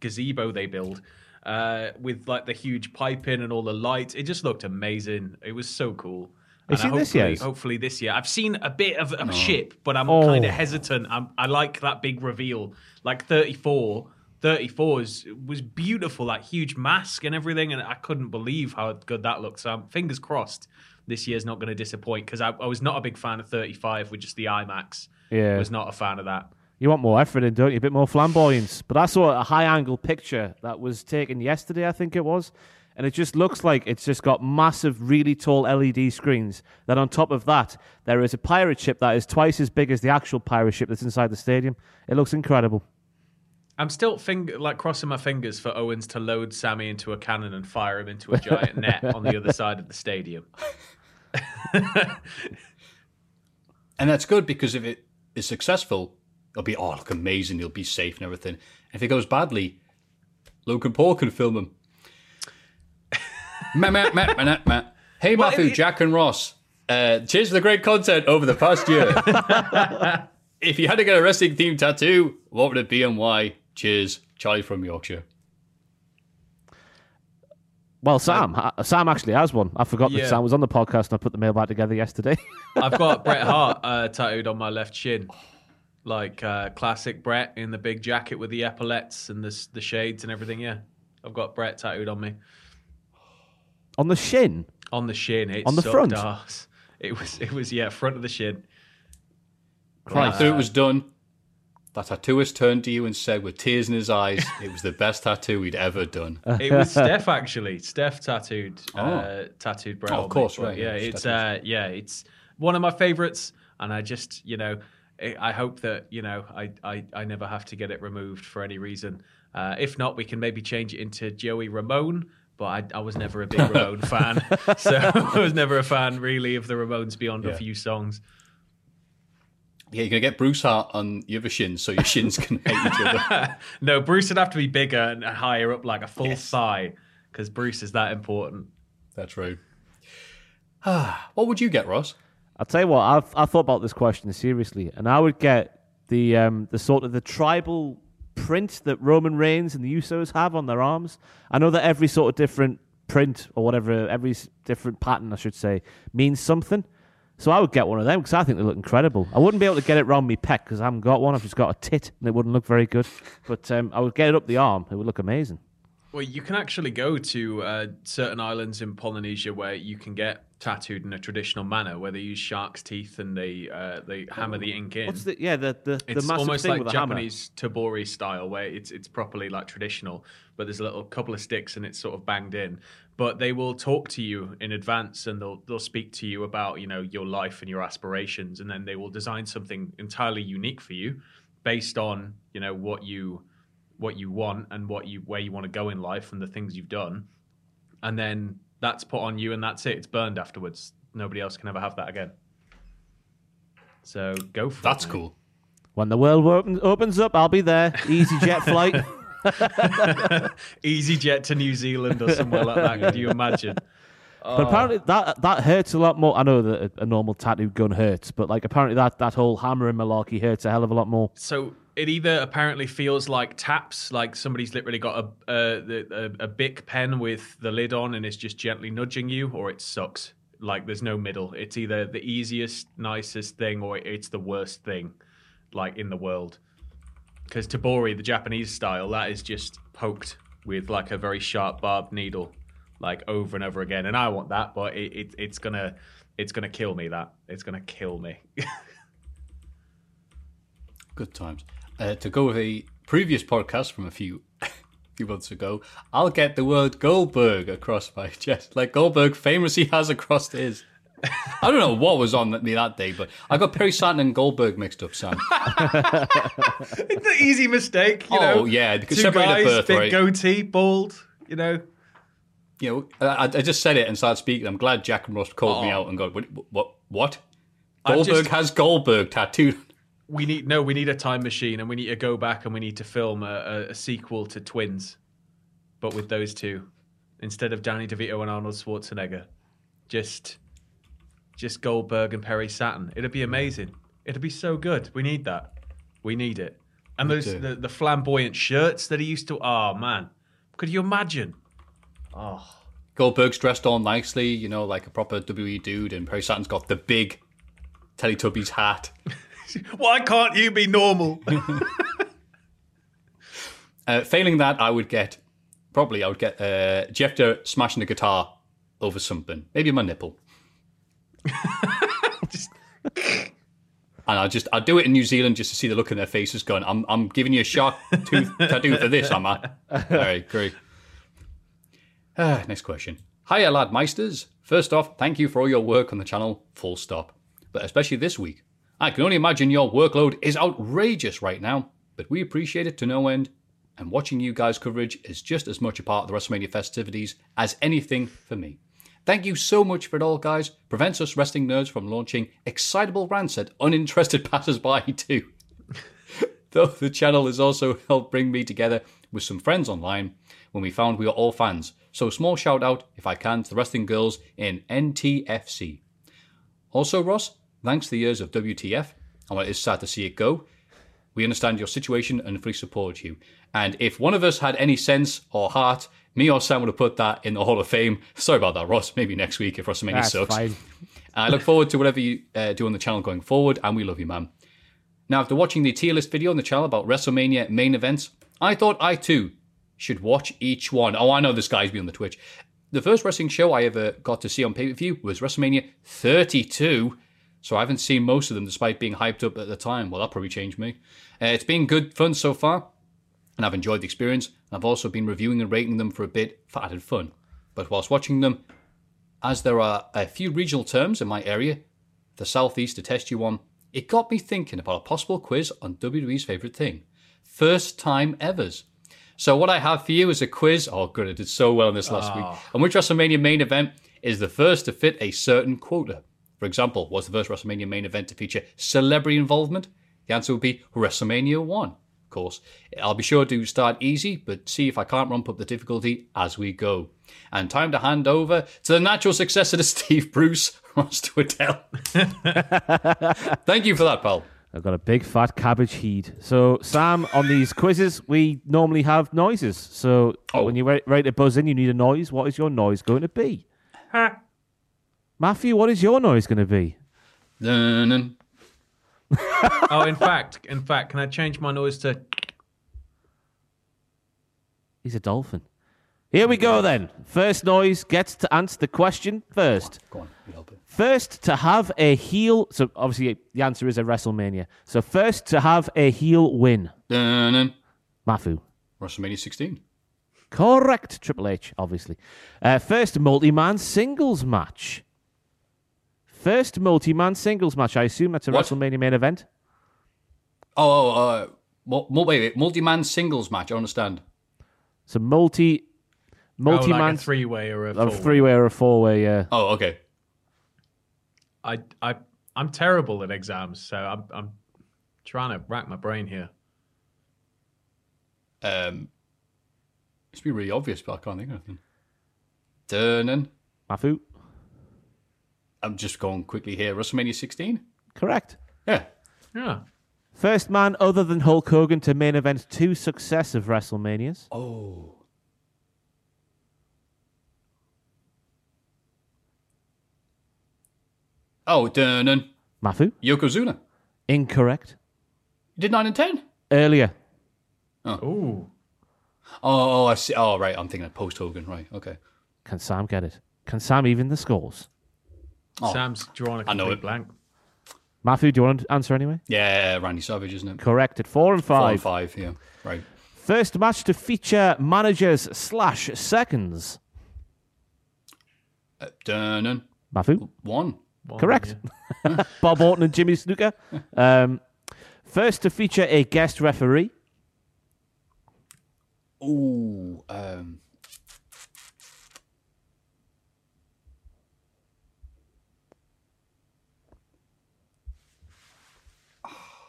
gazebo they build, uh, with like the huge piping and all the lights, it just looked amazing. It was so cool. Have you And seen this hopefully, yet? hopefully this year. I've seen a bit of a ship, but I'm Oh. kind of hesitant. I'm, I like that big reveal, like 34. 34 is, was beautiful, that huge mask and everything, and I couldn't believe how good that looked. So, I'm, um, fingers crossed, this year's not going to disappoint because I, I was not a big fan of 35 with just the IMAX. Yeah. I was not a fan of that. You want more effort in, don't you? A bit more flamboyance. But I saw a high angle picture that was taken yesterday, I think it was. and it just looks like it's just got massive, really tall LED screens. Then on top of that, there is a pirate ship that is twice as big as the actual pirate ship that's inside the stadium. It looks incredible. I'm still finger like crossing my fingers for Owens to load Sami into a cannon and fire him into a giant net on the other side of the stadium. And that's good because if it is successful, it'll be, oh, look amazing. He'll be safe and everything. If it goes badly, Logan Paul can film him. Matt, Matt, Matt. Hey, Well, Matthew, it- Jack, and Ross. Uh, cheers for the great content over the past year. if you had to get a wrestling themed tattoo, what would it be and why? Cheers, Charlie from Yorkshire. Well, Sam, uh, Sam actually has one. I forgot Yeah. that Sam was on the podcast and I put the mail back together yesterday. I've got Bret Hart uh, tattooed on my left shin, like uh, classic Bret in the big jacket with the epaulets and the the shades and everything. Yeah, I've got Bret tattooed on me on the shin. on the shin. It On the front? arse. It was it was yeah front of the shin. I thought it was done, that tattooist turned to you and said, with tears in his eyes, it was the best tattoo he'd ever done. It was Steph actually. Steph tattooed uh, tattooed Bret. Oh, of course, right, Yeah, yeah, it's uh, yeah, it's one of my favorites, and I just you know I hope that you know I I, I never have to get it removed for any reason. Uh, if not, we can maybe change it into Joey Ramone. But I, I was never a big Ramone fan, so I was never a fan really of the Ramones beyond a few songs. Yeah, you're going to get Bruce Hart on your other shins so your shins can hate each other. No, Bruce would have to be bigger and higher up, like a full thigh, because Bruce is that important. That's right. what would you get, Ross? I'll tell you what, I've I thought about this question seriously, and I would get the um, the sort of the tribal print that Roman Reigns and the Usos have on their arms. I know that every sort of different print or whatever, every different pattern, I should say, means something. So I would get one of them because I think they look incredible. I wouldn't be able to get it round my pec because I haven't got one. I've just got a tit, and it wouldn't look very good. But um, I would get it up the arm; it would look amazing. Well, you can actually go to uh, certain islands in Polynesia where you can get tattooed in a traditional manner, where they use shark's teeth and they uh, they hammer the ink in. What's the yeah the the, the it's massive almost thing like with a hammer? Japanese tebori style, where it's it's properly like traditional, but there's a little couple of sticks and it's sort of banged in. But they will talk to you in advance and they'll they'll speak to you about you know your life and your aspirations, and then they will design something entirely unique for you, based on you know what you what you want and what you where you want to go in life and the things you've done, and then that's put on you and that's it. It's burned afterwards. Nobody else can ever have that again. So go for That's it. mate. cool. When the world opens, opens up, I'll be there. Easy jet flight. Easy jet to New Zealand or somewhere like that. Could you imagine? But apparently oh. that that hurts a lot more. I know that a, a normal tattoo gun hurts, but like apparently that that whole hammer and malarkey hurts a hell of a lot more. So it either apparently feels like taps, like somebody's literally got a a, a, a bic pen with the lid on and is just gently nudging you, or it sucks. Like there's no middle. It's either the easiest, nicest thing, or it's the worst thing, like in the world. Because tebori, the Japanese style, that is just poked with like a very sharp barbed needle, like over and over again. And I want that, but it, it it's gonna it's gonna kill me. That it's gonna kill me. Good times. Uh, to go with a previous podcast from a few few months ago, I'll get the word Goldberg across my chest, like Goldberg famously has across his. I don't know what was on me that day, but I got Perry Saturn and Goldberg mixed up, Sam. It's an easy mistake, you Oh, know. yeah, because two guys, birth, big right? goatee, bald, you know. You know, I, I just said it and started speaking. I'm glad Jack and Ross called me Oh. out and go, "What? What? what? Goldberg just- has Goldberg tattooed." We need no, we need a time machine, and we need to go back and we need to film a, a, sequel to Twins, but with those two instead of Danny DeVito and Arnold Schwarzenegger, just just Goldberg and Perry Saturn. It'd be amazing. It'd be so good. We need that. We need it. And those the, the flamboyant shirts that he used to. Oh man, could you imagine? Oh. Goldberg's dressed all nicely, you know, like a proper WWE dude, and Perry Saturn's got the big Teletubbies hat. Why can't you be normal? Uh, failing that, I would get probably I would get uh, Jeff Jarrett smashing the guitar over something, maybe my nipple. and I'll just I'll do it in New Zealand just to see the look in their faces. Going, I'm I'm giving you a shark tooth tattoo for this, am I? All right, great. Ah, next question. Hiya, lad meisters. First off, thank you for all your work on the channel, full stop. But especially this week. I can only imagine your workload is outrageous right now, but we appreciate it to no end. And watching you guys' coverage is just as much a part of the WrestleMania festivities as anything for me. Thank you so much for it all, guys. Prevents us wrestling nerds from launching excitable rants at uninterested passers-by too. Though the channel has also helped bring me together with some friends online when we found we were all fans. So small shout out, if I can, to the wrestling girls in NTFC. Also, Ross, thanks to the years of WTF, and while it is sad to see it go, we understand your situation and fully support you. And if one of us had any sense or heart, me or Sam would have put that in the Hall of Fame. Sorry about that, Ross. Maybe next week if WrestleMania That's sucks. fine. I look forward to whatever you uh, do on the channel going forward, and we love you, man. Now, after watching the tier list video on the channel about WrestleMania main events, I thought I too should watch each one. Oh, I know this guy's been on the Twitch. The first wrestling show I ever got to see on pay per view was WrestleMania 32. So I haven't seen most of them despite being hyped up at the time. Well, that probably changed me. Uh, it's been good fun so far, and I've enjoyed the experience. I've also been reviewing and rating them for a bit for added fun. But whilst watching them, as there are a few regional terms in my area, the Southeast to test you on, it got me thinking about a possible quiz on WWE's favourite thing first time evers. So, what I have for you is a quiz. Oh, good, I did so well in this last week. And which WrestleMania main event is the first to fit a certain quota? For example, was the first WrestleMania main event to feature celebrity involvement? The answer would be WrestleMania 1. Of course, I'll be sure to start easy, but see if I can't ramp up the difficulty as we go. And time to hand over to the natural successor to Steve Bruce, Ross Tweddell. Thank you for that, pal. I've got a big fat cabbage heed. So, Sam, on these quizzes, we normally have noises. So, Oh. when you're re- ready to buzz in, you need a noise. What is your noise going to be? Matthew, what is your noise going to be? Dun-dun. oh, in fact, in fact, can I change my noise to? He's a dolphin. Here we go then. First noise gets to answer the question first. Go on, you help. First to have a heel. So obviously the answer is a WrestleMania. So first to have a heel win. Dun-dun. Mafu. WrestleMania 16. Correct. Triple H, obviously. Uh, first multi-man singles match. First multi-man singles match. I assume that's a What? WrestleMania main event. Oh, oh uh, mul- mul- wait, wait, multi-man singles match. I understand. So multi, Oh, multi-man, like a three-way or a a four-way. three-way or a four-way. Yeah. Oh, okay. I, I, I'm terrible at exams, so I'm, I'm trying to rack my brain here. Um, it's be really obvious, but I can't think of anything. Dun-dun. Mafu. I'm just going quickly here. WrestleMania 16. Correct. Yeah. Yeah. First man other than Hulk Hogan to main event two successive WrestleManias. Oh. Oh, dun-dun. Mafu. Yokozuna. Incorrect. You did 9 and 10? Earlier. Oh. Ooh. Oh, oh, I see. Oh, right. I'm thinking of post Hogan. Right. Okay. Can Sam get it? Can Sam even the scores? Oh, Sam's drawn a I know complete it. blank. Matthew, do you want to answer anyway? Yeah, Randy Savage, isn't it? Correct at four and Four five. and five, yeah. Right. First match to feature managers slash seconds. Uh, dun-dun. Mafu. One. One, Correct. yeah. Bob Orton and Jimmy Snuka. Um, first to feature a guest referee. Ooh. Um,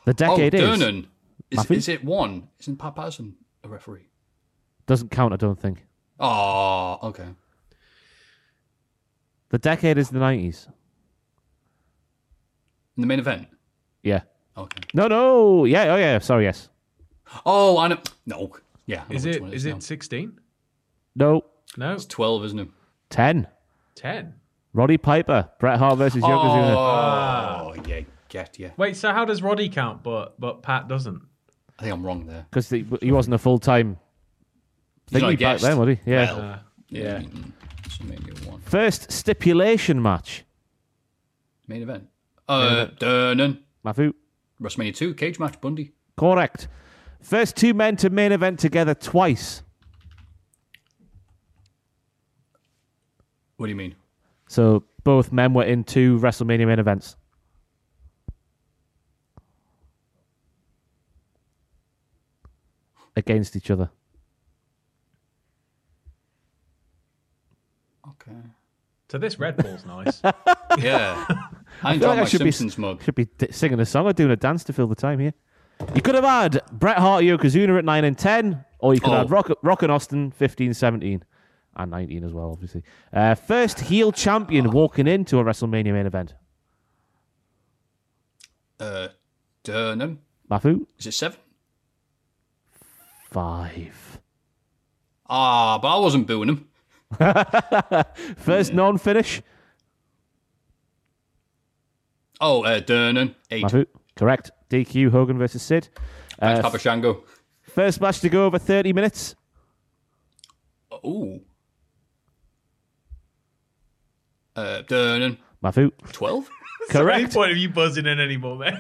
The decade oh, is. Durnan. Is, is it one? Isn't Pat Patterson a referee? Doesn't count, I don't think. Oh, okay. The decade is the 90s. In the main event? Yeah. Okay. No, no. Yeah, oh, yeah. Sorry, yes. Oh, I know. No. Yeah. I Is which it one is it 16? No. No, It's 12, isn't it? 10. 10. Roddy Piper. Bret Hart versus Yokozuna. Oh, yeah. Get yeah. Wait, so how does Roddy count, but but Pat doesn't? I think I'm wrong there. Because he wasn't a full time He's not a thingy back guest. then, was he? Yeah. Uh, Well, yeah. mm, So maybe one. First stipulation match. Main event. Uh, Durnan. Mafu. WrestleMania 2, cage match, Bundy. Correct. First two men to main event together twice. What do you mean? So both men were in two WrestleMania main events. Against each other. Okay. So this Red Bull's nice. Yeah. I I feel like I should Simpsons be, mug. Should be d- singing a song or doing a dance to fill the time here. You could have had Bret Hart, Yokozuna at 9 and 10, or you could Oh. have Rock, Rock and Austin 15, 17, and 19 as well, obviously. Uh, first heel champion walking into a WrestleMania main event. Uh, Durnan. Mafu, Is it seven? Five. Ah, but I wasn't booing him. First non finish, Oh, uh, Durnan. Eight. Mafu, correct. DQ, Hogan versus Sid. Thanks, Uh, Papa Shango. First match to go over 30 minutes. Ooh. Uh, Durnan. Mafu, 12? At any correct. point of you buzzing in anymore, mate?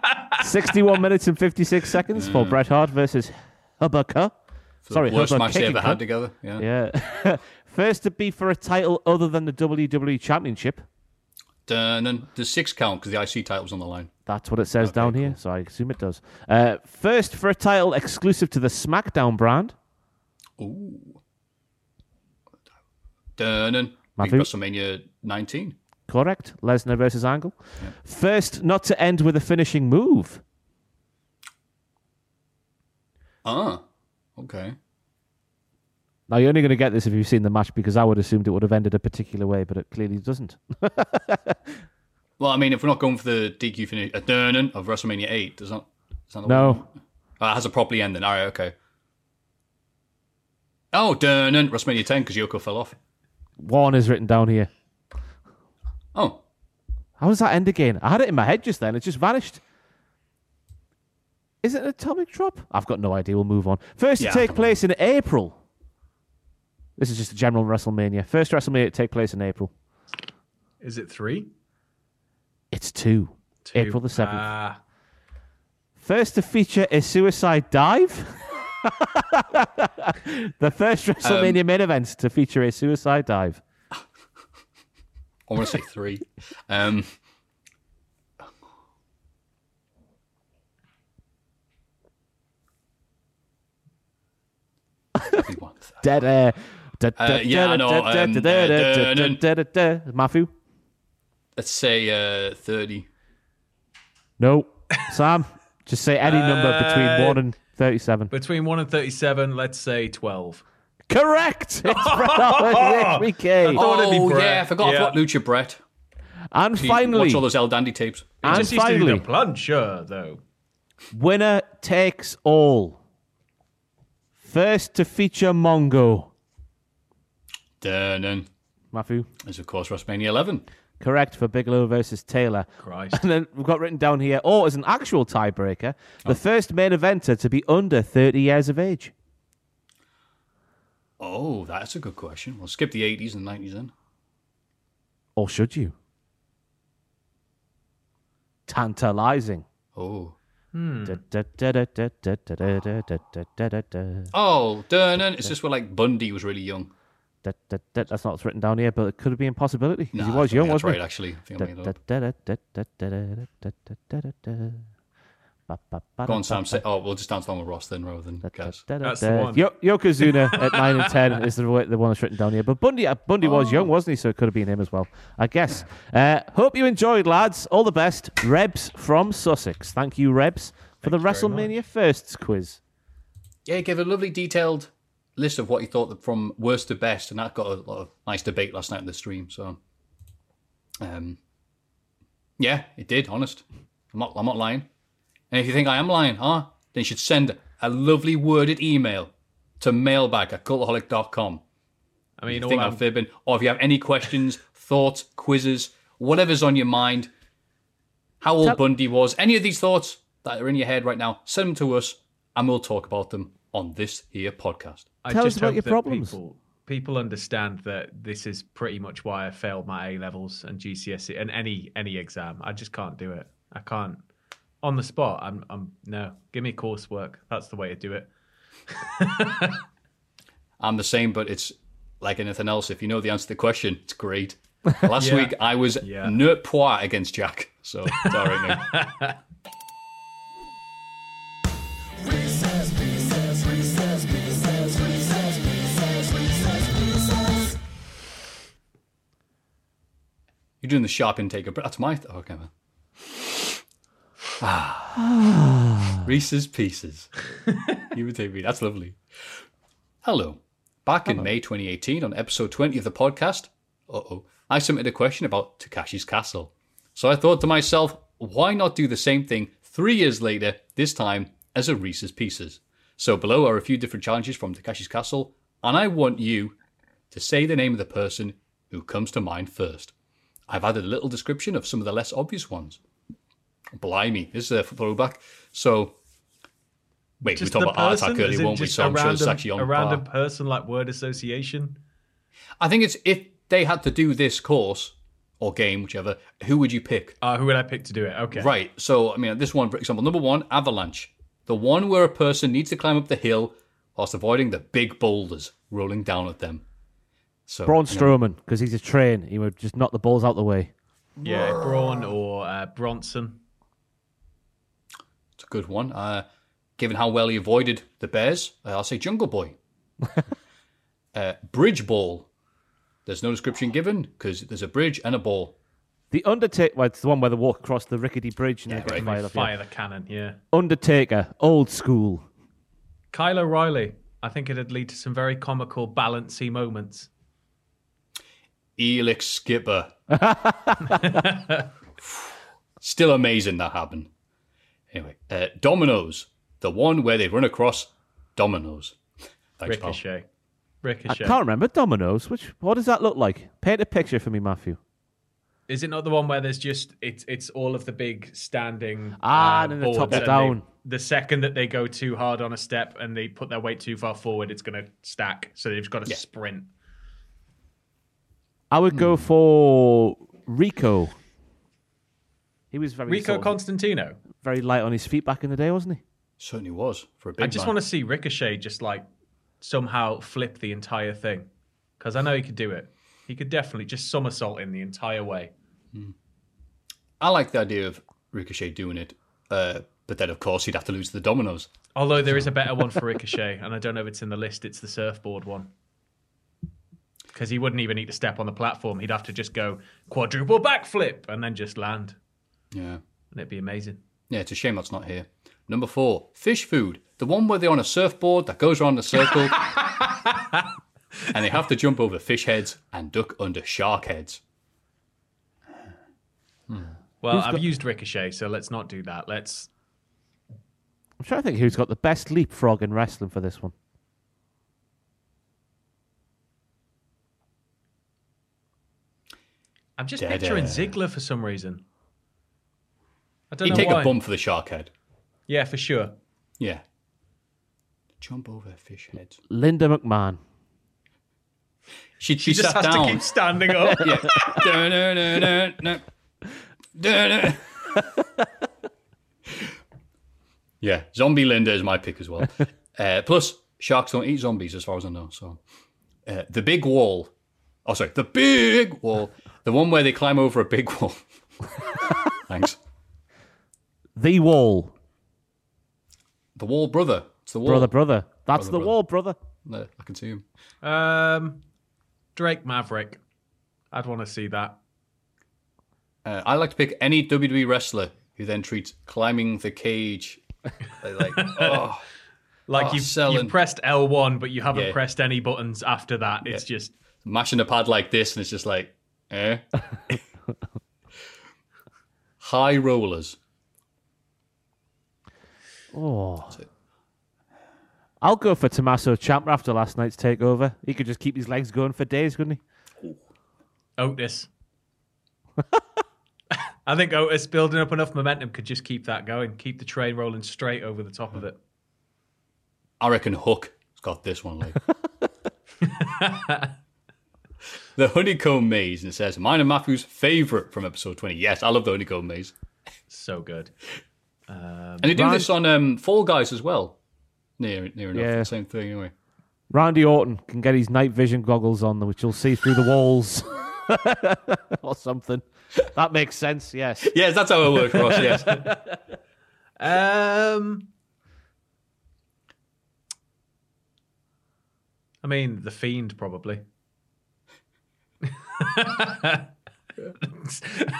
61 minutes and 56 seconds for Bret Hart versus Hubaka. Sorry, Worst Hubba match they ever had together. Yeah. Yeah. First to be for a title other than the WWE Championship. Durnan. Does six count because the IC title's on the line? That's what it says down here, so I assume it does. Uh, first for a title exclusive to the SmackDown brand. Ooh. Mafu? WrestleMania 19. Correct. Lesnar versus Angle. First not to end with a finishing move. Ah. Okay. Now, you're only going to get this if you've seen the match because I would have assumed it would have ended a particular way, but it clearly doesn't. Well, I mean, if we're not going for the DQ finish, a Durnan of WrestleMania 8, does not. Is that No. Uh, it has a properly ending. All right, okay. Oh, Durnan, WrestleMania 10 because Yoko fell off. One is written down here. Oh, How does that end again? I had it in my head just then. It just vanished. Is it an atomic drop? I've got no idea. We'll move on. First Yeah, to take place in April. This is just a general WrestleMania. First WrestleMania to take place in April. Is it three? It's two. Two. April the 7th. Ah, First to feature a suicide dive. the first Um, WrestleMania main event to feature a suicide dive. I want to say three. Um, Dead air. Da- Uh, da- yeah, da- I know, da- da- um, da- da- uh, Matthew? let's say uh, 30. No. Sam, just say any number between Uh, 1 and 37. between one and thirty-seven, let's say twelve. Correct! It's Bret Hart with HBK. thought it'd be Oh, yeah, I forgot Yeah. about Lucha Brett. And He- finally, Watch all those El Dandy tapes. And just used to do finally, the plunger, though. winner takes all. First to feature Mongo. Durnan Matthew? is, of course, WrestleMania 11. Correct for Bigelow versus Taylor. Christ. And then we've got written down here, or as an actual tiebreaker, Oh. the first main eventer to be under 30 years of age. Oh, that's a good question. We'll skip the 80s and 90s then. Or should you? Tantalizing. Oh. Hmm. Oh, dun, it's just where like Bundy was really young. That's not written down here, but it could be a possibility he was young, wasn't he? Actually, I think Go on, Sam. Say, oh, we'll just dance along with Ross then rather than guess. da- da- That's the one. Yo- Yokozuna at 9 and 10 is the, wa- the one that's written down here. But Bundy uh, Bundy was young, wasn't he? So it could have been him as well, I guess. Uh, hope you enjoyed, lads. All the best. Rebs from Sussex. Thank you, Rebs, for the Thank you very WrestleMania Firsts quiz. Yeah, he gave a lovely detailed list of what he thought from worst to best, and that got a lot of nice debate last night in the stream. So, um, yeah, it did. Honest, I'm not. I'm not lying. And if you think I am lying, huh? Then you should send a lovely worded email to mailbag at cultaholic.com. I mean, you all think I'm, I'm fibbing, or if you have any questions, thoughts, quizzes, whatever's on your mind, how old Tell- Bundy was, any of these thoughts that are in your head right now, send them to us, and we'll talk about them on this here podcast. I Tell us just about hope your that problems. People, people understand that this is pretty much why I failed my A levels and GCSE and any any exam. I just can't do it. I can't on the spot. I'm I'm no. Give me coursework. That's the way to do it. I'm the same, but it's like anything else, if you know the answer to the question, it's great. Last Yeah. week I was Yeah. neut point against Jack, so it's all right, mate. You're doing the sharp intake of That's my. oh, okay, man. Ah. Reese's Pieces. you would take me. That's lovely. Hello. Back in May 2018, on episode 20 of the podcast, uh oh, I submitted a question about Takeshi's Castle. So I thought to myself, why not do the same thing three years later, this time as a Reese's Pieces? So below are a few different challenges from Takeshi's Castle, and I want you to say the name of the person who comes to mind first. I've added a little description of some of the less obvious ones. Blimey, this is a throwback. So, wait, Just we talked about Art? Attack Is earlier, it won't we? just So a I'm sure it's actually on a random par. person like word association? I think it's if they had to do this course or game, whichever, who would you pick? Uh, who would I pick to do it? Okay. Right. So, I mean, this one, for example, number one, avalanche. The one where a person needs to climb up the hill whilst avoiding the big boulders rolling down at them. So, Braun you Strowman, because he's a train. He would just knock the balls out the way. Yeah, Braun or uh, Bronson. It's a good one. Uh, given how well he avoided the bears, uh, I'll say Jungle Boy. uh, bridge ball. There's no description given because there's a bridge and a ball. The Undertaker, well, it's the one where they walk across the rickety bridge and Yeah, they get right. fired up. Fire the cannon, yeah. Undertaker, old school. Kyle O'Reilly. I think it'd lead to some very comical, balancy moments. Elix Skipper. Still amazing that happened. Anyway, uh, Dominoes. The one where they run across dominoes. Thanks, pal. Ricochet. I can't remember Dominoes. Which what does that look like? Paint a picture for me, Matthew. Is it not the one where there's just it's it's all of the big standing Ah, uh, and then the boards top's and they- down. the second that they go too hard on a step and they put their weight too far forward, it's going to stack. So they've got to Yeah. sprint. I would Hmm. go for Rico. He was very Rico sort of- Constantino. Very light on his feet back in the day, wasn't he? Certainly was for a big I just man. want to see Ricochet just like somehow flip the entire thing because I know he could do it. He could definitely just somersault in the entire way. I like the idea of Ricochet doing it, uh, but then of course he'd have to lose the dominoes. Although there is a better one for Ricochet, and I don't know if it's in the list. It's the surfboard one. Because he wouldn't even need to step on the platform. He'd have to just go quadruple backflip and then just land. Yeah. And it'd be amazing. Yeah, it's a shame that's not here. Number four, fish food. The one where they're on a surfboard that goes around the circle. and they have to jump over fish heads and duck under shark heads. Hmm. Well, I've used Ricochet, so let's not do that. Let's. I'm trying to think who's got the best leapfrog in wrestling for this one. I'm just Da-da. picturing Ziggler for some reason. I don't He'd know take why. a bump for the shark head. Yeah, for sure. Yeah. Jump over fish heads. Linda McMahon. She, she, He just has down. to keep standing up. yeah. Yeah, Zombie Linda is my pick as well. Uh, plus, sharks don't eat zombies, as far as I know. So, uh, the big wall. Oh, sorry, the big wall. The one where they climb over a big wall. Thanks. The Wall. The wall, brother. It's the wall. Brother, brother. That's Brother, the brother. wall, brother. No, I can see him. Um, Drake Maverick. I'd want to see that. Uh, I like to pick any WWE wrestler who then treats climbing the cage like, oh, Like Oh, you've, you've pressed L1, but you haven't Yeah. pressed any buttons after that. It's just mashing a pad like this, and it's just like, eh. High rollers. Oh. I'll go for Tommaso Ciampa after last night's takeover. He could just keep his legs going for days, couldn't he? Otis. I think Otis building up enough momentum could just keep that going, keep the train rolling straight over the top of it. I reckon Hook has got this one. Like the honeycomb maze, and it says mine and Matthew's favorite from episode twenty. Yes, I love the honeycomb maze, So good. And they do Ryan- this on um, Fall Guys as well. Near, near enough, Yeah. same thing anyway. Randy Orton can get his night vision goggles on, which you'll see through the walls or something. That makes sense. Yes. Yes, that's how it works, Ross. Yes. Um, I mean, the fiend probably.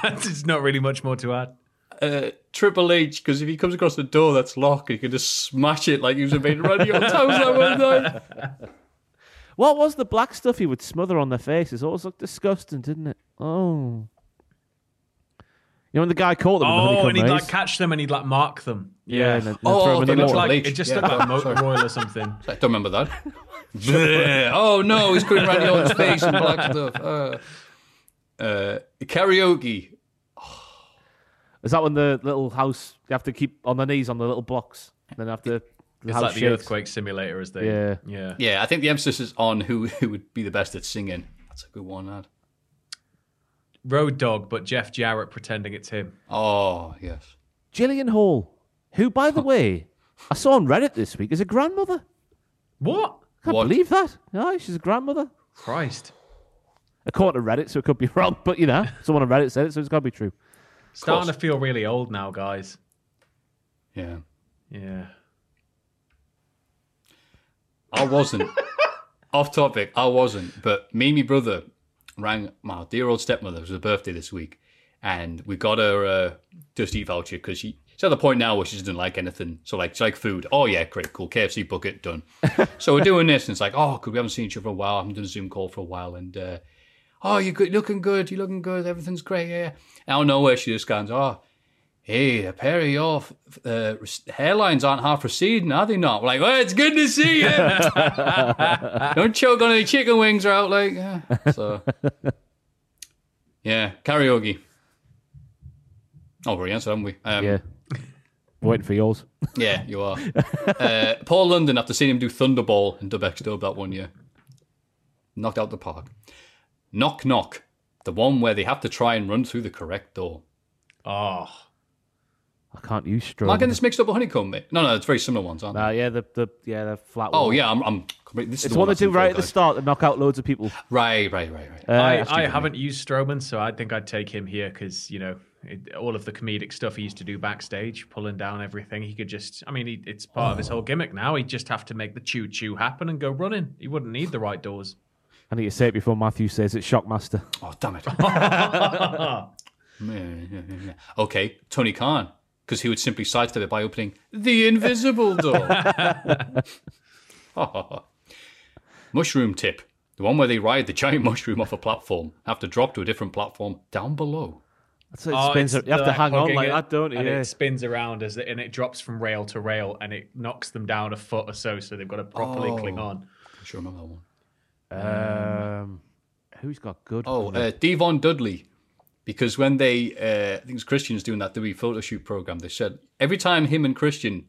There's not really much more to add. Uh, Triple H, because if he comes across the door that's locked, he can just smash it like he was a main Randy Orton's that one night. What was the black stuff he would smother on their faces? It always looked disgusting, didn't it? Oh. You know when the guy caught them in the Oh, and he'd maze? like catch them and he'd like mark them. Yeah, and then- and Oh, oh, them they looked. Like, it just yeah. looked like Oh, sorry. motor oil or something. I don't remember that. Bleh. oh no, he's putting Randy Orton's face and black stuff. Uh, uh, karaoke. Is that when the little house you have to keep on their knees on the little blocks? And Then after the It's like the shakes? earthquake simulator, as they. Yeah. Yeah. Yeah, I think the emphasis is on who, who would be the best at singing. That's a good one, lad. Road Dog, but Jeff Jarrett pretending it's him. Oh, yes. Jillian Hall, who, by the way, I saw on Reddit this week, is a grandmother. What? Can't What? believe that. No, she's a grandmother. Christ. According to Reddit, so it could be wrong, but you know, someone on Reddit said it, so it's got to be true. Starting to feel really old now, guys. Yeah. Yeah. I wasn't. Off topic, I wasn't. But me and my brother rang my dear old stepmother. It was her birthday this week. And we got her a Just Eat voucher because she, she's at the point now where she doesn't like anything. So, like, she like food. Oh, yeah, great, cool. KFC bucket, done. so we're doing this. And it's like, oh, because We haven't seen each other for a while. I haven't done a Zoom call for a while. And, uh, oh, you're good, looking good. You're looking good. Everything's great. Yeah. Out of nowhere, she just goes, oh, hey, a pair of your uh, hairlines aren't half receding, are they not? We're like, well, it's good to see you. Don't choke on any chicken wings or out like. Yeah. So, yeah, karaoke. Oh, we're answered, haven't we? Um, Yeah. Waiting for yours. yeah, you are. uh, Paul London, after seeing him do Thunderball in Dub X Dub that one year, knocked out the park. Knock Knock, the one where they have to try and run through the correct door. Oh. I can't use Am straw. I getting this mixed up with Honeycomb, mate? No, no, it's very similar ones, aren't they? Nah, yeah, the, the yeah the flat. Oh wall. yeah, I'm. I'm this is It's the what they do right at the start to knock out loads of people. Right, right, right, right. Uh, I, I haven't used Strowman, so I think I'd take him here because, you know, it, all of the comedic stuff he used to do backstage, pulling down everything, he could just, I mean, he, it's part of his whole gimmick now. He'd just have to make the choo choo happen and go running. He wouldn't need the right doors. I need to say it before Matthew says it's Shockmaster. Oh damn it. Yeah, yeah, yeah, yeah. Okay, Tony Khan, because he would simply sidestep it by opening the invisible door. Mushroom Trip: the one where they ride the giant mushroom off a platform, have to drop to a different platform down below. That's how it Oh, spins. You have to hang on like it, that, don't you? And Yeah. it spins around as it, and it drops from rail to rail and it knocks them down a foot or so, so they've got to properly Oh. cling on. I sure remember that one. Um, who's got good? Oh, uh, D-Von Dudley. Because when they, uh, I think it was Christian's doing that WWE photo shoot program, they said every time him and Christian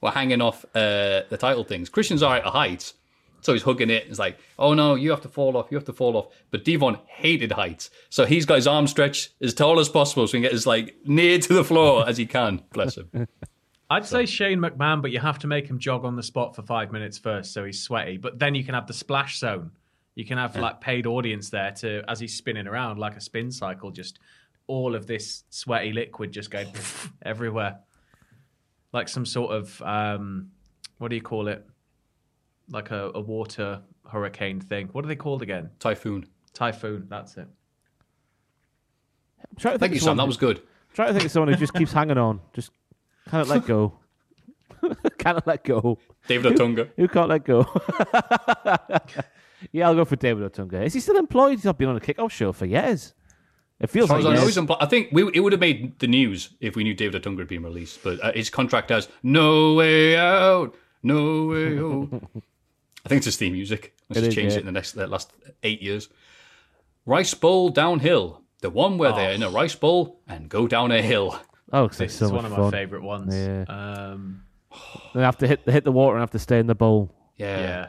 were hanging off uh, the title things, Christian's all right at heights. So he's hugging it. It's like, oh no, you have to fall off, you have to fall off. But Devon hated heights. So he's got his arm stretched as tall as possible so he can get as like near to the floor as he can. Bless him. I'd say Shane McMahon, but you have to make him jog on the spot for five minutes first, so he's sweaty. But then you can have the splash zone. You can have like paid audience there to as he's spinning around like a spin cycle, just all of this sweaty liquid just going everywhere, like some sort of um, what do you call it? Like a, a water hurricane thing. What are they called again? Typhoon. Typhoon. That's it. I'm trying to Thank you, of Sam. That was good. Trying to think of someone who just keeps hanging on, just can't let go. can't let go. David Otunga. Who can't let go? yeah, I'll go for David Otunga. Is he still employed? He's not been on a kickoff show for years. It feels like I know, he's empl- I think we, it would have made the news if we knew David Otunga had been released. But uh, his contract has no way out, no way out. I think it's his theme music. Let's It just is, change yeah. it in the next the last eight years. Rice Bowl downhill, the one where they're in a rice bowl and go down a hill. Oh, it's This so is much one of fun. my favorite ones. Yeah. Um, They have to hit hit the water and have to stay in the bowl. Yeah. yeah.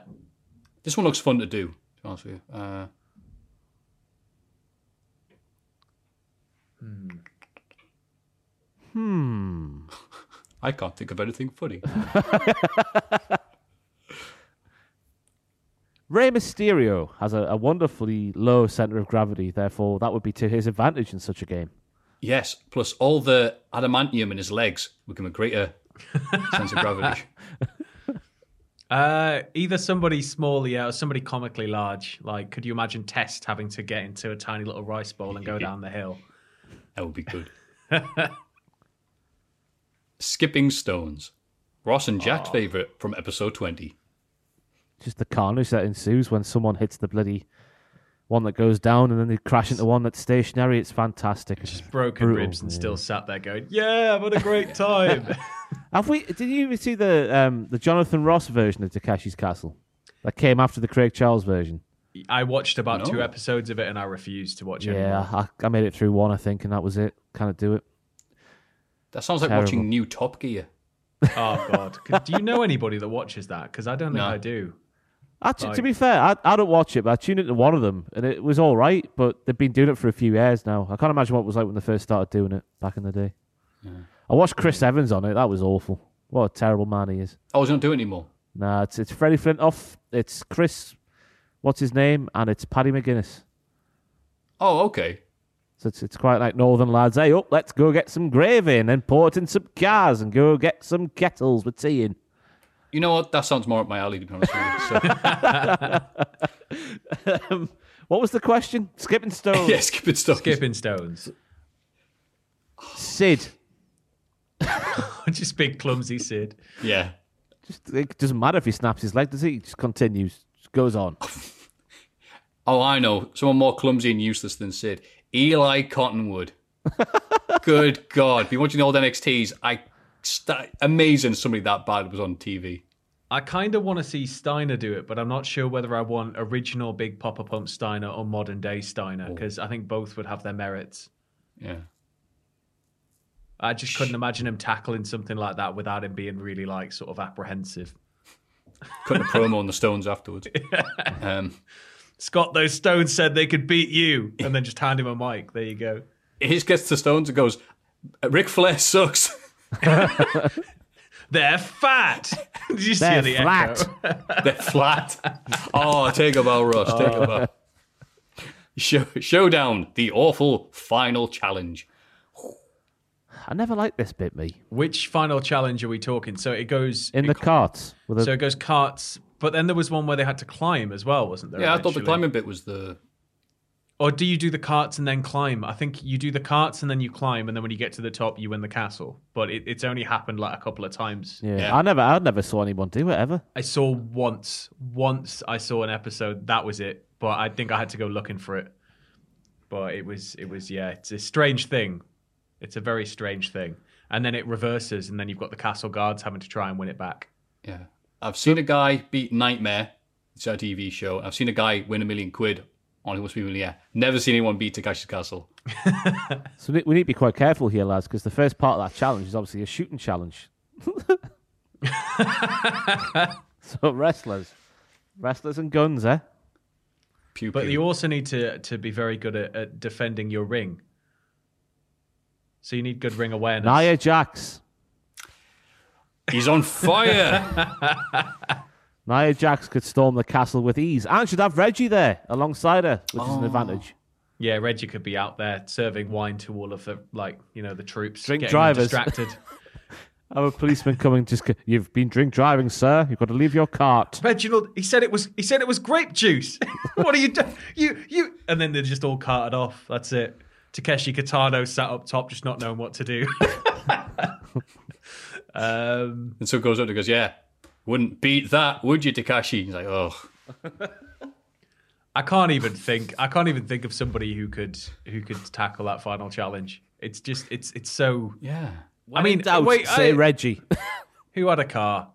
This one looks fun to do. To be honest with you, uh, Hmm. I can't think of anything funny. Rey Mysterio has a, a wonderfully low center of gravity, therefore that would be to his advantage in such a game. Yes, plus all the adamantium in his legs would give him a greater sense of gravity. Uh, either somebody small, yeah, or somebody comically large. Like, could you imagine Test having to get into a tiny little rice bowl and go down the hill? That would be good. Skipping stones. Ross and Jack's favourite from episode 20. Just the carnage that ensues when someone hits the bloody one that goes down and then they crash into one that's stationary. It's fantastic. It's Broken brutal, ribs and yeah. still sat there going, "Yeah, I've had a great time." Have we? Did you even see the um, the Jonathan Ross version of Takeshi's Castle that came after the Craig Charles version? I watched about No. two episodes of it and I refused to watch it. Yeah, I, I made it through one, I think, and that was it. Kind of do it. That sounds like watching new Top Gear. Oh God! do you know anybody that watches that? Because I don't think No. I do. Actually, Like- to be fair, I, I don't watch it, but I tuned into one of them, and it was all right. But they've been doing it for a few years now. I can't imagine what it was like when they first started doing it back in the day. I watched Chris Evans on it. That was awful. What a terrible man he is. Oh, I was going to do it anymore. Nah, it's it's Freddie Flintoff. It's Chris. What's his name? And it's Paddy McGuinness. Oh, okay. So it's, it's quite like Northern lads. Hey, up, let's go get some gravy and then pour it in some cars and go get some kettles with tea in. You know what? That sounds more up my alley, to be honest with you. So, um, what was the question? Skipping stones. yeah, skipping stones. Skipping stones. Sid. Just big clumsy Sid. Yeah. Just, it doesn't matter if he snaps his leg, does he? He just continues. Just goes on. Oh, I know. Someone more clumsy and useless than Sid. Eli Cottonwood. Good God. Been watching the old NXTs. I st- amazing somebody that bad was on TV. I kind of want to see Steiner do it, but I'm not sure whether I want original Big Papa Pump Steiner or modern day Steiner because I think both would have their merits. Yeah. I just couldn't imagine him tackling something like that without him being really like sort of apprehensive. Cutting a promo on the Stones afterwards. Um, Scott, those stones said they could beat you, and then just hand him a mic. There you go. he just gets to Stones and goes, Ric Flair sucks. They're fat. Did you They're see the flat. echo? They're flat. Oh, take a bow, Ross. Take a bow. Show, showdown, the awful final challenge. I never liked this bit, me. Which final challenge are we talking? So it goes In it the co- carts. With a, So it goes carts, but then there was one where they had to climb as well, wasn't there? Yeah, I thought the climbing bit was the. Or do you do the carts and then climb? I think you do the carts and then you climb, and then when you get to the top, you win the castle. But it, it's only happened like a couple of times. yeah, yeah. I never, I never saw anyone do it ever. I saw once, once I saw an episode. That was it. But I think I had to go looking for it. But it was, it was, yeah. It's a strange thing. It's a very strange thing. And then it reverses, and then you've got the castle guards having to try and win it back. Yeah. I've seen a guy beat Nightmare. It's a TV show. I've seen a guy win a million quid on Who Wants to Be a Millionaire. Never seen anyone beat Takeshi's Castle. So we we need to be quite careful here, lads, because the first part of that challenge is obviously a shooting challenge. so wrestlers, wrestlers and guns, eh? Pew, But pew. you also need to to be very good at, at defending your ring. So you need good ring awareness. Nia Jax. He's on fire. Nia Jax could storm the castle with ease, and should have Reggie there alongside her, which is an advantage. Yeah, Reggie could be out there serving wine to all of the like you know the troops, Drink getting drivers. distracted. I'm a policeman coming. Just you've been drink driving, sir. You've got to leave your cart. Reginald, he said it was he said it was grape juice. what are you doing? You you and then they're just all carted off. That's it. Takeshi Kitano sat up top, just not knowing what to do. um, and so it goes up and goes, Yeah, wouldn't beat that, would you, Takeshi? He's like, Oh. I can't even think. I can't even think of somebody who could who could tackle that final challenge. It's just it's it's so. Yeah. I mean, Doubt, wait, say I- Reggie. who had a car?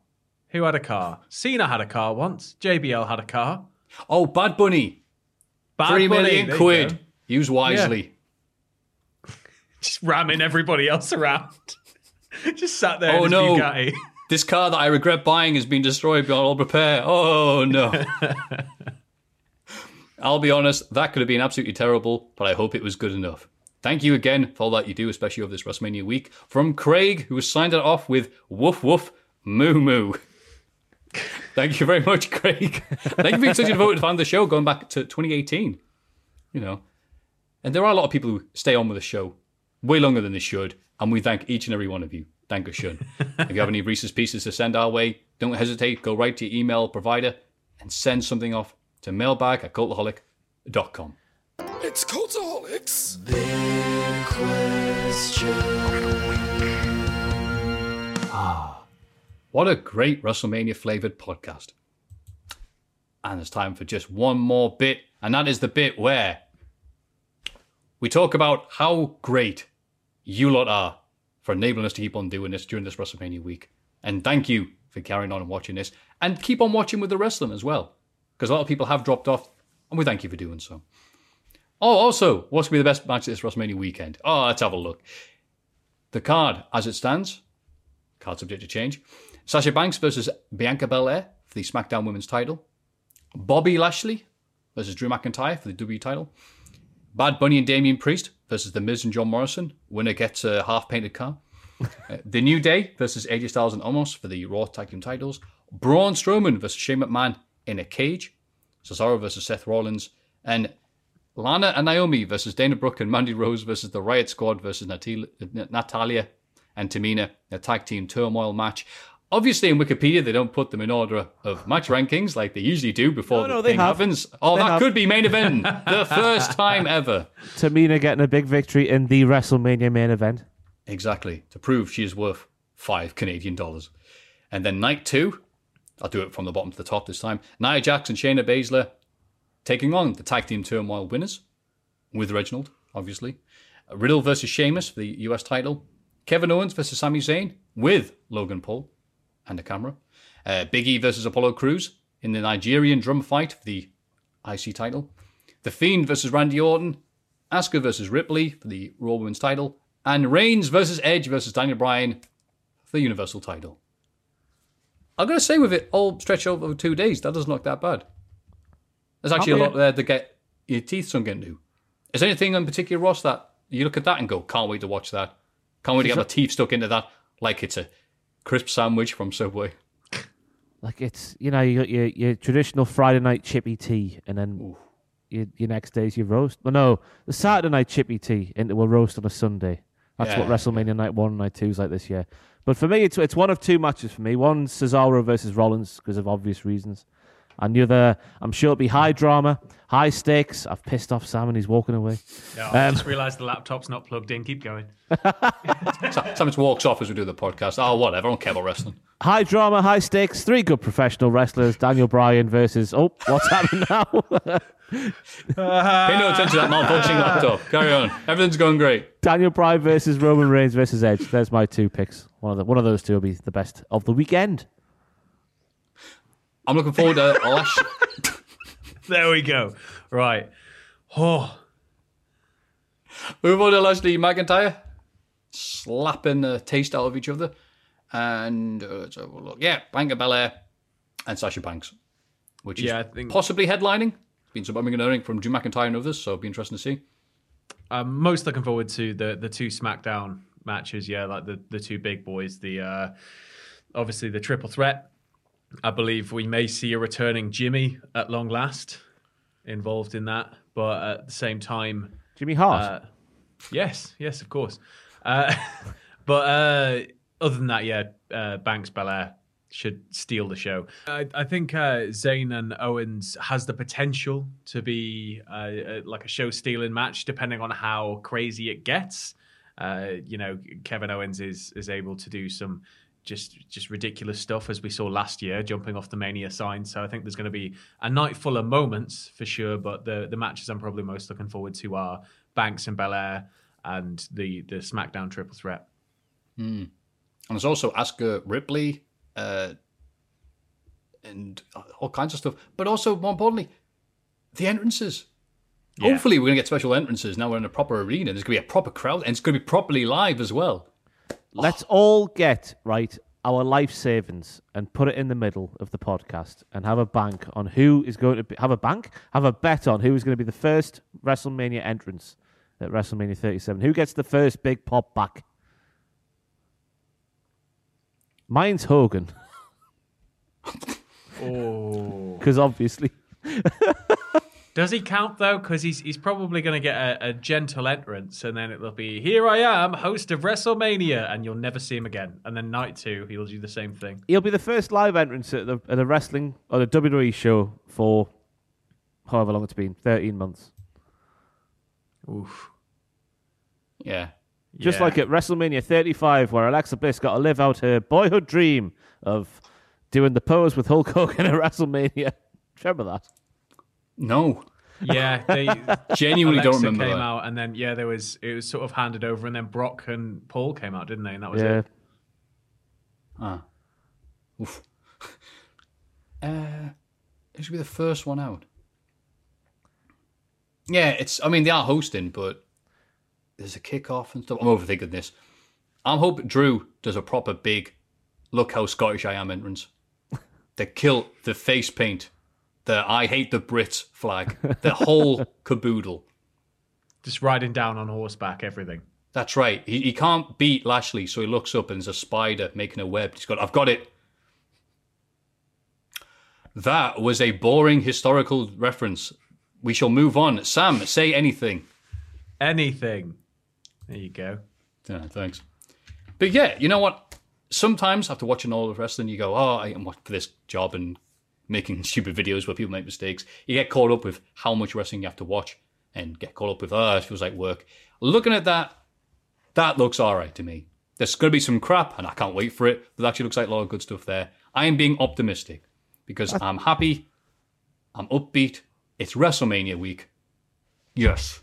Who had a car? Cena had a car once. JBL had a car. Oh, Bad Bunny. Bad Three Bunny, million quid. Use wisely. Just ramming everybody else around. just sat there. Oh, in his no. This car that I regret buying has been destroyed beyond all repair. Oh, no. I'll be honest, that could have been absolutely terrible, but I hope it was good enough. Thank you again for all that you do, especially over this WrestleMania week. From Craig, who has signed it off with woof woof moo moo. Thank you very much, Craig. Thank you for being such a devoted fan of the show going back to 2018. You know, and there are a lot of people who stay on with the show way longer than they should, and we thank each and every one of you. Thank you, Shun. if you have any Reese's Pieces to send our way, don't hesitate. Go right to your email provider and send something off to mailbag at cultaholic.com. It's Cultaholics. Ah, what a great WrestleMania flavored podcast. And it's time for just one more bit, and that is the bit where we talk about how great you lot are for enabling us to keep on doing this during this WrestleMania week. And thank you for carrying on and watching this. And keep on watching with the wrestling as well. Because a lot of people have dropped off, and we thank you for doing so. Oh, also, what's going to be the best match this WrestleMania weekend? Oh, let's have a look. The card, as it stands, card subject to change. Sasha Banks versus Bianca Belair for the SmackDown Women's title. Bobby Lashley versus Drew McIntyre for the W title. Bad Bunny and Damian Priest versus The Miz and John Morrison. Winner gets a half painted car. Uh, the New Day versus AJ Styles and Omos for the Raw Tag Team titles. Braun Strowman versus Shane McMahon in a cage. Cesaro versus Seth Rollins. And Lana and Naomi versus Dana Brooke and Mandy Rose versus the Riot Squad versus Natalya and Tamina, a tag team turmoil match. Obviously, in Wikipedia, they don't put them in order of match rankings like they usually do before No, the no, they thing have. happens. Oh, They that have. could be main event. the first time ever. Tamina getting a big victory in the WrestleMania main event. Exactly. To prove she is worth five Canadian dollars. And then night two, I'll do it from the bottom to the top this time. Nia Jax and Shayna Baszler taking on the tag team turmoil winners with Reginald, obviously. Riddle versus Sheamus for the US title. Kevin Owens versus Sami Zayn with Logan Paul and a camera. Uh, Big E versus Apollo Crews in the Nigerian drum fight for the IC title. The Fiend versus Randy Orton. Asuka versus Ripley for the Raw Women's title. And Reigns versus Edge versus Daniel Bryan for the Universal title. I'm going to say with it all stretched over two days, that doesn't look that bad. There's actually a lot there to get your teeth sunk into. Is there anything in particular, Ross, that you look at that and go, can't wait to watch that? Can't wait to get my teeth stuck into that like it's a crisp sandwich from Subway. Like it's you know you got your your traditional Friday night chippy tea, and then your, your next day's your roast. Well, no, the Saturday night chippy tea into a roast on a Sunday. That's what Yeah. WrestleMania night one and night two is like this year. But for me, it's it's one of two matches for me. One Cesaro versus Rollins because of obvious reasons, and the other I'm sure it'll be high drama, high stakes. I've pissed off Sam and he's walking away. Yeah, I Um, just realised the laptop's not plugged in. Keep going. Sam just walks off as we do the podcast. Oh, whatever. I don't care about wrestling. High drama, high stakes. Three good professional wrestlers. Daniel Bryan versus oh, what's happening now? Pay no attention to that malfunctioning laptop. Carry on. Everything's going great. Daniel Bryan versus Roman Reigns versus Edge. There's my two picks. One of the one of those two will be the best of the weekend. I'm looking forward to Lash. There we go. Right. Oh, Move on to Lashley McIntyre. Slapping the taste out of each other. And uh, let's have a look. Yeah, Bianca Belair and Sasha Banks. Which is Yeah, I think- possibly headlining. It's been some erring from Drew McIntyre and others, so it'll be interesting to see. I'm most looking forward to the the two SmackDown matches. Yeah, like the the two big boys. The uh, obviously the triple threat. I believe we may see a returning Jimmy at long last involved in that, but at the same time, Jimmy Hart. Uh, yes, yes, of course. Uh, but uh, other than that, yeah, uh, Banks Belair should steal the show. I, I think uh, Zayn and Owens has the potential to be uh, uh, like a show stealing match, depending on how crazy it gets. Uh, you know, Kevin Owens is is able to do some just just ridiculous stuff as we saw last year, jumping off the Mania sign. So I think there's going to be a night full of moments for sure. But the the matches I'm probably most looking forward to are Banks and Belair and the the SmackDown Triple Threat. And there's also Asuka Ripley uh, and all kinds of stuff. But also, more importantly, the entrances. Yeah. Hopefully, we're going to get special entrances now we're in a proper arena. There's going to be a proper crowd, and it's going to be properly live as well. Let's all get right our life savings and put it in the middle of the podcast and have a bank on who is going to be, have a bank, have a bet on who is going to be the first WrestleMania entrance at WrestleMania 37. Who gets the first big pop back? Mine's Hogan. Oh. Because obviously. Does he count though? Because he's he's probably going to get a, a gentle entrance, and then it'll be here I am, host of WrestleMania, and you'll never see him again. And then night two, he'll do the same thing. He'll be the first live entrance at, the, at a wrestling or a WWE show for however long it's been 13 months. Oof. Yeah. Just Yeah. like at WrestleMania 35, where Alexa Bliss got to live out her boyhood dream of doing the pose with Hulk Hogan at WrestleMania. Remember that? No. Yeah, they Genuinely don't Alexa remember came that. out, and then yeah, there was it was sort of handed over, and then Brock and Paul came out, didn't they? And that was yeah. it. Ah. Oof. Uh, it should be the first one out. Yeah, it's. I mean, they are hosting, but there's a kickoff and stuff. I'm overthinking this. I'm hoping Drew does a proper big "Look how Scottish I am" entrance. The kilt, the face paint, the "I hate the Brits" flag, the whole caboodle. Just riding down on horseback, everything. That's right. He, he can't beat Lashley, so he looks up and there's a spider making a web. He's got, I've got it. That was a boring historical reference. We shall move on. Sam, say anything. Anything. There you go. Yeah, thanks. But yeah, you know what? Sometimes after watching all of wrestling, you go, "Oh, I am for this job and making stupid videos where people make mistakes." You get caught up with how much wrestling you have to watch, and get caught up with, "Oh, it feels like work." Looking at that, that looks all right to me. There's going to be some crap, and I can't wait for it. But it actually looks like a lot of good stuff there. I am being optimistic because I'm happy. I'm upbeat. It's WrestleMania week. Yes.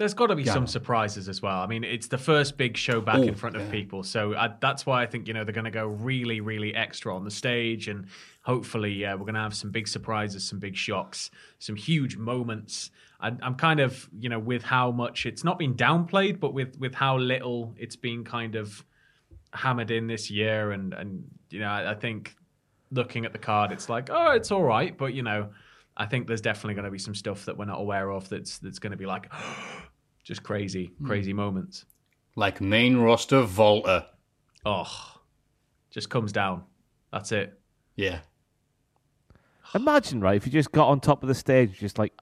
There's got to be Yeah. some surprises as well. I mean, it's the first big show back Oh, in front of yeah. people, so I, that's why I think you know they're going to go really, really extra on the stage, and hopefully, yeah, we're going to have some big surprises, some big shocks, some huge moments. I, I'm kind of you know with how much it's not been downplayed, but with with how little it's been kind of hammered in this year, and and you know I, I think looking at the card, it's like oh, it's all right, but you know. I think there's definitely going to be some stuff that we're not aware of that's that's going to be like oh, just crazy, hmm. crazy moments. Like main roster Volta. Oh, just comes down. That's it. Yeah. Imagine, right, if he just got on top of the stage, just like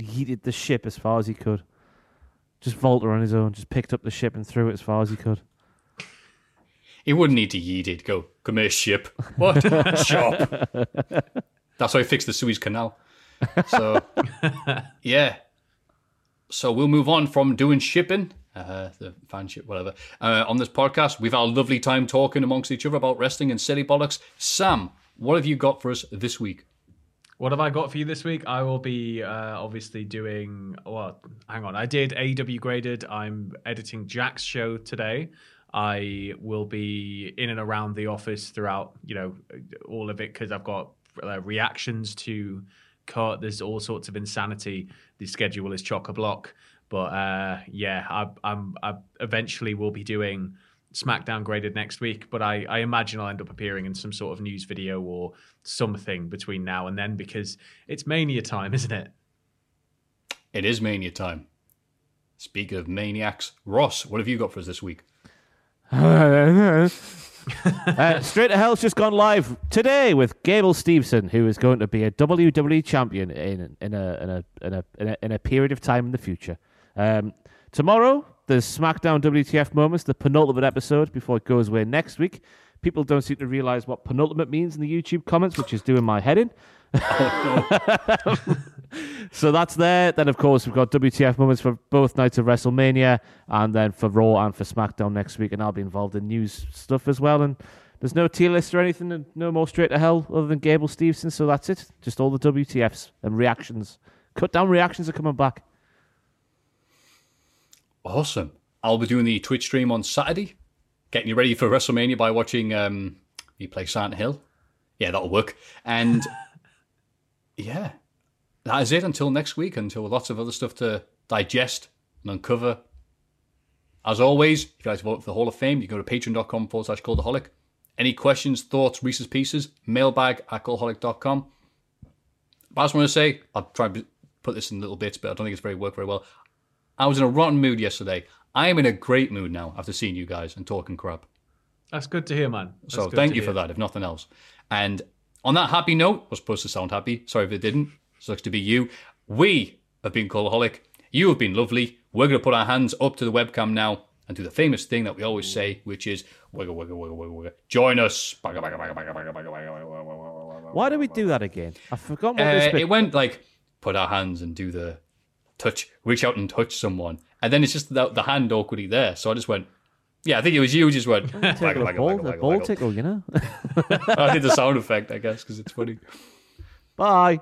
yeeted the ship as far as he could. Just Volta on his own, just picked up the ship and threw it as far as he could. He wouldn't need to yeet it. Go, come here, ship. What? Shop. That's how he fixed the Suez Canal. So, yeah. So we'll move on from doing shipping, uh, the fan ship, whatever, uh, on this podcast. We've had a lovely time talking amongst each other about wrestling and silly bollocks. Sam, what have you got for us this week? What have I got for you this week? I will be uh, obviously doing. Well, hang on. I did AEW graded. I'm editing Jack's show today. I will be in and around the office throughout, you know, all of it because I've got uh, reactions to cut. There's all sorts of insanity. The schedule is chock a block. But uh, yeah, I, I'm I eventually will be doing SmackDown graded next week. But I, I imagine I'll end up appearing in some sort of news video or something between now and then because it's Mania time, isn't it? It is Mania time. Speaking of maniacs, Ross, what have you got for us this week? uh, Straight to Hell's just gone live today with Gable Stevenson, who is going to be a WWE champion in in a in a in a in a, in a period of time in the future. Um, tomorrow, there's SmackDown WTF moments, the penultimate episode before it goes away next week. People don't seem to realize what penultimate means in the YouTube comments, which is doing my head in. so that's there. Then, of course, we've got WTF moments for both nights of WrestleMania, and then for Raw and for SmackDown next week. And I'll be involved in news stuff as well. And there's no tier list or anything, no more straight to hell other than Gable Stevenson. So that's it. Just all the WTFs and reactions. Cut down reactions are coming back. Awesome. I'll be doing the Twitch stream on Saturday, getting you ready for WrestleMania by watching um, you play Silent Hill. Yeah, that'll work. And yeah, that is it until next week, until lots of other stuff to digest and uncover. As always, if you'd like to vote for the Hall of Fame, you go to patreon.com forward slash cultaholic. Any questions, thoughts, Reese's Pieces, mailbag at cultaholic.com. But I just want to say, I'll try and put this in little bits, but I don't think it's very worked very well. I was in a rotten mood yesterday. I am in a great mood now after seeing you guys and talking crap. That's good to hear, man. That's so thank to you for that, if nothing else. And on that happy note, I was supposed to sound happy. Sorry if it didn't. Sucks to be you. We have been Cultaholic. You have been lovely. We're going to put our hands up to the webcam now and do the famous thing that we always say, which is wiggle, wiggle, wiggle, wiggle, wiggle. Join us. Why do we do that again? I forgot what Uh, this bit. it went like put our hands and do the touch, reach out and touch someone, and then it's just the, the hand awkwardly there. So I just went, yeah, I think it was you. who Just went, Take a waggle, waggle, ball, waggle, ball tickle, you know. I did the sound effect, I guess, because it's funny. Bye.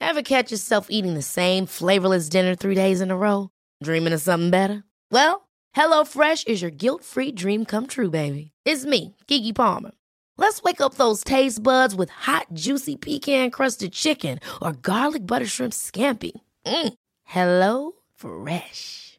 Ever catch yourself eating the same flavorless dinner three days in a row? Dreaming of something better? Well, HelloFresh is your guilt-free dream come true, baby. It's me, Keke Palmer. Let's wake up those taste buds with hot, juicy pecan-crusted chicken or garlic butter shrimp scampi. Mm. Hello Fresh.